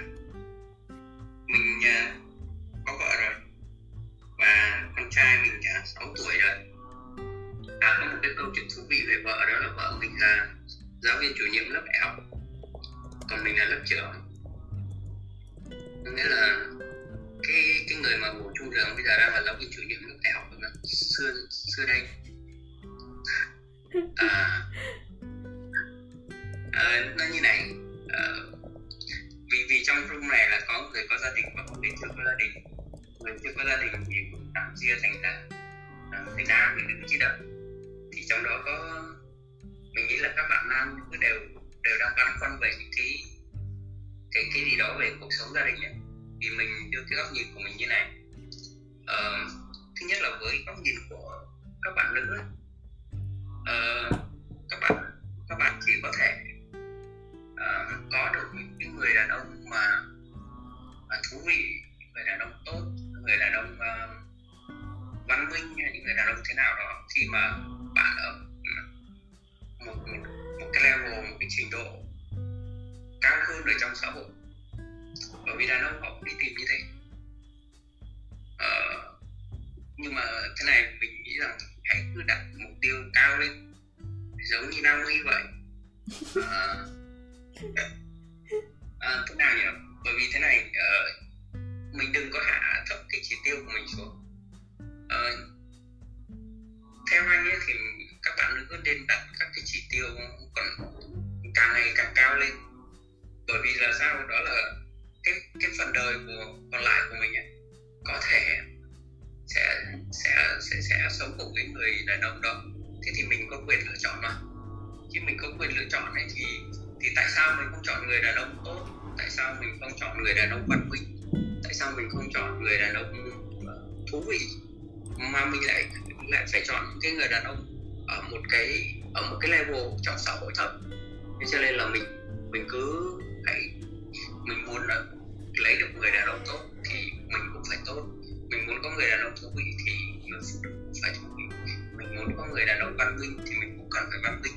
mình uh, có vợ rồi và con trai mình đã 6 tuổi rồi vị về vợ đó là vợ mình là giáo viên chủ nhiệm lớp đại học. Còn mình là lớp trưởng. Có nghĩa là cái cái người mà bố trung trường bây giờ đang là giáo viên chủ nhiệm lớp đại học mà xưa xưa đây. À, à, nó như này. À, vì vì trong room này là có người có gia đình và có người chưa có gia đình. Người chưa có gia đình thì cũng tạm chia thành ra à, thành nam với nữ chia động trong đó có mình nghĩ là các bạn nam cứ đều đều đang băn khoăn về những cái cái cái gì đó về cuộc sống gia đình ấy. thì mình đưa cái góc nhìn của mình như này ờ, thứ nhất là với góc nhìn của các bạn nữ ấy, uh, các bạn các bạn chỉ có thể uh, có được những người đàn ông mà, mà thú vị người đàn ông tốt người đàn ông uh, văn minh hay những người đàn ông thế nào đó khi mà bạn ở một, một, một cái level một cái trình độ cao hơn ở trong xã hội. Bởi vì đàn ông họ cũng đi tìm như thế. Ờ, nhưng mà thế này mình nghĩ rằng hãy cứ đặt mục tiêu cao lên giống như Nam Huy vậy. Ờ, à, thế nào nhỉ? Bởi vì thế này uh, mình đừng có hạ thấp cái chỉ tiêu của mình xuống. Uh, theo anh ấy thì các bạn nữ nên đặt các cái chỉ tiêu còn càng ngày càng cao lên. Bởi vì là sao? Đó là cái cái phần đời của còn lại của mình ấy, có thể sẽ sẽ sẽ sẽ sống cùng với người đàn ông đó. Thế thì mình có quyền lựa chọn mà. Chứ mình có quyền lựa chọn này thì thì tại sao mình không chọn người đàn ông tốt? Tại sao mình không chọn người đàn ông văn minh? Tại sao mình không chọn người đàn ông ờ, thú vị mà mình lại lại phải chọn cái người đàn ông ở một cái, ở một cái level trong xã hội thấp thế cho nên là mình mình cứ hãy mình muốn là lấy được người đàn ông tốt thì mình cũng phải tốt. Mình muốn có người đàn ông thú vị thì người phụ nữ cũng phải thú vị. Mình muốn có người đàn ông văn minh thì mình cũng cần phải văn minh.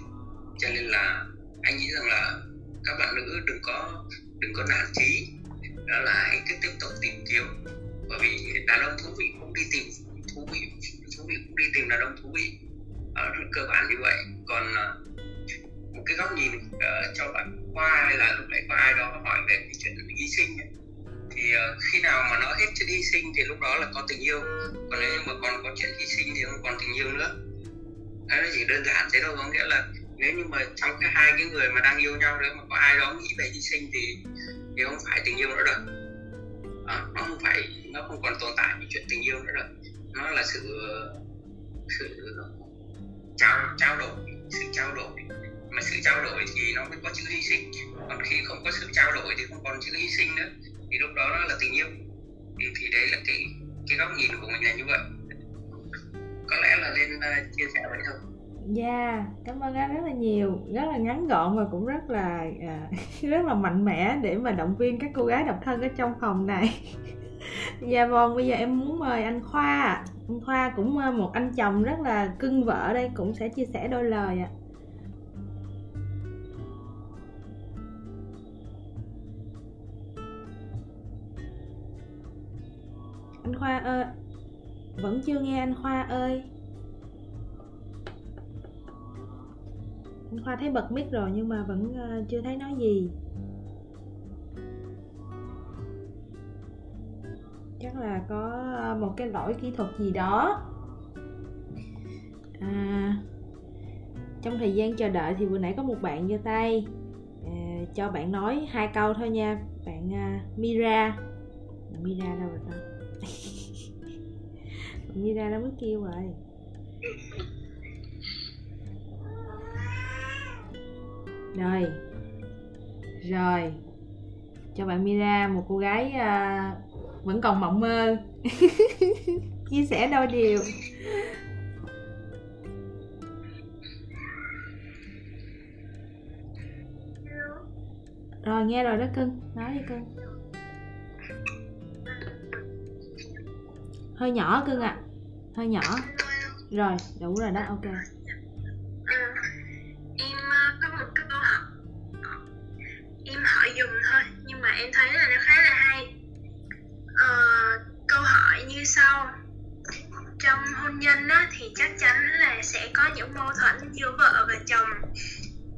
Cho nên là anh nghĩ rằng là các bạn nữ đừng có đừng có nản chí. Đó là hãy cứ tiếp tục tìm kiếm. Bởi vì đàn ông thú vị cũng đi tìm thú vị thú vị cũng đi tìm đàn ông thú vị. Ở rất cơ bản như vậy. Còn uh, một cái góc nhìn uh, cho bạn khoa hay là lúc nãy có ai đó hỏi về cái chuyện hy sinh ấy. thì uh, khi nào mà nó hết chuyện hy sinh thì lúc đó là có tình yêu. Còn nếu mà còn có chuyện hy sinh thì không còn tình yêu nữa. Nó chỉ đơn giản thế thôi có nghĩa là nếu như mà trong cái hai cái người mà đang yêu nhau đấy mà có ai đó nghĩ về hy sinh thì thì không phải tình yêu nữa rồi. À, nó không phải nó không còn tồn tại cái chuyện tình yêu nữa rồi nó là sự sự trao trao đổi sự trao đổi. Mà sự trao đổi thì nó mới có chữ hy sinh. Còn khi không có sự trao đổi thì không còn chữ hy sinh nữa. Thì lúc đó nó là tình yêu. Thì, thì đấy là cái cái góc nhìn của mình là như vậy. Có lẽ là nên uh, à, chia sẻ vậy thôi Dạ, yeah, cảm ơn anh rất là nhiều, rất là ngắn gọn và cũng rất là uh, rất là mạnh mẽ để mà động viên các cô gái độc thân ở trong phòng này. dạ vâng, bây giờ em muốn mời anh Khoa, anh Khoa cũng ờ, một anh chồng rất là cưng vợ đây cũng sẽ chia sẻ đôi lời ạ. À. Anh Khoa ơi, vẫn chưa nghe anh Khoa ơi. anh Khoa thấy bật mic rồi nhưng mà vẫn ờ, chưa thấy nói gì chắc là có ờ, một cái lỗi kỹ thuật gì đó. À, trong thời gian chờ đợi thì vừa nãy có một bạn giơ tay à, cho bạn nói hai câu thôi nha. Bạn uh, Mira. Mira đâu rồi ta? Mira đâu mới kêu rồi. Rồi. Rồi. Cho bạn Mira một cô gái uh, vẫn còn mộng mơ. Chia sẻ đôi điều. Rồi, nghe rồi đó cưng. Nói đi cưng. Hơi nhỏ cưng ạ. À. hơi nhỏ. Rồi, đủ rồi đó, ok. Như sau. Trong hôn nhân á, thì chắc chắn là sẽ có những mâu thuẫn giữa vợ và chồng.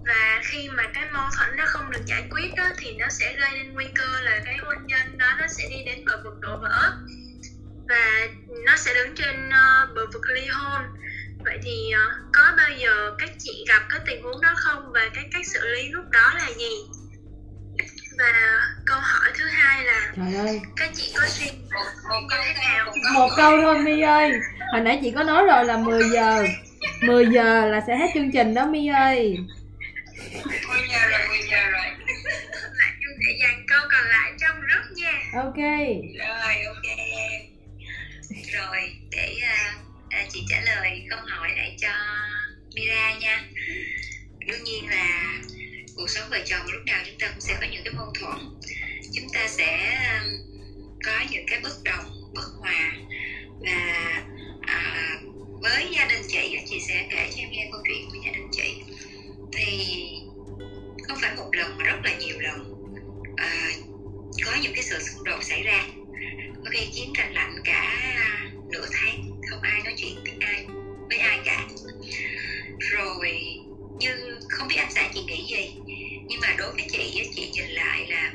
Và khi mà cái mâu thuẫn nó không được giải quyết đó, thì nó sẽ gây nên nguy cơ là cái hôn nhân đó nó sẽ đi đến bờ vực đổ vỡ. Và nó sẽ đứng trên uh, bờ vực ly hôn. Vậy thì uh, có bao giờ các chị gặp cái tình huống đó không? Và cái cách xử lý lúc đó là gì? Và câu hỏi thứ hai là trời ơi. các chị có suy một, một câu nào? một câu thôi. mi ơi. Hồi nãy chị có nói rồi là 10 giờ. 10 giờ là sẽ hết chương trình đó mi ơi. 10 giờ rồi 10 giờ rồi. Lại em sẽ dành câu còn lại trong group nha. Ok. Rồi ok. Rồi để uh, chị trả lời câu hỏi lại cho Mira nha. Đương nhiên là cuộc sống vợ chồng lúc nào chúng ta cũng sẽ có những cái mâu thuẫn. Chúng ta sẽ um, có những cái bất đồng bất hòa. Và à, với gia đình chị chị sẽ kể cho em nghe câu chuyện của gia đình chị. Thì không phải một lần mà rất là nhiều lần à, có những cái sự xung đột xảy ra. Có khi chiến tranh lạnh cả nửa tháng không ai nói chuyện với ai với ai cả. Rồi như không biết anh xã chị nghĩ gì. Nhưng mà đối với chị chị nhìn lại là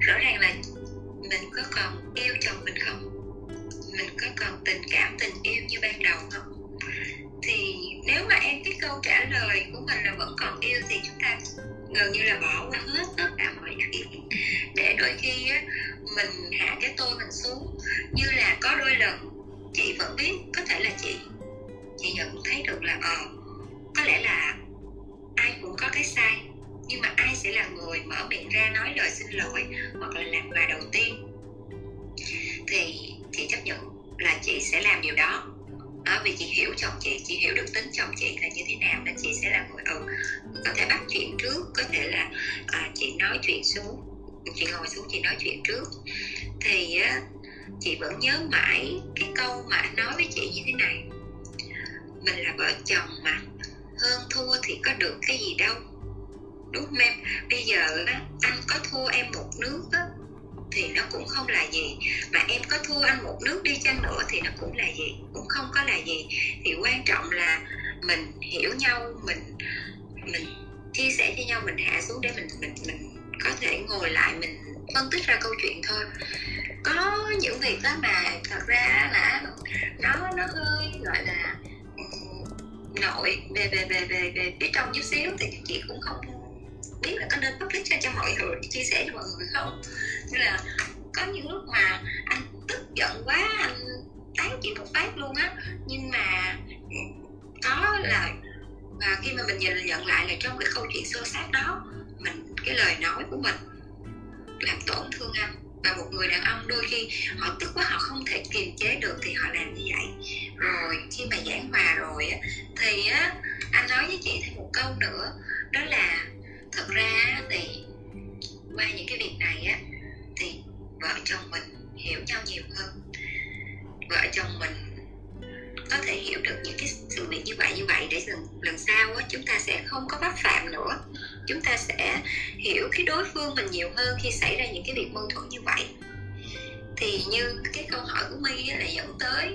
rõ ràng là mình có còn yêu chồng mình không? Mình có còn tình cảm tình yêu như ban đầu không? Thì nếu mà em cái câu trả lời của mình là vẫn còn yêu thì chúng ta gần như là bỏ qua hết tất cả mọi chuyện. Để đôi khi á, mình hạ cái tôi mình xuống như là có đôi lần chị vẫn biết có thể là chị chị nhận thấy được là ờ có lẽ là ai cũng có cái sai nhưng mà ai sẽ là người mở miệng ra nói lời xin lỗi hoặc là làm quà đầu tiên? Thì chị chấp nhận là chị sẽ làm điều đó. À, vì chị hiểu chồng chị chị hiểu được tính chồng chị là như thế nào nên chị sẽ là người ừ có thể bắt chuyện trước có thể là à, chị nói chuyện xuống chị ngồi xuống chị nói chuyện trước. Thì á, chị vẫn nhớ mãi cái câu mà anh nói với chị như thế này. Mình là vợ chồng mà hơn thua thì có được cái gì đâu. Đúng không em? Bây giờ á, anh có thua em một nước á, thì nó cũng không là gì. Mà em có thua anh một nước đi chăng nữa thì nó cũng là gì cũng không có là gì. Thì quan trọng là mình hiểu nhau mình mình chia sẻ cho nhau mình hạ xuống để mình mình mình có thể ngồi lại mình phân tích ra câu chuyện thôi. Có những việc đó mà thật ra là nó nó hơi gọi là nội về về về về về phía trong chút xíu thì chị cũng không biết là có nên public cho cho mọi người chia sẻ cho mọi người không. Nên là có những lúc mà anh tức giận quá, anh tán chị một phát luôn á. Nhưng mà có là, và khi mà mình nhìn nhận lại là trong cái câu chuyện sâu sát đó, mình, cái lời nói của mình làm tổn thương anh và một người đàn ông đôi khi họ tức quá họ không thể kiềm chế được thì họ làm như vậy. Rồi khi mà giảng hòa rồi á thì á anh nói với chị thêm một câu nữa. Đó là thật ra thì qua những cái việc này á thì vợ chồng mình hiểu nhau nhiều hơn. Vợ chồng mình có thể hiểu được những cái sự việc như vậy như vậy để lần, lần sau á, chúng ta sẽ không có mắc phạm nữa chúng ta sẽ hiểu cái đối phương mình nhiều hơn khi xảy ra những cái việc mâu thuẫn như vậy. Thì như cái câu hỏi của my là dẫn tới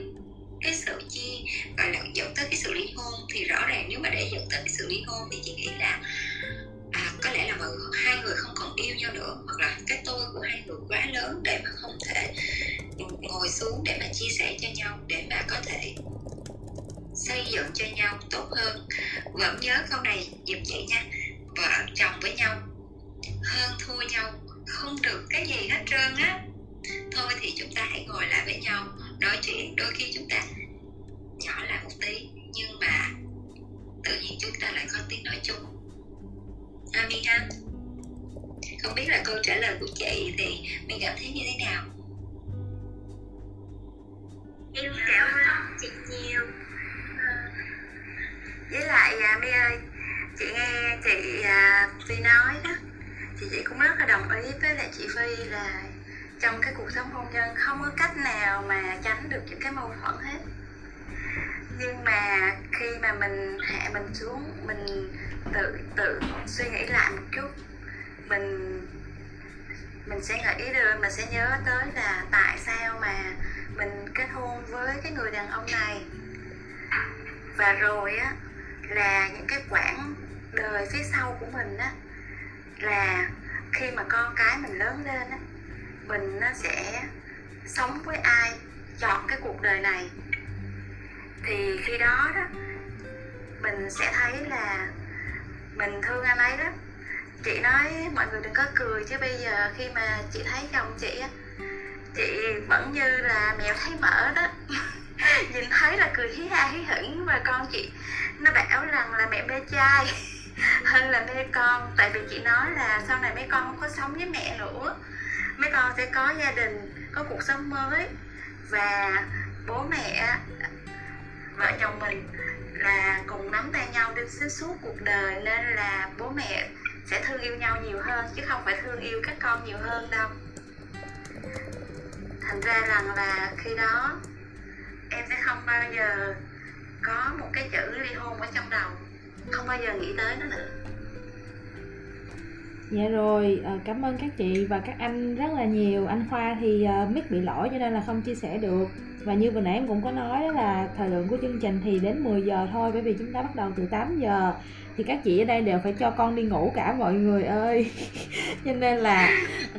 cái sự chia gọi là dẫn tới cái sự ly hôn. Thì rõ ràng nếu mà để dẫn tới cái sự ly hôn thì chị nghĩ là à, có lẽ là mọi hai người không còn yêu nhau nữa hoặc là cái tôi của hai người quá lớn để mà không thể ngồi xuống để mà chia sẻ cho nhau để mà có thể xây dựng cho nhau tốt hơn. Vẫn nhớ câu này giùm chị nha vợ chồng với nhau hơn thua nhau không được cái gì hết trơn á. Thôi thì chúng ta hãy ngồi lại với nhau nói chuyện đôi khi chúng ta nhỏ lại một tí nhưng mà tự nhiên chúng ta lại có tiếng nói chung. Ami ha? Không biết là câu trả lời của chị thì mình cảm thấy như thế nào? Em cảm ơn chị nhiều. Ờ, với lại à, My ơi chị nghe chị à, Phi nói đó thì chị cũng rất là đồng ý với lại chị Phi là trong cái cuộc sống hôn nhân không có cách nào mà tránh được những cái mâu thuẫn hết. Nhưng mà khi mà mình hạ mình xuống mình tự tự suy nghĩ lại một chút mình mình sẽ nghĩ được mình sẽ nhớ tới là tại sao mà mình kết hôn với cái người đàn ông này. Và rồi á là những cái quãng đời phía sau của mình á, là khi mà con cái mình lớn lên á, mình nó sẽ sống với ai, chọn cái cuộc đời này. Thì khi đó đó, mình sẽ thấy là mình thương anh ấy đó chị nói mọi người đừng có cười chứ bây giờ khi mà chị thấy chồng chị á, chị vẫn như là mèo thấy mỡ đó. Nhìn thấy là cười hí ha hí hửng và con chị nó bảo rằng là mẹ mê trai. hơn là mấy con, tại vì chị nói là sau này mấy con không có sống với mẹ nữa. Mấy con sẽ có gia đình, có cuộc sống mới. Và bố mẹ, vợ chồng mình là cùng nắm tay nhau đi suốt cuộc đời, nên là bố mẹ sẽ thương yêu nhau nhiều hơn, chứ không phải thương yêu các con nhiều hơn đâu. Thành ra rằng là khi đó, em sẽ không bao giờ có một cái chữ ly hôn ở trong đầu không bao giờ nghĩ tới nó nữa. Dạ rồi, ờ, cảm ơn các chị và các anh rất là nhiều. Anh Khoa thì ờ, mic bị lỗi cho nên là không chia sẻ được. Và như vừa nãy em cũng có nói đó là thời lượng của chương trình thì đến 10 giờ thôi bởi vì chúng ta bắt đầu từ 8 giờ. Thì các chị ở đây đều phải cho con đi ngủ cả mọi người ơi. Cho nên là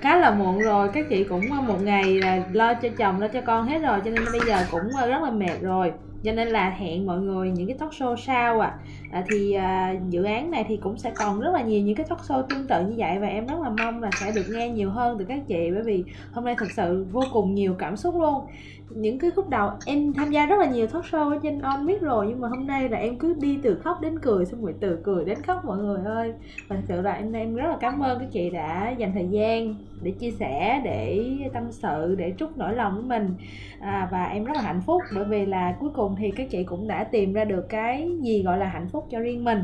khá là muộn rồi. Các chị cũng ờ, một ngày lo cho chồng lo cho con hết rồi cho nên bây giờ cũng rất là mệt rồi cho nên là hẹn mọi người những cái talk show sau à, à thì à, dự án này thì cũng sẽ còn rất là nhiều những cái talk show tương tự như vậy và em rất là mong là sẽ được nghe nhiều hơn từ các chị bởi vì hôm nay thật sự vô cùng nhiều cảm xúc luôn những cái khúc đầu em tham gia rất là nhiều talk show ở trên on biết rồi nhưng mà hôm nay là em cứ đi từ khóc đến cười xong rồi từ cười đến khóc mọi người ơi. Và thật sự là em em rất là cảm ơn các chị đã dành thời gian để chia sẻ để tâm sự để trút nỗi lòng của mình. À, và em rất là hạnh phúc bởi vì là cuối cùng thì các chị cũng đã tìm ra được cái gì gọi là hạnh phúc cho riêng mình.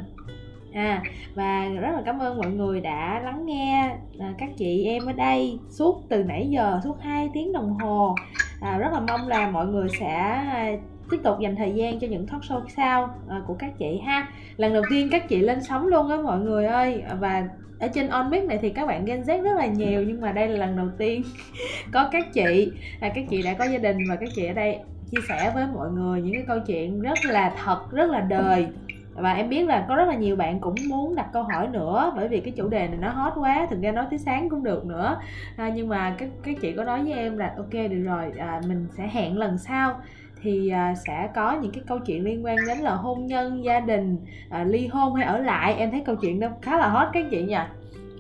À và rất là cảm ơn mọi người đã lắng nghe à, các chị em ở đây suốt từ nãy giờ suốt 2 tiếng đồng hồ à, rất là mong là mọi người sẽ à, tiếp tục dành thời gian cho những talk show sau à, của các chị ha. Lần đầu tiên các chị lên sóng luôn á mọi người ơi. Và ở trên on mic này thì các bạn Gen Z rất là nhiều nhưng mà đây là lần đầu tiên có các chị à, các chị đã có gia đình và các chị ở đây chia sẻ với mọi người những cái câu chuyện rất là thật rất là đời và em biết là có rất là nhiều bạn cũng muốn đặt câu hỏi nữa bởi vì cái chủ đề này nó hot quá thực ra nói tới sáng cũng được nữa. À, nhưng mà các các chị có nói với em là ok được rồi à, mình sẽ hẹn lần sau. Thì à, sẽ có những cái câu chuyện liên quan đến là hôn nhân gia đình à, ly hôn hay ở lại. Em thấy câu chuyện đó khá là hot các chị nha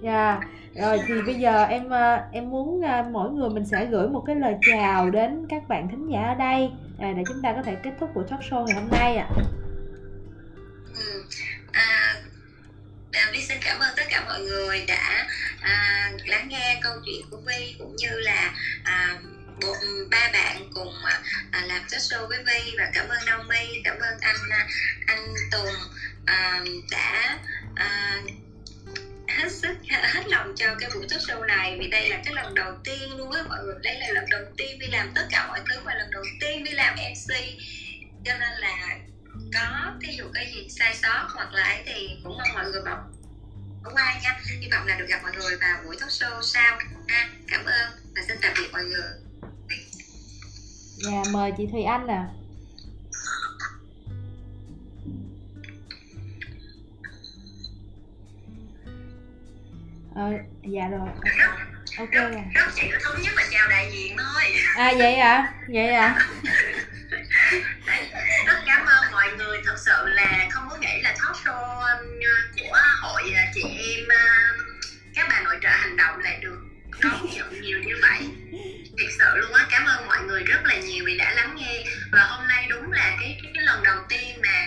yeah. Dạ. rồi thì bây giờ em à, em muốn à, mỗi người mình sẽ gửi một cái lời chào đến các bạn thính giả ở đây. À, để chúng ta có thể kết thúc buổi talk show ngày hôm nay ạ. à. Ừ. À, à, Vi xin cảm ơn tất cả mọi người đã à, lắng nghe câu chuyện của Vi cũng như là à, bộ, ba bạn cùng à, à làm talk show với Vi và cảm ơn Đông Naomi, cảm ơn anh à, anh Tùng à, đã à, hết sức hết lòng cho cái buổi talk show này. Vì đây là cái lần đầu tiên luôn á mọi người. Đây là lần đầu tiên Vi làm tất cả mọi thứ và lần đầu tiên Vi làm MC cho nên là có ví dụ cái gì sai sót hoặc là ấy thì cũng mong mọi người bỏ qua nha. Hy vọng là được gặp mọi người vào buổi talk show sau. Ha cảm ơn và xin tạm biệt mọi người. Dạ mời chị Thùy Anh nè ờ dạ rồi. Ok rồi rất chỉ có thống nhất là chào đại diện thôi. À vậy à vậy à rất cảm ơn mọi người. Thật sự là không có nghĩ là talk show um, của hội à, chị em à, các bà nội trợ hành động lại được đón nhận nhiều như vậy. Thật sự luôn á cảm ơn mọi người rất là nhiều vì đã lắng nghe. Và hôm nay đúng là cái cái, lần đầu tiên mà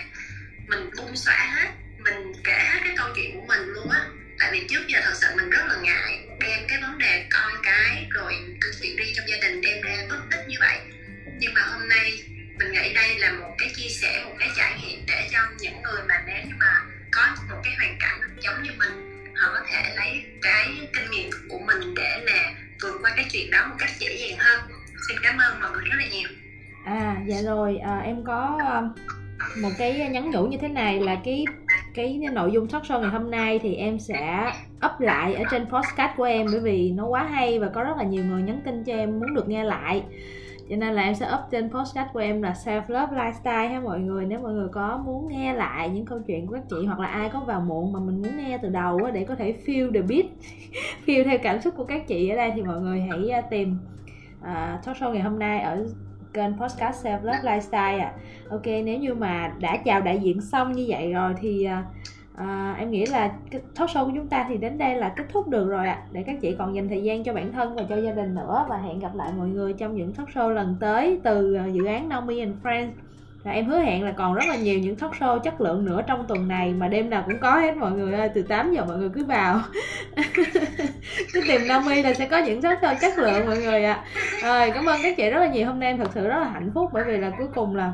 mình bung xõa hết mình kể hết cái câu chuyện của mình luôn á. Tại vì trước giờ thật sự mình rất là ngại đem cái vấn đề con cái rồi chuyện riêng trong gia đình đem ra bất tích như vậy. Nhưng mà hôm nay mình nghĩ đây là một cái chia sẻ một cái trải nghiệm để cho những người mà nếu như mà có một cái hoàn cảnh giống như mình họ có thể lấy cái kinh nghiệm của mình để là vượt qua cái chuyện đó một cách dễ dàng hơn. Xin cảm ơn mọi người rất là nhiều. À dạ rồi à, em có à, một cái nhắn nhủ như thế này là cái cái nội dung talk show ngày hôm nay thì em sẽ up lại ở trên podcast của em bởi vì nó quá hay và có rất là nhiều người nhắn tin cho em muốn được nghe lại cho nên là em sẽ up trên postcard của em là self love lifestyle ha mọi người. Nếu mọi người có muốn nghe lại những câu chuyện của các chị hoặc là ai có vào muộn mà mình muốn nghe từ đầu á, để có thể feel the beat feel theo cảm xúc của các chị ở đây thì mọi người hãy à, tìm uh, talk show ngày hôm nay ở kênh podcast self love lifestyle à ok nếu như mà đã chào đại diện xong như vậy rồi thì uh, à, em nghĩ là cái talk show của chúng ta thì đến đây là kết thúc được rồi ạ. À. để các chị còn dành thời gian cho bản thân và cho gia đình nữa. Và hẹn gặp lại mọi người trong những talk show lần tới từ ờ, dự án Naomi and Friends. Và em hứa hẹn là còn rất là nhiều những talk show chất lượng nữa trong tuần này. Mà đêm nào cũng có hết mọi người ơi từ 8 giờ mọi người cứ vào. Cứ tìm Naomi là sẽ có những talk show chất lượng mọi người ạ. À. rồi cảm ơn các chị rất là nhiều. Hôm nay em thật sự rất là hạnh phúc bởi vì là cuối cùng là